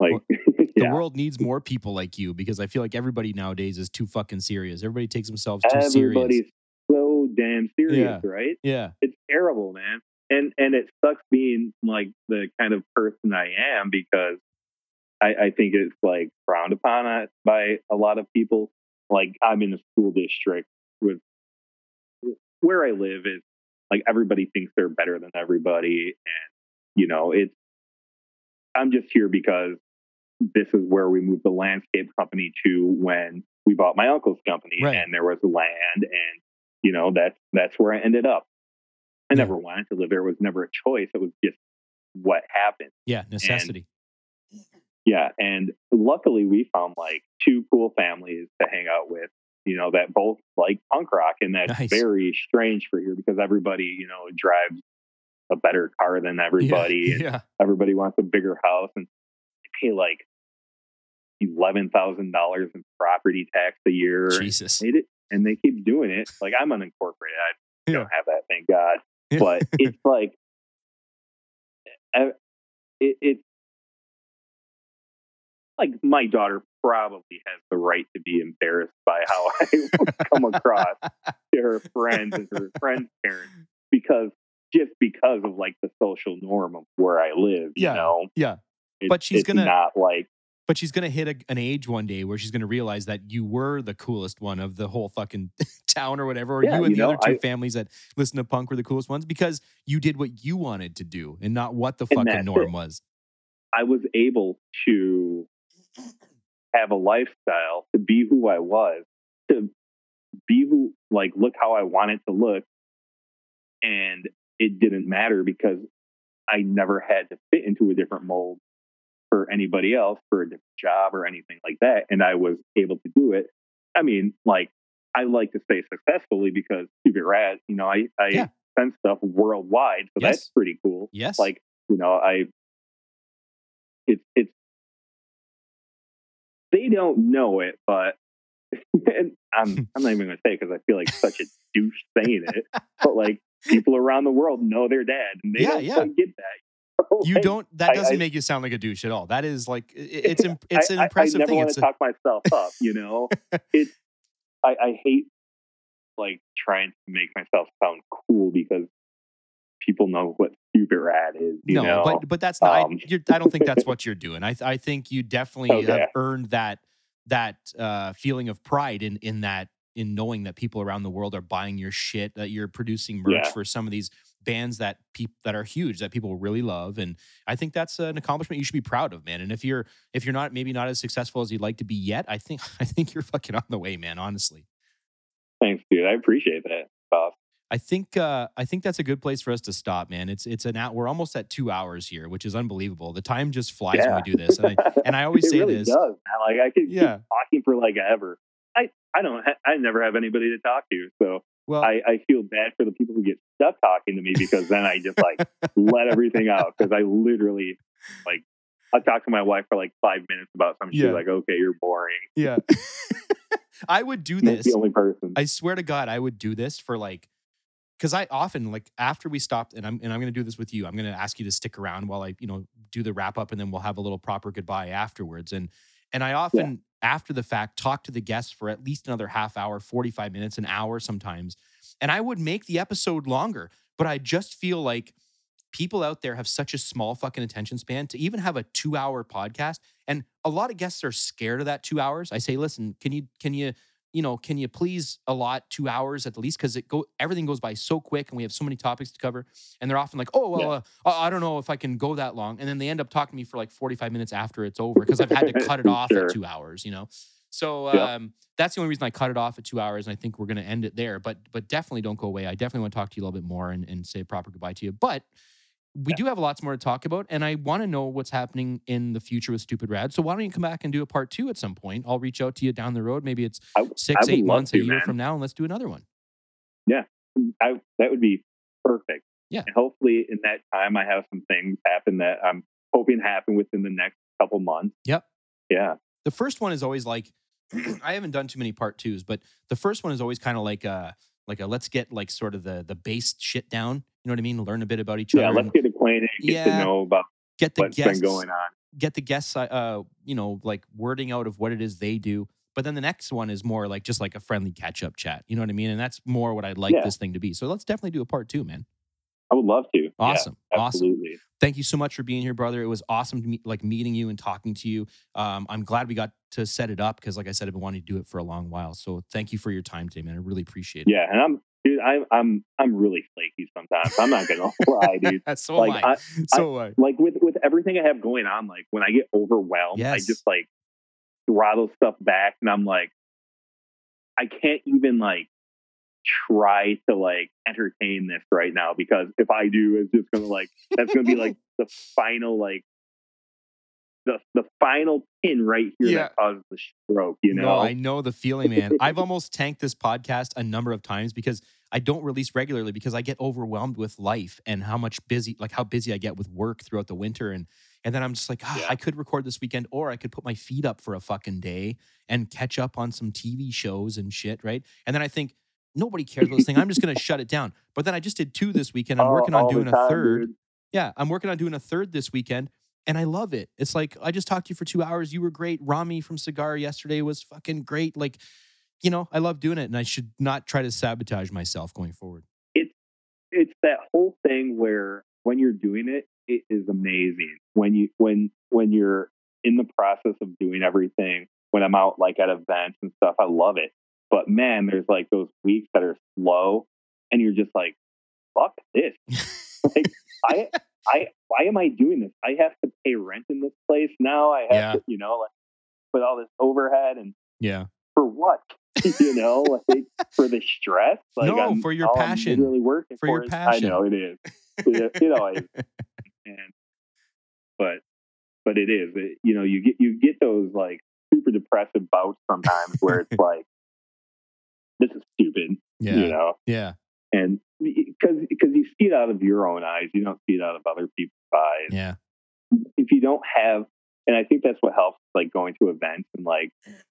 like the yeah. world needs more people like you because I feel like everybody nowadays is too fucking serious. Everybody takes themselves too serious. Everybody's so damn serious, Yeah. right? Yeah, It's terrible, man. And and it sucks being like the kind of person I am because I, I think it's like frowned upon uh, by a lot of people. Like I'm in a school district with where I live is like everybody thinks they're better than everybody, and you know it's. I'm just here because this is where we moved the landscape company to when we bought my uncle's company, Right. and there was land, and you know that's that's where I ended up. I Yeah. never wanted to live there; it was never a choice. It was just what happened. yeah, necessity. Yeah, and luckily we found like two cool families to hang out with. You know that both like punk rock, and that's Nice. very strange for here because everybody you know drives a better car than everybody, yeah, and yeah. everybody wants a bigger house, and they pay like eleven thousand dollars in property tax a year. Jesus. They and they keep doing it. Like I'm unincorporated. I Yeah. don't have that, thank God. But it's like, uh, it, it's like my daughter probably has the right to be embarrassed by how I come across to her friends and her friends' parents because just because of like the social norm of where I live, Yeah. you know. Yeah. It- But she's it's gonna- not like But she's gonna hit a, an age one day where she's gonna realize that you were the coolest one of the whole fucking town or whatever, or Yeah, you and you the know, other two I- families that listen to punk were the coolest ones because you did what you wanted to do and not what the fucking norm it. was. I was able to have a lifestyle, to be who I was, to be who, like, look how I wanted to look. And it didn't matter because I never had to fit into a different mold for anybody else for a different job or anything like that. And I was able to do it. I mean, like, I like to say successfully because stupid rad, you know, I, I Yeah. send stuff worldwide. So Yes. that's pretty cool Yes. like you know i it's it's they don't know it but and i'm i'm not even gonna say because i feel like such a douche saying it but like people around the world know their dad and they Yeah, don't yeah. get that you don't. That doesn't I- make you sound like a douche at all. That is like it's it's an I, impressive I, I never thing. want to talk myself up you know it's I, I hate like trying to make myself sound cool because people know what stupid rad is you no, know but but that's not. I, Um, you're, I don't think that's what you're doing. I I think you definitely Okay. have earned that that uh, feeling of pride in in that in knowing that people around the world are buying your shit. That you're producing merch Yeah. for some of these bands that people that are huge that people really love and i think that's an accomplishment you should be proud of man and if you're if you're not maybe not as successful as you'd like to be yet i think i think you're fucking on the way man honestly thanks dude i appreciate that Bob. I think uh, I think that's a good place for us to stop, man. It's it's an hour. We're almost at two hours here, which is unbelievable. The time just flies when we do this, and I and I always it say really this. does. Man. Like I could Yeah. keep talking for like ever. I I don't. I never have anybody to talk to, so Well, I, I feel bad for the people who get stuck talking to me because then I just like let everything out because I literally like I talk to my wife for like five minutes about some Yeah. shit like okay you're boring. yeah, I would do this. the only person. I swear to God, I would do this for like, because I often like after we stopped, and I'm and I'm gonna do this with you. I'm gonna ask you to stick around while I you know do the wrap up, and then we'll have a little proper goodbye afterwards. And and I often after the fact talk to the guests for at least another half hour, 45 minutes, an hour sometimes, and I would make the episode longer. But I just feel like people out there have such a small fucking attention span to even have a two hour podcast. And a lot of guests are scared of that two hours. I say, listen, can you, can you, you know, can you please allot two hours at the least? Because it go everything goes by so quick and we have so many topics to cover. And they're often like, oh, well, Yeah. uh, I don't know if I can go that long. And then they end up talking to me for like 45 minutes after it's over because I've had to cut it off Sure. at two hours, you know? So um, that's the only reason I cut it off at two hours. And I think we're going to end it there. But but definitely don't go away. I definitely want to talk to you a little bit more and, and say a proper goodbye to you. But we Yeah. do have lots more to talk about, and I want to know what's happening in the future with Stupid Rad. So why don't you come back and do a part two at some point? I'll reach out to you down the road. Maybe it's I, six, I eight months, a year man. from now, and let's do another one. Yeah, mm, I, that would be perfect. Yeah. And hopefully in that time I have some things happen that I'm hoping happen within the next couple months. Yep. Yeah. The first one is always like I haven't done too many part twos, but the first one is always kind of like a like a let's get like sort of the the base shit down. You know what I mean? Learn a bit about each Yeah. other. Yeah, let's get acquainted, get Yeah. to know about get the what's guests been going on. get the guests uh you know like wording out of what it is they do but then the next one is more like just like a friendly catch up chat you know what i mean and that's more what i'd like Yeah. this thing to be so let's definitely do a part two man I would love to. Yeah, awesome awesome absolutely. thank you so much for being here brother it was awesome to meet like meeting you and talking to you um i'm glad we got to set it up because like i said i've been wanting to do it for a long while so thank you for your time today man i really appreciate it Yeah. And I'm, dude, I'm, I'm, I'm really flaky sometimes. I'm not going to lie, dude. That's so Like, i, I, so am I. like with, with everything I have going on, like when I get overwhelmed, I just like throttle stuff back and I'm like, I can't even like try to like entertain this right now because if I do, it's just gonna like that's gonna be like the final like the the final pin right here Yeah. that causes the stroke. You know, No, I know the feeling, man. I've almost tanked this podcast a number of times because I don't release regularly because I get overwhelmed with life and how much busy, like how busy I get with work throughout the winter. And and then I'm just like, ah, Yeah. I could record this weekend, or I could put my feet up for a fucking day and catch up on some TV shows and shit, right? And then I think nobody cares about this thing. I'm just gonna shut it down. But then I just did two this weekend. I'm All- working on doing a third. dude. Yeah, I'm working on doing a third this weekend. and I love it. It's like I just talked to you for two hours. You were great. Rami from Cigar yesterday was fucking great. Like, you know, I love doing it, and I should not try to sabotage myself going forward. It's it's that whole thing where when you're doing it, it is amazing. When you when when you're in the process of doing everything, when I'm out like at events and stuff, I love it. But man, there's like those weeks that are slow, and you're just like, fuck this. like I I why am I doing this? I have to pay rent in this place now. I have Yeah. to, you know, like with all this overhead and Yeah. for what? you know, like for the stress. Like No, I'm, for your passion. I'm working For your is- passion. I know it is. It, it always, and but but it is. It, you know, you get you get those like super depressive bouts sometimes where it's like, this is stupid. Yeah. You know, Yeah. and because because you see it out of your own eyes, you don't see it out of other people's eyes. Yeah. If you don't have, and I think that's what helps, like going to events and like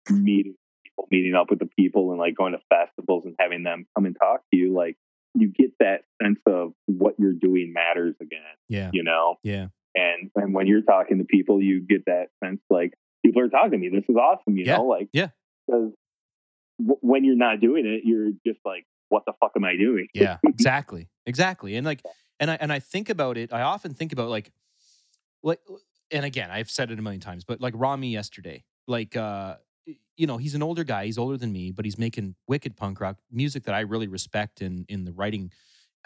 meeting people, meeting up with the people, and like going to festivals and having them come and talk to you. Like you get that sense of what you're doing matters again. Yeah. You know, Yeah. and and when you're talking to people, you get that sense like people are talking to me. This is awesome. You Yeah. know, like Yeah. Because w- when you're not doing it, you're just like, what the fuck am I doing? Yeah. Exactly. Exactly. And like, and I and I think about it. I often think about like, like, and again, I've said it a million times, but like Rami yesterday, like, uh, you know, he's an older guy. He's older than me, but he's making wicked punk rock music that I really respect in in the writing,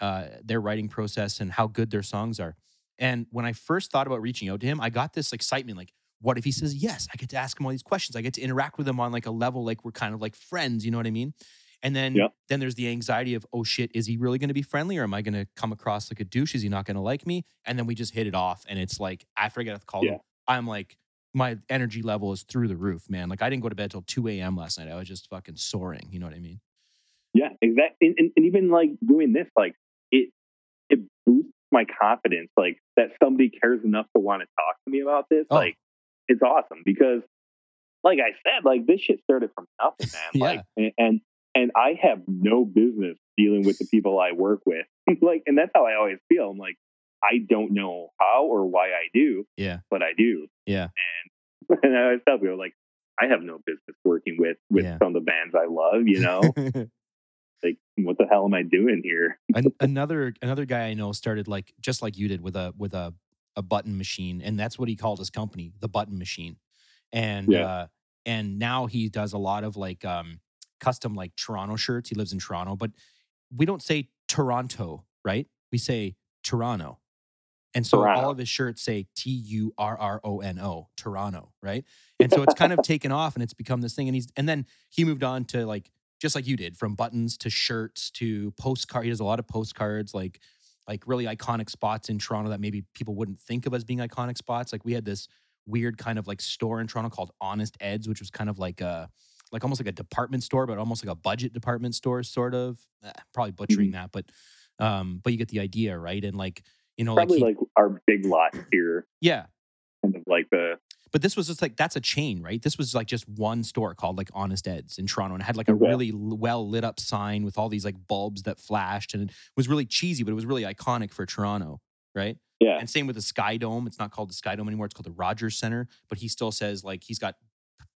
uh, their writing process and how good their songs are. And when I first thought about reaching out to him, I got this excitement, like, what if he says yes? I get to ask him all these questions. I get to interact with him on like a level like we're kind of like friends. You know what I mean? And then Yep. then there's the anxiety of, oh shit, is he really going to be friendly or am I going to come across like a douche? Is he not going to like me? And then we just hit it off. And it's like, after I get off the call, Yeah. I'm like, my energy level is through the roof, man. Like I didn't go to bed till 2 a.m. last night. I was just fucking soaring. You know what I mean? Yeah, exactly. And, and, and even like doing this, like it it boosts my confidence, like that somebody cares enough to want to talk to me about this. Oh. Like it's awesome because, like I said, like this shit started from nothing, man. Yeah. Like and, and and I have no business dealing with the people I work with. like, and that's how I always feel. I'm like, I don't know how or why I do, Yeah. but I do. Yeah. And and I always tell people like, I have no business working with with Yeah. some of the bands I love. You know, like what the hell am I doing here? An- another another guy I know started like just like you did with a with a a button machine, and that's what he called his company, the Button Machine. And Yeah. uh, and now he does a lot of like um, custom like Toronto shirts. He lives in Toronto, but we don't say Toronto, right? We say Toronto. And so all of his shirts say T U R R O N O, Toronto, right? And so it's kind of taken off and it's become this thing. And he's and then he moved on to like just like you did, from buttons to shirts to postcard. He does a lot of postcards, like like really iconic spots in Toronto that maybe people wouldn't think of as being iconic spots. Like we had this weird kind of like store in Toronto called Honest Ed's, which was kind of like a like almost like a department store, but almost like a budget department store, sort of. Eh, probably butchering that, but um, but you get the idea, right? And like you know, Probably like, he- like our big lot here, yeah. kind of like the But this was just like that's a chain, right? This was like just one store called like Honest Ed's in Toronto, and it had like a Okay. really well lit up sign with all these like bulbs that flashed, and it was really cheesy, but it was really iconic for Toronto, right? yeah. And same with the Sky Dome. It's not called the Sky Dome anymore. It's called the Rogers Center, but he still says like he's got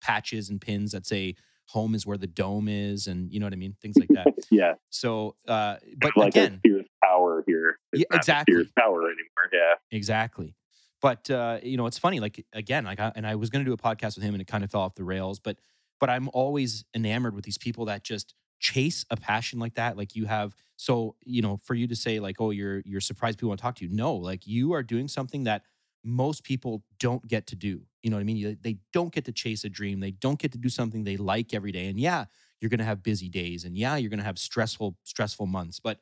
patches and pins that say "Home is where the dome is," and you know what I mean, things like that. yeah, So, uh, but like again, Sears Tower here. It's Yeah, exactly. Sears Tower anymore. Yeah, Exactly. But uh, you know, it's funny. Like again, like I, and I was going to do a podcast with him, and it kind of fell off the rails. But but I'm always enamored with these people that just chase a passion like that. Like you have. So you know, for you to say like, oh, you're you're surprised people want to talk to you. No, like you are doing something that most people don't get to do. You know what I mean? They don't get to chase a dream. They don't get to do something they like every day. And yeah, you're going to have busy days, and yeah, you're going to have stressful stressful months, but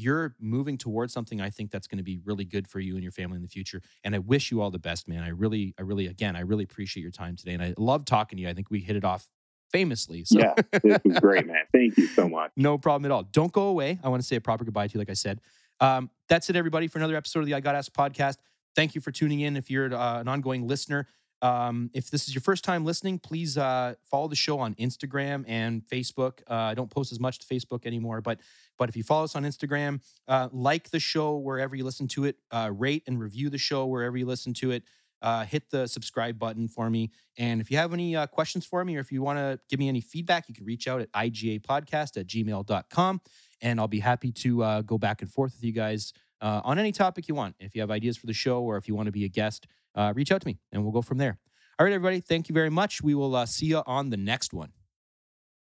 you're moving towards something I think that's going to be really good for you and your family in the future. And I wish you all the best, man. I really, I really, again, I really appreciate your time today. And I love talking to you. I think we hit it off famously. So yeah. This was great, man. Thank you so much. no problem at all. Don't go away. I want to say a proper goodbye to you, like I said. Um, that's it, everybody, for another episode of the I Got Asked podcast. Thank you for tuning in. If you're uh, an ongoing listener, um, if this is your first time listening, please uh, follow the show on Instagram and Facebook. Uh, I don't post as much to Facebook anymore, but but if you follow us on Instagram, uh, like the show wherever you listen to it, uh, rate and review the show wherever you listen to it. uh, hit the subscribe button for me. And if you have any uh, questions for me or if you want to give me any feedback, you can reach out at igapodcast at gmail.com. And I'll be happy to uh, go back and forth with you guys uh, on any topic you want. If you have ideas for the show or if you want to be a guest, uh, reach out to me and we'll go from there. All right, everybody. Thank you very much. We will uh, see you on the next one.